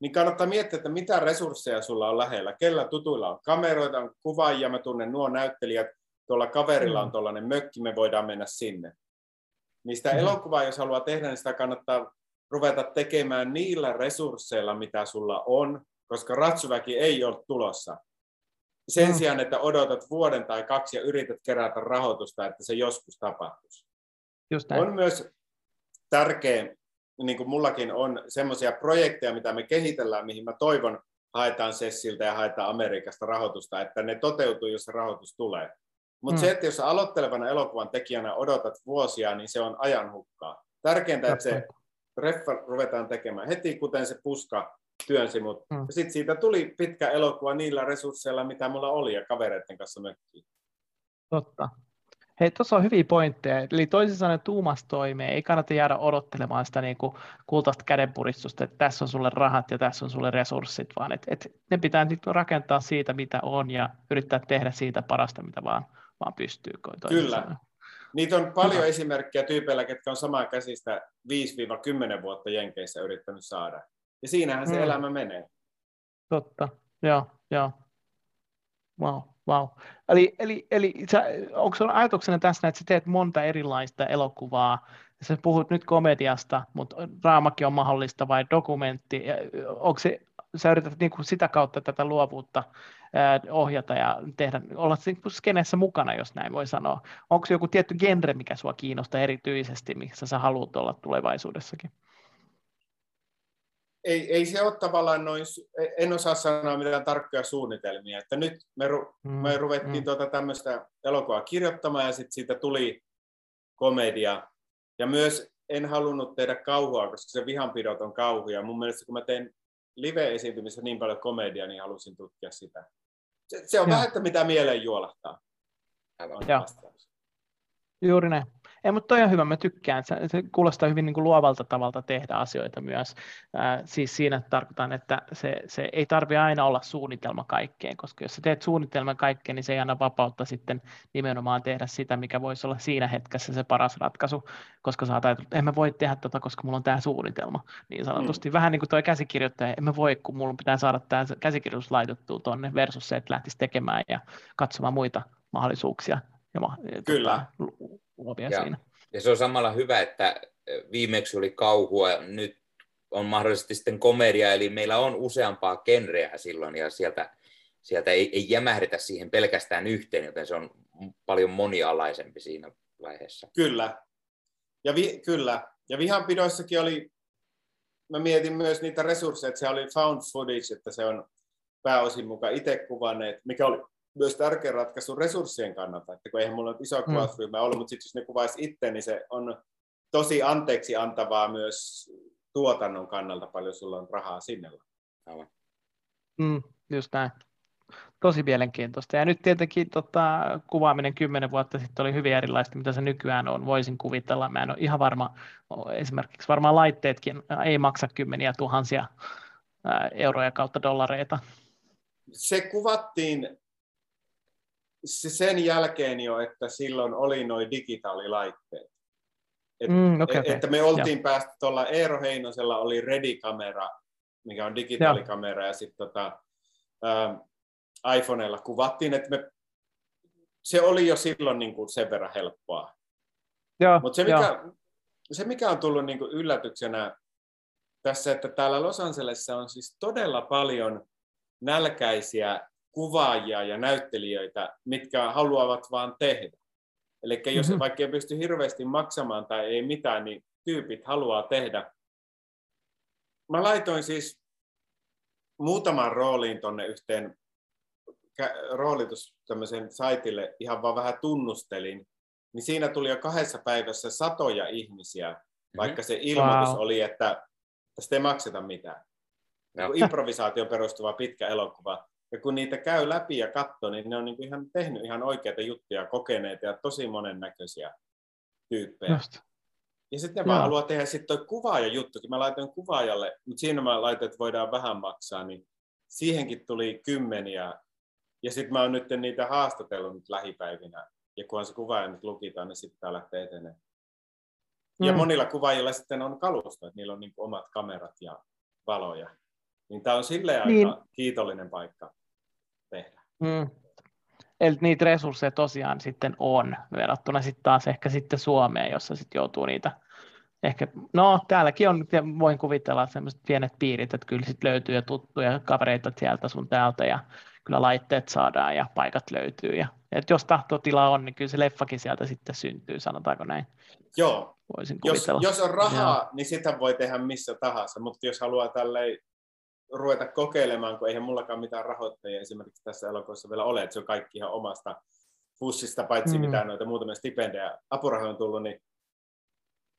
[SPEAKER 2] Niin kannattaa miettiä, että mitä resursseja sulla on lähellä. Kellä tutuilla on kameroita, on kuvaajia, mä tunnen nuo näyttelijät, tuolla kaverilla on
[SPEAKER 3] Mm.
[SPEAKER 2] tuollainen mökki, me voidaan mennä sinne. Niin sitä
[SPEAKER 3] Mhm.
[SPEAKER 2] elokuvaa, jos haluaa tehdä, niin sitä kannattaa ruveta tekemään niillä resursseilla, mitä sulla on, koska ratsuväki ei ole tulossa. Sen
[SPEAKER 3] Mm.
[SPEAKER 2] sijaan, että odotat vuoden tai kaksi ja yrität kerätä rahoitusta, että se joskus tapahtuisi.
[SPEAKER 3] Just näin.
[SPEAKER 2] On myös tärkeä, niin kuin mullakin on, semmoisia projekteja, mitä me kehitellään, mihin mä toivon, haetaan Sessiltä ja haetaan Amerikasta rahoitusta, että ne toteutuu, jos se rahoitus tulee. Mutta
[SPEAKER 3] Mm.
[SPEAKER 2] se, että jos aloittelevana elokuvan tekijänä odotat vuosia, niin se on ajan hukkaa. Tärkeintä, että se reffa ruvetaan tekemään heti, kuten se puska työnsi, mutta
[SPEAKER 3] Mm.
[SPEAKER 2] sitten siitä tuli pitkä elokuva niillä resursseilla, mitä mulla oli ja kavereiden kanssa mökkiin.
[SPEAKER 3] Totta. Hei, tuossa on hyviä pointteja. Eli toisin sanoen tuumasta toimeen. Ei kannata jäädä odottelemaan sitä niin kuin kultaista kädenpuristusta, että tässä on sulle rahat ja tässä on sulle resurssit, vaan että, että ne pitää nyt rakentaa siitä, mitä on ja yrittää tehdä siitä parasta, mitä vaan, vaan pystyy.
[SPEAKER 2] Kyllä.
[SPEAKER 3] sanoen.
[SPEAKER 2] Niitä on paljon
[SPEAKER 3] Hyvä.
[SPEAKER 2] esimerkkejä tyypeillä, ketkä on samaa käsistä 5-10 vuotta Jenkeissä yrittänyt saada. Ja siinähän se
[SPEAKER 3] Mm.
[SPEAKER 2] elämä menee.
[SPEAKER 3] Totta, joo, joo. Wow, wow. Eli, eli, eli sä, onko sun ajatuksena tässä, että sä teet monta erilaista elokuvaa, sä puhut nyt komediasta, mutta draamakin on mahdollista vai dokumentti, onko se, sä yrität niin kuin sitä kautta tätä luovuutta ohjata ja tehdä, olla niin kuin skeneessä mukana, jos näin voi sanoa. Onko joku tietty genre, mikä sua kiinnostaa erityisesti, missä sä haluat olla tulevaisuudessakin?
[SPEAKER 2] Ei, ei se ole tavallaan noin, su- en osaa sanoa mitään tarkkoja suunnitelmia. Että nyt me, ru,
[SPEAKER 3] Mm,
[SPEAKER 2] me ruvettiin
[SPEAKER 3] mm.
[SPEAKER 2] tuota tämmöistä elokuvaa kirjoittamaan ja sitten siitä tuli komedia. Ja myös en halunnut tehdä kauhua, koska se vihanpidot on kauhuja. Mun mielestä kun mä teen live-esiintymissä niin paljon komediaa, niin halusin tutkia sitä. Se, se on
[SPEAKER 3] Joo.
[SPEAKER 2] vähän, että mitä mieleen juolahtaa.
[SPEAKER 3] Joo. Juuri näin. Ei, mutta toi on hyvä, mä tykkään. Se, se kuulostaa hyvin niin kuin luovalta tavalta tehdä asioita myös. Ää, siis siinä tarkoitan, että se, se ei tarvi aina olla suunnitelma kaikkeen, koska jos sä teet suunnitelman kaikkeen, niin se ei anna vapautta sitten nimenomaan tehdä sitä, mikä voisi olla siinä hetkessä se paras ratkaisu, koska sä että en mä voi tehdä tota, koska mulla on tämä suunnitelma. Niin sanotusti vähän niin kuin toi käsikirjoittaja, en mä voi, kun mulla pitää saada tämä käsikirjoitus laitettua tuonne versus se, että lähtisi tekemään ja katsomaan muita mahdollisuuksia ja ma-
[SPEAKER 2] Kyllä.
[SPEAKER 3] Tota, luovia
[SPEAKER 1] Ja-
[SPEAKER 3] siinä.
[SPEAKER 1] Ja se on samalla hyvä, että viimeksi oli kauhua, nyt on mahdollisesti sitten komedia, eli meillä on useampaa genreä silloin, ja sieltä, sieltä ei, ei jämähdetä siihen pelkästään yhteen, joten se on paljon monialaisempi siinä vaiheessa.
[SPEAKER 2] Kyllä. Ja vi, kyllä. Ja vihanpidoissakin oli, mä mietin myös niitä resursseja, että se oli found footage, että se on pääosin mukaan itse kuvanneet, mikä oli myös tärkeä ratkaisu resurssien kannalta, että kun eihän mulla nyt iso kuvausryhmä ollut, mutta sitten jos ne kuvaisi itse, niin se on tosi anteeksi antavaa myös tuotannon kannalta, paljon sulla on rahaa sinne.
[SPEAKER 3] Mm, just näin. Tosi mielenkiintoista. Ja nyt tietenkin tota, kuvaaminen kymmenen vuotta sitten oli hyvin erilaista, mitä se nykyään on. Voisin kuvitella. Mä en ole ihan varma, esimerkiksi varmaan laitteetkin ei maksa kymmeniä tuhansia euroja kautta dollareita.
[SPEAKER 2] Se kuvattiin sen jälkeen jo, että silloin oli noin digitaalilaitteet. Et,
[SPEAKER 3] Mm, okay,
[SPEAKER 2] et,
[SPEAKER 3] okay.
[SPEAKER 2] että me oltiin ja. päästy tuolla Eero Heinosella oli Ready-kamera, mikä on digitaalikamera, ja sitten tota, ä, iPhoneella kuvattiin, että me, se oli jo silloin niin kuin sen verran helppoa. Mutta se, mikä, se, mikä on tullut niin kuin yllätyksenä tässä, että täällä Los Angelesissa on siis todella paljon nälkäisiä kuvaajia ja näyttelijöitä, mitkä haluavat vaan tehdä. Eli jos
[SPEAKER 3] Mhm.
[SPEAKER 2] mm-hmm. vaikka ei pysty hirveästi maksamaan tai ei mitään, niin tyypit haluaa tehdä. Mä laitoin siis muutamaan rooliin tuonne yhteen roolitus tämmöisen saitille ihan vaan vähän tunnustelin, niin siinä tuli jo kahdessa päivässä satoja ihmisiä, mm-hmm. vaikka se ilmoitus wow. oli, että tästä ei makseta mitään. No. (laughs) Improvisaatio perustuva pitkä elokuva. Ja kun niitä käy läpi ja katsoo, niin ne on niin ihan tehnyt ihan oikeita juttuja, kokeneita ja tosi monennäköisiä tyyppejä. Just. Ja sitten mä haluan tehdä sitten toi kuvaaja juttukin. Mä laitoin kuvaajalle, mutta siinä mä laitoin, että voidaan vähän maksaa, niin siihenkin tuli kymmeniä. Ja sitten mä oon nyt niitä haastatellut nyt lähipäivinä. Ja kunhan se kuvaaja nyt lukitaan, niin sitten tää lähtee etenemään. Mm. Ja monilla kuvaajilla sitten on kalusto, että niillä on niin omat kamerat ja valoja. Niin tämä on silleen niin. aika kiitollinen paikka. Mm.
[SPEAKER 3] Eli niitä resursseja tosiaan sitten on verrattuna sitten taas ehkä sitten Suomeen, jossa sitten joutuu niitä ehkä, no täälläkin on, voin kuvitella sellaiset pienet piirit, että kyllä sitten löytyy ja tuttuja kavereita sieltä sun täältä ja kyllä laitteet saadaan ja paikat löytyy. Ja, että jos tahtotila on, niin kyllä se leffakin sieltä sitten syntyy, sanotaanko näin.
[SPEAKER 2] Joo, Voisin jos, jos on rahaa, Joo. niin sitä voi tehdä missä tahansa, mutta jos haluaa tälleen ruveta kokeilemaan, kun eihän mullakaan mitään rahoittajia esimerkiksi tässä elokuvassa vielä ole, että se on kaikki ihan omasta pussista, paitsi mm. mitä noita muutamia stipendejä, apurahoja on tullut, niin,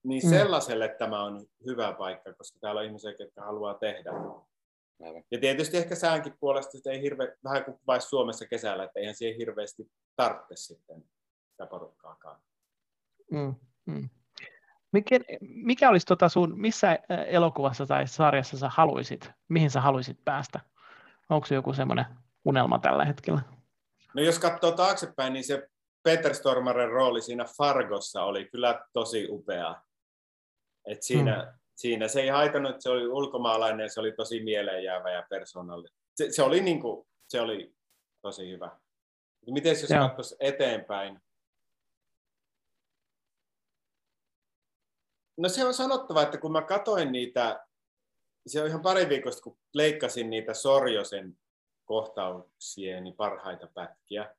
[SPEAKER 2] niin mm. sellaiselle tämä on hyvä paikka, koska täällä on ihmisiä, jotka haluaa tehdä. Ja tietysti ehkä säänkin puolesta ei hirve, vähän kuin vain Suomessa kesällä, että eihän siihen hirveästi tarvitse sitten sitä porukkaakaan.
[SPEAKER 3] Mm, mm. Mikä, mikä olisi tota sun, missä elokuvassa tai sarjassa sä haluisit, mihin sä haluaisit päästä? Onko se joku semmoinen unelma tällä hetkellä?
[SPEAKER 2] No jos katsoo taaksepäin, niin se Peter Stormaren rooli siinä Fargossa oli kyllä tosi upea. Et siinä, hmm. siinä se ei haitannut, että se oli ulkomaalainen se oli tosi mieleenjäävä ja persoonallinen. Se, se, oli, niin kuin, se oli tosi hyvä. Miten jos katsoisi eteenpäin? No se on sanottava, että kun mä katoin niitä, se on ihan pari viikosta, kun leikkasin niitä Sorjosen kohtauksien parhaita pätkiä,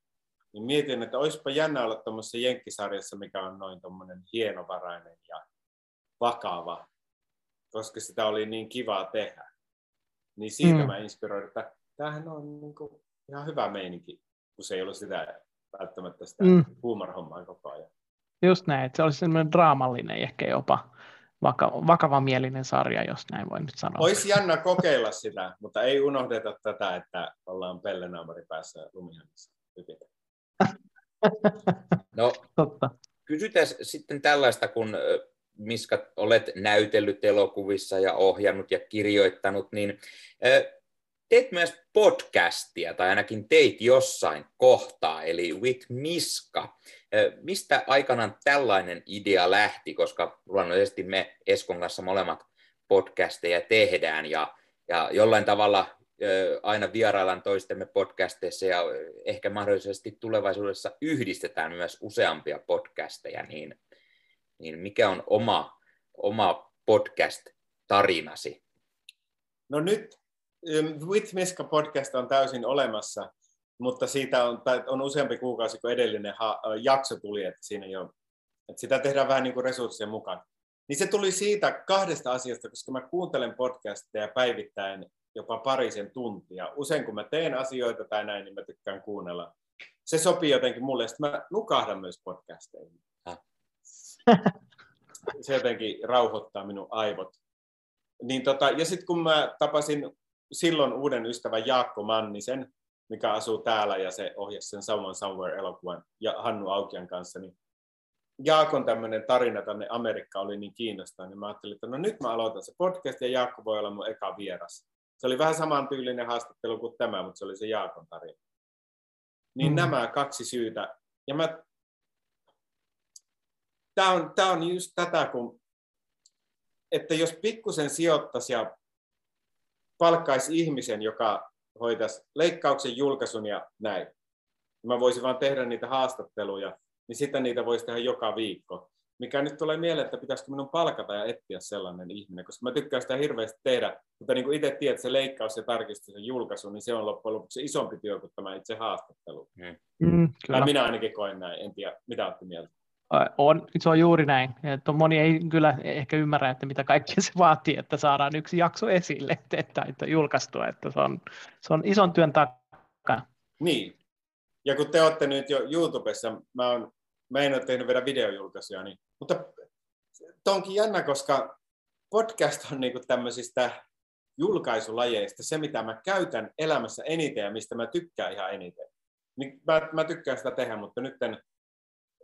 [SPEAKER 2] niin mietin, että olisipa jännä olla tuommoisessa jenkkisarjassa, mikä on noin tuommoinen hienovarainen ja vakava, koska sitä oli niin kivaa tehdä. Niin siitä mm. mä inspiroin, että tämähän on niin kuin ihan hyvä meininki, kun se ei ole sitä välttämättä sitä mm. huumorhommaa koko ajan.
[SPEAKER 3] Just näin, että se olisi semmoinen draamallinen, ehkä jopa vaka- vakavamielinen sarja, jos näin voi nyt sanoa.
[SPEAKER 2] Olisi jännä kokeilla sitä, mutta ei unohdeta tätä, että ollaan pellenaamari päässä lumihannassa. (laughs)
[SPEAKER 1] No, Totta. kysytään sitten tällaista, kun Miska olet näytellyt elokuvissa ja ohjannut ja kirjoittanut, niin teet myös podcastia, tai ainakin teit jossain kohtaa, eli With Miska. Mistä aikanaan tällainen idea lähti, koska luonnollisesti me Eskon kanssa molemmat podcasteja tehdään, ja, ja jollain tavalla aina vieraillaan toistemme podcasteissa, ja ehkä mahdollisesti tulevaisuudessa yhdistetään myös useampia podcasteja, niin, niin mikä on oma, oma podcast-tarinasi?
[SPEAKER 2] No nyt With Miska podcast on täysin olemassa, mutta siitä on, on useampi kuukausi, kun edellinen ha, jakso tuli, että, siinä jo, että sitä tehdään vähän niin kuin resurssien mukaan. Niin se tuli siitä kahdesta asiasta, koska mä kuuntelen podcasteja päivittäin jopa parisen tuntia. Usein kun mä teen asioita tai näin, niin mä tykkään kuunnella. Se sopii jotenkin mulle, että mä nukahdan myös podcasteihin. Ah. Se jotenkin rauhoittaa minun aivot. Niin tota, ja sitten kun mä tapasin silloin uuden ystävän Jaakko Mannisen, mikä asuu täällä ja se ohjasi sen Someone Somewhere-elokuvan ja Hannu Aukian kanssa, niin Jaakon tämmöinen tarina tänne Amerikka oli niin kiinnostava, niin mä ajattelin, että no nyt mä aloitan se podcast ja Jaakko voi olla mun eka vieras. Se oli vähän samantyylinen haastattelu kuin tämä, mutta se oli se Jaakon tarina. Niin mm. nämä kaksi syytä. Ja mä... Tämä on, tämä on just tätä, kun että jos pikkusen sijoittaisi ja palkkaisi ihmisen, joka hoitaisi leikkauksen, julkaisun ja näin. Mä voisin vaan tehdä niitä haastatteluja, niin sitten niitä voisi tehdä joka viikko. Mikä nyt tulee mieleen, että pitäisikö minun palkata ja etsiä sellainen ihminen, koska mä tykkään sitä hirveästi tehdä, mutta niin kuin itse tiedät, se leikkaus ja tarkistus ja julkaisu, niin se on loppujen lopuksi isompi työ kuin tämä itse haastattelu. Mm, mm minä ainakin koen näin, en tiedä, mitä olette mieltä?
[SPEAKER 3] On, se on juuri näin. Että moni ei kyllä ehkä ymmärrä, että mitä kaikkea se vaatii, että saadaan yksi jakso esille, että, että julkaistua, että se on, se on ison työn takana.
[SPEAKER 2] Niin. Ja kun te olette nyt jo YouTubessa, mä, oon, mä en ole tehnyt vielä videojulkaisuja, niin, mutta onkin jännä, koska podcast on niinku tämmöisistä julkaisulajeista se, mitä mä käytän elämässä eniten ja mistä mä tykkään ihan eniten. Niin mä, mä tykkään sitä tehdä, mutta nyt en,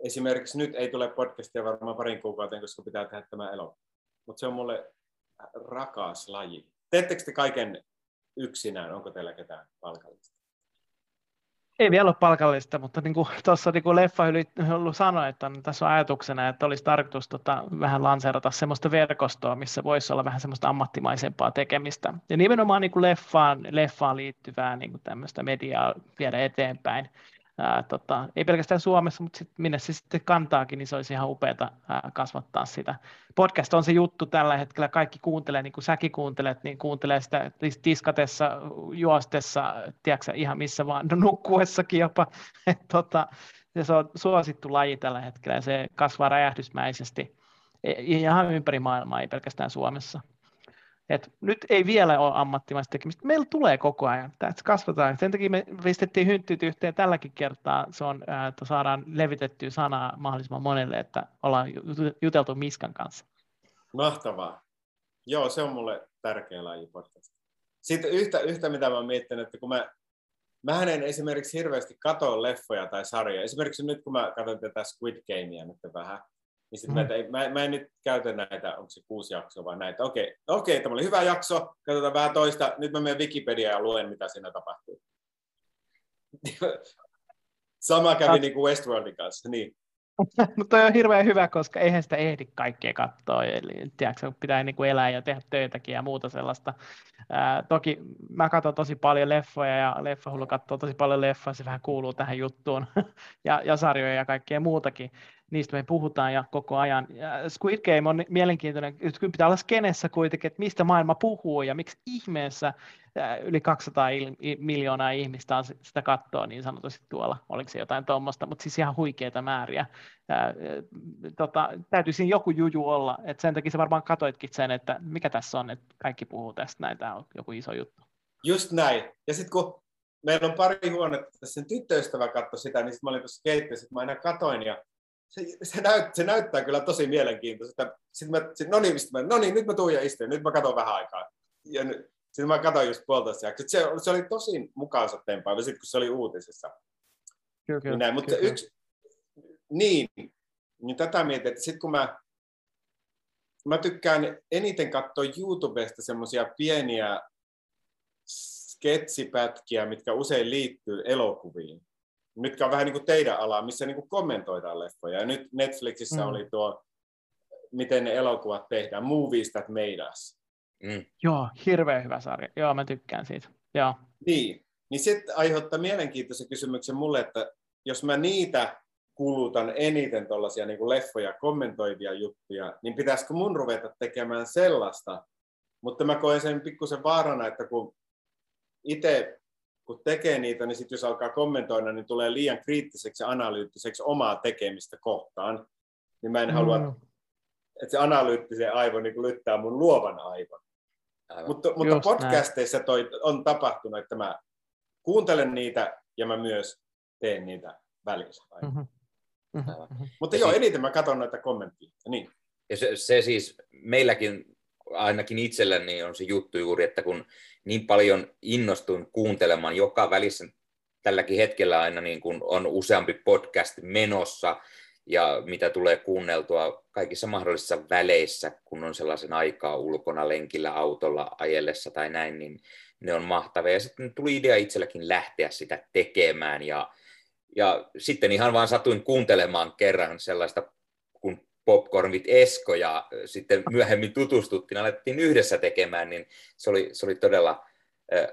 [SPEAKER 2] esimerkiksi nyt ei tule podcastia varmaan parin kuukauteen, koska pitää tehdä tämä elo. Mutta se on mulle rakas laji. Teettekö te kaiken yksinään? Onko teillä ketään palkallista?
[SPEAKER 3] Ei vielä ole palkallista, mutta niin kuin tuossa niin ollut sanoa, että on, tässä on ajatuksena, että olisi tarkoitus tota, vähän lanseerata semmoista verkostoa, missä voisi olla vähän semmoista ammattimaisempaa tekemistä. Ja nimenomaan niin kuin leffaan, leffaan liittyvää niin kuin tämmöistä mediaa viedä eteenpäin ää, tota, ei pelkästään Suomessa, mutta sit, minne se sitten kantaakin, niin se olisi ihan upeata ää, kasvattaa sitä. Podcast on se juttu tällä hetkellä, kaikki kuuntelee, niin kuin säkin kuuntelet, niin kuuntelee sitä tiskatessa, juostessa, tiedätkö, ihan missä vaan, no, nukkuessakin jopa. (laughs) Et, tota, ja se on suosittu laji tällä hetkellä ja se kasvaa räjähdysmäisesti e, ihan ympäri maailmaa, ei pelkästään Suomessa. Et nyt ei vielä ole ammattimaista tekemistä. Meillä tulee koko ajan. Tässä kasvataan. Sen takia me pistettiin hynttyt yhteen tälläkin kertaa. Se on, että saadaan levitettyä sanaa mahdollisimman monelle, että ollaan juteltu Miskan kanssa.
[SPEAKER 2] Mahtavaa. Joo, se on mulle tärkeä laji podcast. Sitten yhtä, yhtä mitä mä mietin, että kun mä, mä en esimerkiksi hirveästi katoa leffoja tai sarjoja. Esimerkiksi nyt kun mä katson tätä Squid Gamea nyt vähän, niin sit mm. mä, mä, mä, en nyt käytä näitä, onko se kuusi jaksoa vai näitä. Okei, okei tämä oli hyvä jakso, katsotaan vähän toista. Nyt mä menen Wikipedia ja luen, mitä siinä tapahtuu. (laughs) Sama kävi niin kuin Westworldin kanssa, niin. (laughs)
[SPEAKER 3] Mutta on hirveän hyvä, koska eihän sitä ehdi kaikkea katsoa. Eli tiedätkö, pitää niin kuin elää ja tehdä töitäkin ja muuta sellaista. Ää, toki mä katson tosi paljon leffoja ja leffahullu katsoo tosi paljon leffoja, se vähän kuuluu tähän juttuun. (laughs) ja, ja sarjoja ja kaikkea muutakin niistä me puhutaan ja koko ajan. Ja Squid Game on mielenkiintoinen, että pitää olla skenessä kuitenkin, että mistä maailma puhuu ja miksi ihmeessä yli 200 il- miljoonaa ihmistä on sitä kattoa niin sanotusti tuolla, oliko se jotain tuommoista, mutta siis ihan huikeita määriä. Ää, tota, täytyy siinä joku juju olla, että sen takia sä varmaan katoitkin sen, että mikä tässä on, että kaikki puhuu tästä, näin tämä on joku iso juttu.
[SPEAKER 2] Just näin. Ja sitten kun meillä on pari huonetta, sen tyttöystävä katsoi sitä, niin sitten mä olin tuossa keittiössä, mä aina katoin ja se, se, näyt, se näyttää kyllä tosi mielenkiintoista. Sitten mä, sit, no, niin, mä, no niin, nyt mä tuun ja istun, nyt mä katson vähän aikaa. Ja sitten mä katsoin just puolitoista jaksoa. Se, se oli tosi mukaansa tempaiva, sitten kun se oli uutisissa.
[SPEAKER 3] Kyllä, kyllä,
[SPEAKER 2] näin, mutta kyllä. yksi, niin, niin tätä mietin, että sitten kun mä, mä tykkään eniten katsoa YouTubesta semmoisia pieniä sketsipätkiä, mitkä usein liittyy elokuviin mitkä on vähän niin kuin teidän ala, missä niin kuin kommentoidaan leffoja. Ja nyt Netflixissä mm. oli tuo, miten ne elokuvat tehdään, Movies That Made Us.
[SPEAKER 3] Mm. Joo, hirveän hyvä sarja. Joo, mä tykkään siitä. Joo.
[SPEAKER 2] Niin, niin sitten aiheuttaa mielenkiintoisen kysymyksen mulle, että jos mä niitä kulutan eniten tuollaisia niin kuin leffoja kommentoivia juttuja, niin pitäisikö mun ruveta tekemään sellaista? Mutta mä koen sen pikkusen vaarana, että kun itse kun tekee niitä, niin sitten jos alkaa kommentoida, niin tulee liian kriittiseksi ja analyyttiseksi omaa tekemistä kohtaan. Niin mä en mm. halua, että se analyyttisen aivo niin lyttää mun luovan aivon. Aivan. Mutta, mutta podcasteissa toi on tapahtunut, että mä kuuntelen niitä ja mä myös teen niitä välillä. Mm-hmm. Mm-hmm. Mutta joo, eniten mä katson noita kommentteja. Niin.
[SPEAKER 1] Ja se, se siis meilläkin ainakin itselleni on se juttu juuri, että kun niin paljon innostun kuuntelemaan joka välissä tälläkin hetkellä aina niin kuin on useampi podcast menossa, ja mitä tulee kuunneltua kaikissa mahdollisissa väleissä, kun on sellaisen aikaa ulkona lenkillä, autolla, ajellessa tai näin, niin ne on mahtavia. Ja sitten tuli idea itselläkin lähteä sitä tekemään, ja, ja sitten ihan vaan satuin kuuntelemaan kerran sellaista Popcorn with Esko ja sitten myöhemmin tutustuttiin, alettiin yhdessä tekemään, niin se oli, se oli todella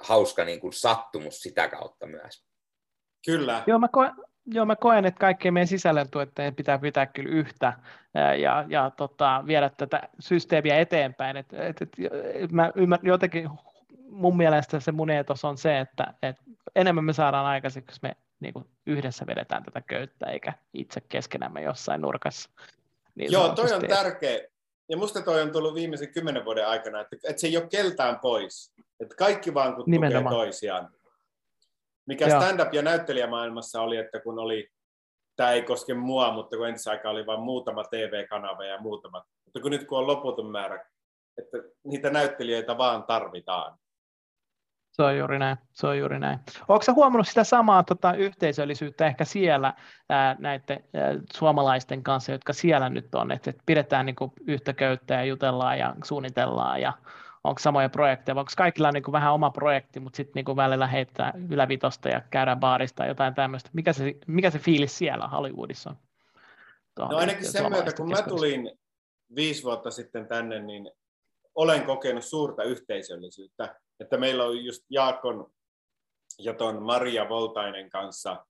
[SPEAKER 1] hauska niin kuin sattumus sitä kautta myös.
[SPEAKER 2] Kyllä.
[SPEAKER 3] Joo, mä koen, joo, mä koen että kaikkien meidän sisällöntuottajien pitää pitää kyllä yhtä ja, ja tota, viedä tätä systeemiä eteenpäin. Et, et, et, mä ymmär, jotenkin mun mielestä se mun eetos on se, että et enemmän me saadaan aikaiseksi, jos me niin kuin yhdessä vedetään tätä köyttä, eikä itse keskenämme jossain nurkassa.
[SPEAKER 2] Niin Joo, toi on tärkeä. Ja musta toi on tullut viimeisen kymmenen vuoden aikana, että, että se ei ole keltään pois. Että kaikki vaan kun tukee toisiaan. Mikä stand-up- ja näyttelijämaailmassa oli, että kun oli, tämä ei koske mua, mutta kun entisaikaa oli vain muutama TV-kanava ja muutama, mutta kun nyt kun on loputon määrä, että niitä näyttelijöitä vaan tarvitaan.
[SPEAKER 3] Se on juuri näin. Se on juuri näin. Oletko huomannut sitä samaa tota, yhteisöllisyyttä ehkä siellä ää, näiden ää, suomalaisten kanssa, jotka siellä nyt on, että, että pidetään niin kuin, yhtä köyttä ja jutellaan ja suunnitellaan ja onko samoja projekteja, vai onko kaikilla niin kuin, vähän oma projekti, mutta sitten niin välillä heittää ylävitosta ja käydään baarista tai jotain tämmöistä. Mikä se, mikä se fiilis siellä Hollywoodissa on?
[SPEAKER 2] no ainakin sen myötä, kun mä tulin viisi vuotta sitten tänne, niin olen kokenut suurta yhteisöllisyyttä että meillä on just Jaakon ja ton Maria Voltainen kanssa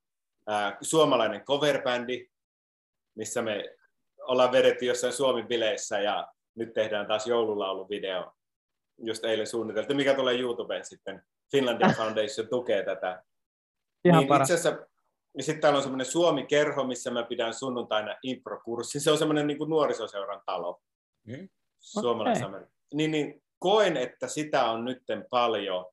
[SPEAKER 2] ää, suomalainen coverbändi, missä me ollaan vedetty jossain Suomi-bileissä ja nyt tehdään taas joululauluvideo, just eilen suunniteltu, mikä tulee YouTubeen sitten. Finlandia (laughs) Foundation tukee tätä. Ihan niin itse asiassa niin sitten täällä on semmoinen Suomi-kerho, missä mä pidän sunnuntaina impro-kurssin. Se on semmoinen niin kuin nuorisoseuran talo. Mm. Okay. Niin, niin koen, että sitä on nytten paljon,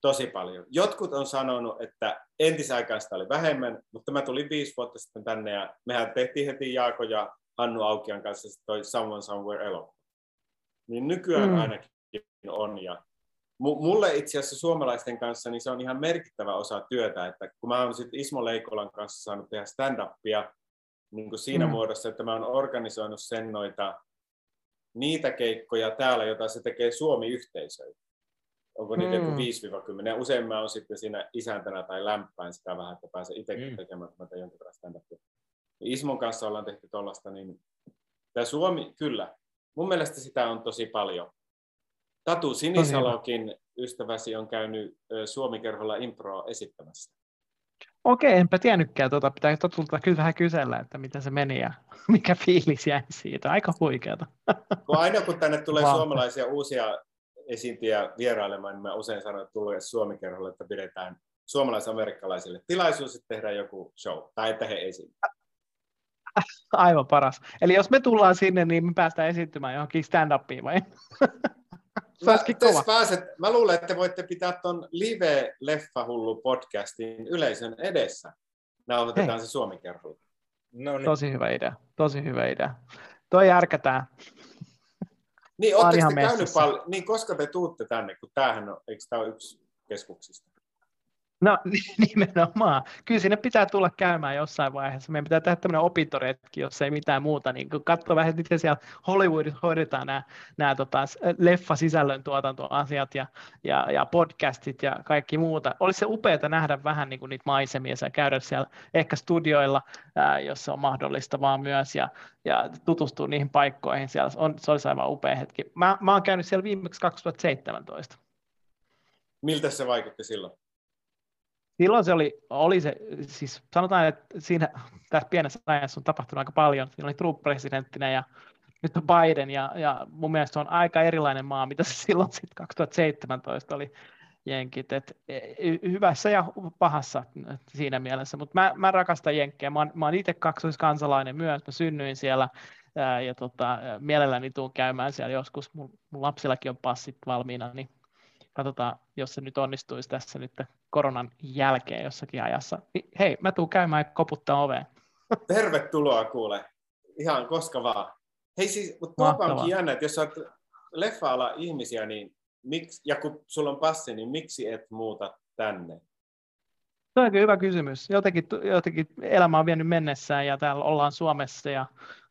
[SPEAKER 2] tosi paljon. Jotkut on sanonut, että entisaikaista oli vähemmän, mutta mä tulin viisi vuotta sitten tänne ja mehän tehtiin heti Jaako ja Hannu Aukian kanssa toi Someone Somewhere elokuva. Niin nykyään mm. ainakin on ja mulle itse asiassa suomalaisten kanssa niin se on ihan merkittävä osa työtä, että kun mä oon sitten Ismo Leikolan kanssa saanut tehdä stand-upia niin kuin siinä mm. muodossa, että mä oon organisoinut sen noita niitä keikkoja täällä, joita se tekee Suomi-yhteisöille. Onko niitä mm. joku 5-10? Usein mä oon sitten siinä isäntänä tai lämpään sitä vähän, että pääsen itsekin mm. tekemään, että mä teen jonkin verran stand Ismon kanssa ollaan tehty tuollaista, niin tämä Suomi, kyllä. Mun mielestä sitä on tosi paljon. Tatu Sinisalokin ystäväsi on käynyt Suomi-kerholla improa esittämässä.
[SPEAKER 3] Okei, enpä tiennytkään, tuota, pitää totulta kyllä vähän kysellä, että miten se meni ja (laughs) mikä fiilis jäi siitä. Aika huikeata.
[SPEAKER 2] Kun (laughs) aina kun tänne tulee Vahva. suomalaisia uusia esiintiä vierailemaan, niin mä usein sanon, että tulee Suomi-kerholle, että pidetään suomalais-amerikkalaisille tilaisuus, että tehdään joku show, tai että he esiintyvät.
[SPEAKER 3] Aivan paras. Eli jos me tullaan sinne, niin me päästään esiintymään johonkin stand-upiin vai? (laughs)
[SPEAKER 2] Mä, kova. Pääset, mä luulen, että voitte pitää tuon Live Leffahullu podcastin yleisön edessä. Nauhoitetaan Hei. se suomi kerralla.
[SPEAKER 3] No niin. Tosi hyvä idea. Tosi hyvä idea. Toi järkätään.
[SPEAKER 2] Niin, ootteko te käynyt paljon, niin koska te tuutte tänne, kun tämähän on, eikö tämä ole yksi keskuksista?
[SPEAKER 3] No (laughs) nimenomaan. Kyllä sinne pitää tulla käymään jossain vaiheessa. Meidän pitää tehdä tämmöinen opintoretki, jos ei mitään muuta. Niin katsoa vähän, miten siellä Hollywoodissa hoidetaan nämä, nämä tota, leffa-sisällön tuotantoasiat ja, ja, ja podcastit ja kaikki muuta. Olisi se upeaa nähdä vähän niin kuin niitä maisemia ja käydä siellä ehkä studioilla, ää, jos se on mahdollista vaan myös ja, ja tutustua niihin paikkoihin. Siellä on, se olisi aivan upea hetki. Mä, mä oon käynyt siellä viimeksi 2017.
[SPEAKER 2] Miltä se vaikutti silloin?
[SPEAKER 3] Silloin se oli, oli se, siis sanotaan, että siinä tässä pienessä ajassa on tapahtunut aika paljon. Siinä oli Trump-presidenttinä ja nyt on Biden ja, ja mun mielestä se on aika erilainen maa, mitä se silloin sitten 2017 oli jenkit. Et, e, hyvässä ja pahassa siinä mielessä, mutta mä, mä rakastan jenkkejä. Mä mä oon itse kaksoiskansalainen myös, mä synnyin siellä ja tota, mielelläni tuun käymään siellä joskus. Mun, mun lapsillakin on passit valmiina, niin katsotaan, jos se nyt onnistuisi tässä nyt koronan jälkeen jossakin ajassa. Niin hei, mä tuun käymään ja koputtaa oveen.
[SPEAKER 2] Tervetuloa kuule. Ihan koska vaan. Hei siis, mutta tuopa onkin jännä, että jos olet leffa ihmisiä, niin miksi, ja kun sulla on passi, niin miksi et muuta tänne?
[SPEAKER 3] Se on hyvä kysymys. Jotenkin, jotenkin elämä on vienyt mennessään ja täällä ollaan Suomessa ja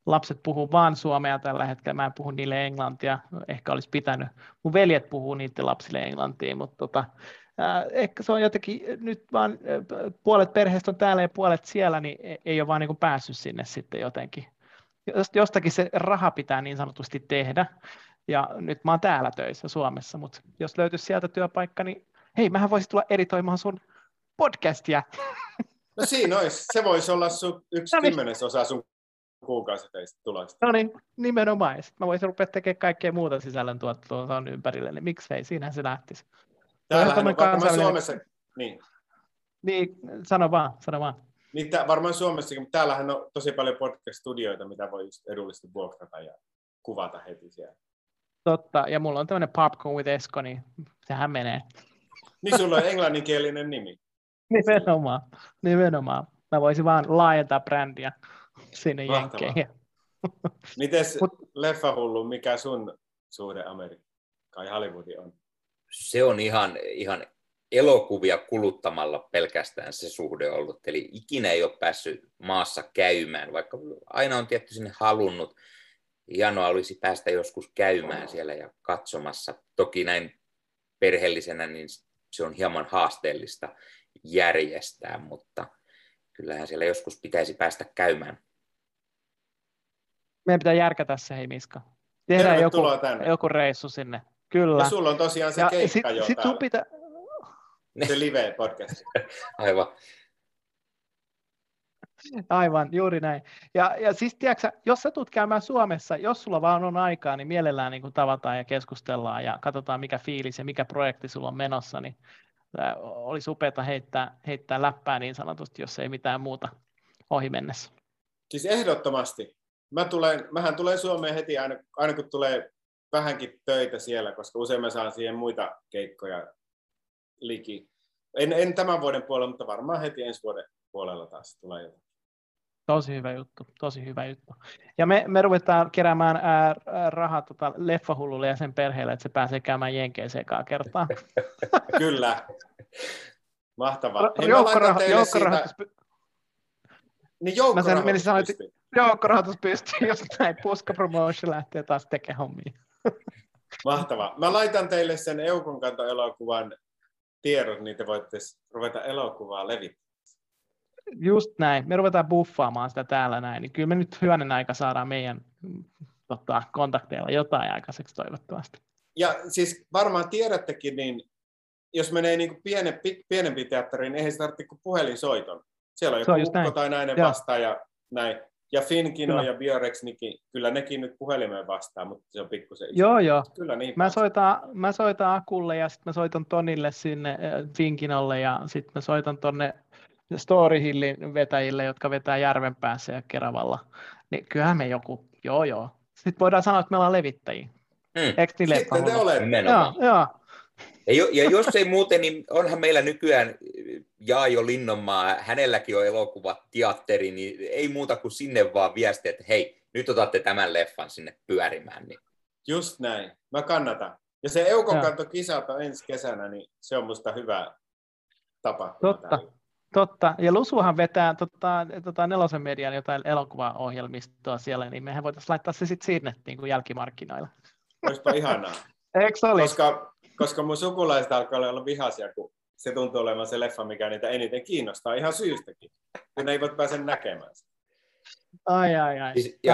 [SPEAKER 3] lapset puhuu vaan suomea tällä hetkellä, mä en puhu niille englantia, ehkä olisi pitänyt. Mun veljet puhuu niiden lapsille englantia, mutta tota, äh, ehkä se on jotenkin nyt vaan äh, puolet perheestä on täällä ja puolet siellä, niin e-, ei ole vaan niin kuin päässyt sinne sitten jotenkin. Jostakin se raha pitää niin sanotusti tehdä, ja nyt mä oon täällä töissä Suomessa, mutta jos löytyisi sieltä työpaikka, niin hei, mähän voisin tulla editoimaan sun podcastia.
[SPEAKER 2] No siinä olisi. Se voisi olla sun yksi no niin. kymmenesosa sun kuukausitöistä tulosta.
[SPEAKER 3] No niin, nimenomaan. Sitten mä voisin rupea tekemään kaikkea muuta sisällön tuon ympärille, niin miksei, siinähän se lähtisi.
[SPEAKER 2] Täällähän on kansainvälinen... Suomessa, niin.
[SPEAKER 3] Niin, sano vaan, sano vaan.
[SPEAKER 2] Niin tää, varmaan Suomessakin, mutta täällähän on tosi paljon podcast-studioita, mitä voi just edullisesti vuokrata ja kuvata heti siellä.
[SPEAKER 3] Totta, ja mulla on tämmöinen Popcorn with Esko, niin sehän menee.
[SPEAKER 2] Niin sulla on englanninkielinen nimi. (laughs)
[SPEAKER 3] Nimenomaan, nimenomaan. Mä voisin vaan laajentaa brändiä sinne jenkkeihin. (laughs)
[SPEAKER 2] Mites
[SPEAKER 3] Mut-
[SPEAKER 2] leffahullu, mikä sun suhde Amerikkaan ja Hollywoodiin on?
[SPEAKER 1] se on ihan, ihan elokuvia kuluttamalla pelkästään se suhde ollut. Eli ikinä ei ole päässyt maassa käymään, vaikka aina on tietty sinne halunnut. Hienoa olisi päästä joskus käymään siellä ja katsomassa. Toki näin perheellisenä niin se on hieman haasteellista järjestää, mutta kyllähän siellä joskus pitäisi päästä käymään.
[SPEAKER 3] Meidän pitää järkätä se, hei Miska. Tehdään joku,
[SPEAKER 2] tänne.
[SPEAKER 3] joku reissu sinne. Kyllä.
[SPEAKER 2] Ja sulla on tosiaan se
[SPEAKER 3] Ja
[SPEAKER 2] keikka
[SPEAKER 3] sit,
[SPEAKER 2] jo
[SPEAKER 3] sit sun pitää,
[SPEAKER 2] se live-podcast. (laughs)
[SPEAKER 1] Aivan.
[SPEAKER 3] Aivan, juuri näin. Ja, ja siis tiedätkö, jos sä tulet käymään Suomessa, jos sulla vaan on aikaa, niin mielellään niin tavataan ja keskustellaan ja katsotaan mikä fiilis ja mikä projekti sulla on menossa, niin olisi upeaa heittää, heittää läppää niin sanotusti, jos ei mitään muuta ohi mennessä.
[SPEAKER 2] Siis ehdottomasti. Mä tulen, mähän tulen Suomeen heti aina, aina kun tulee vähänkin töitä siellä, koska usein mä saan siihen muita keikkoja liki. En, en tämän vuoden puolella, mutta varmaan heti ensi vuoden puolella taas tulee jotain.
[SPEAKER 3] Tosi hyvä juttu, tosi hyvä juttu. Ja me, me ruvetaan keräämään ää, rahaa tota leffahullulle ja sen perheelle, että se pääsee käymään Jenkeissä ekaa kertaa. (laughs)
[SPEAKER 2] Kyllä. Mahtavaa. Hei,
[SPEAKER 3] Joukkoraho- joukkorahoitus,
[SPEAKER 2] siitä, niin
[SPEAKER 3] Mä sen sanoa,
[SPEAKER 2] joukkorahoitus
[SPEAKER 3] että- joukkorahoitus pystyy, jos näin puska promotion lähtee taas tekemään hommia.
[SPEAKER 2] Mahtavaa. Mä laitan teille sen Eukon kantoelokuvan tiedot, niin te voitte ruveta elokuvaa levittämään.
[SPEAKER 3] Just näin. Me ruvetaan buffaamaan sitä täällä näin, niin kyllä me nyt hyvänen aika saadaan meidän tota, kontakteilla jotain aikaiseksi toivottavasti.
[SPEAKER 2] Ja siis varmaan tiedättekin, niin jos menee niin kuin piene, pi- pienempi teatteriin, niin eihän se tarvitse kuin puhelinsoiton. Siellä on
[SPEAKER 3] Se on
[SPEAKER 2] joku ukko
[SPEAKER 3] näin.
[SPEAKER 2] tai nainen
[SPEAKER 3] Joo.
[SPEAKER 2] vastaa ja näin. Ja Finkino
[SPEAKER 3] Kyllä.
[SPEAKER 2] ja Biorexnikin, kyllä nekin nyt puhelimeen vastaa, mutta se on pikkusen iso.
[SPEAKER 3] Joo, joo.
[SPEAKER 2] Kyllä niin.
[SPEAKER 3] Mä soitan, mä soitan Akulle ja sitten mä soitan Tonille sinne äh, Finkinolle ja sitten mä soitan tonne Storyhillin vetäjille, jotka vetää Järvenpäässä ja Keravalla. Niin kyllähän me joku, joo joo. Sitten voidaan sanoa, että me ollaan levittäjiä.
[SPEAKER 1] Hmm.
[SPEAKER 3] Eikö niin
[SPEAKER 2] Sitten te olette.
[SPEAKER 3] Joo, joo.
[SPEAKER 1] Ja, jo, ja jos ei muuten, niin onhan meillä nykyään Jaajo Linnonmaa, hänelläkin on elokuva, teatteri, niin ei muuta kuin sinne vaan viestiä, että hei, nyt otatte tämän leffan sinne pyörimään. Niin.
[SPEAKER 2] Just näin. Mä kannatan. Ja se Eukon
[SPEAKER 3] Joo.
[SPEAKER 2] kantokisat on ensi kesänä, niin se on musta hyvä tapa.
[SPEAKER 3] Totta. Totta, ja Lusuhan vetää tota, tota nelosen median jotain elokuvaohjelmistoa siellä, niin mehän voitaisiin laittaa se sitten sinne niin kuin jälkimarkkinoilla.
[SPEAKER 2] Olisipa ihanaa.
[SPEAKER 3] Eikö se olisi?
[SPEAKER 2] Koska, koska mun sukulaiset alkaa olla vihaisia, kun se tuntuu olevan se leffa, mikä niitä eniten kiinnostaa ihan syystäkin, kun ne eivät pääse näkemään sitä.
[SPEAKER 3] Ai, ai, ai.
[SPEAKER 1] Siis- ja-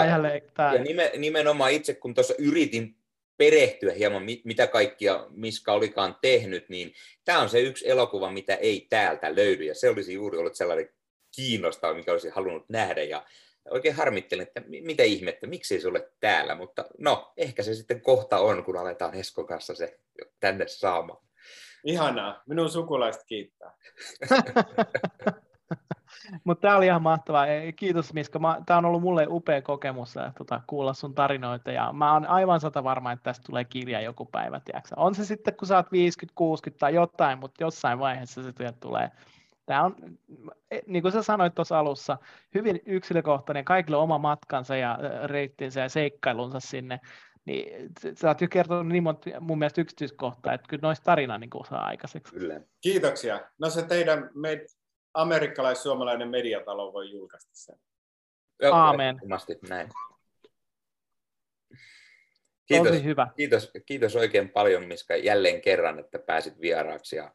[SPEAKER 1] Ja nime, nimenomaan itse, kun tuossa yritin perehtyä hieman, mit- mitä kaikkia Miska olikaan tehnyt, niin tämä on se yksi elokuva, mitä ei täältä löydy, ja se olisi juuri ollut sellainen kiinnostava, mikä olisi halunnut nähdä, ja oikein harmittelin, että mi- mitä ihmettä, miksi ei se ole täällä, mutta no, ehkä se sitten kohta on, kun aletaan Eskon kanssa se tänne saamaan.
[SPEAKER 2] Ihanaa. Minun sukulaiset kiittää. (laughs)
[SPEAKER 3] Mutta tämä oli ihan mahtavaa. Ei, Kiitos Miska. Tämä on ollut mulle upea kokemus tota, kuulla sun tarinoita ja mä oon aivan sata varma, että tästä tulee kirja joku päivä. Tiiäksä. On se sitten, kun sä oot 50, 60 tai jotain, mutta jossain vaiheessa se tulee. Tämä on, eh, niin kuin sä sanoit tuossa alussa, hyvin yksilökohtainen, kaikille oma matkansa ja reittinsä ja seikkailunsa sinne. Niin sä oot jo kertonut niin monta mun mielestä yksityiskohtaa, että kyllä noista tarina niin kuin saa aikaiseksi.
[SPEAKER 1] Kyllä.
[SPEAKER 2] Kiitoksia. No se teidän med- amerikkalais-suomalainen mediatalo voi julkaista sen.
[SPEAKER 3] Aamen.
[SPEAKER 1] näin.
[SPEAKER 3] Tosi
[SPEAKER 1] Kiitos,
[SPEAKER 3] hyvä.
[SPEAKER 1] kiitos, kiitos oikein paljon Miska jälleen kerran, että pääsit vieraaksi ja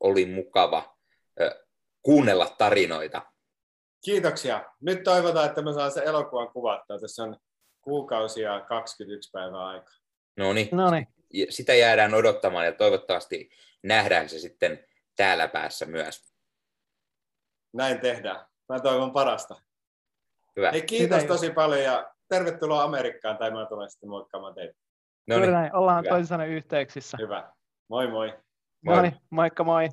[SPEAKER 1] oli mukava kuunnella tarinoita.
[SPEAKER 2] Kiitoksia. Nyt toivotaan, että mä saan sen elokuvan kuvattua. Tässä on kuukausia 21 päivää aikaa.
[SPEAKER 1] No niin,
[SPEAKER 3] No niin.
[SPEAKER 1] sitä jäädään odottamaan ja toivottavasti nähdään se sitten täällä päässä myös.
[SPEAKER 2] Näin tehdään. Mä toivon parasta.
[SPEAKER 1] Hyvä.
[SPEAKER 2] Hei, kiitos
[SPEAKER 3] Hyvä.
[SPEAKER 2] tosi paljon ja tervetuloa Amerikkaan, tai mä tulen sitten moikkaamaan teitä.
[SPEAKER 1] No niin,
[SPEAKER 3] näin. Ollaan
[SPEAKER 1] hyvä.
[SPEAKER 3] toisensa yhteyksissä.
[SPEAKER 2] Hyvä. Moi moi.
[SPEAKER 1] Moi.
[SPEAKER 3] No niin, moikka moi.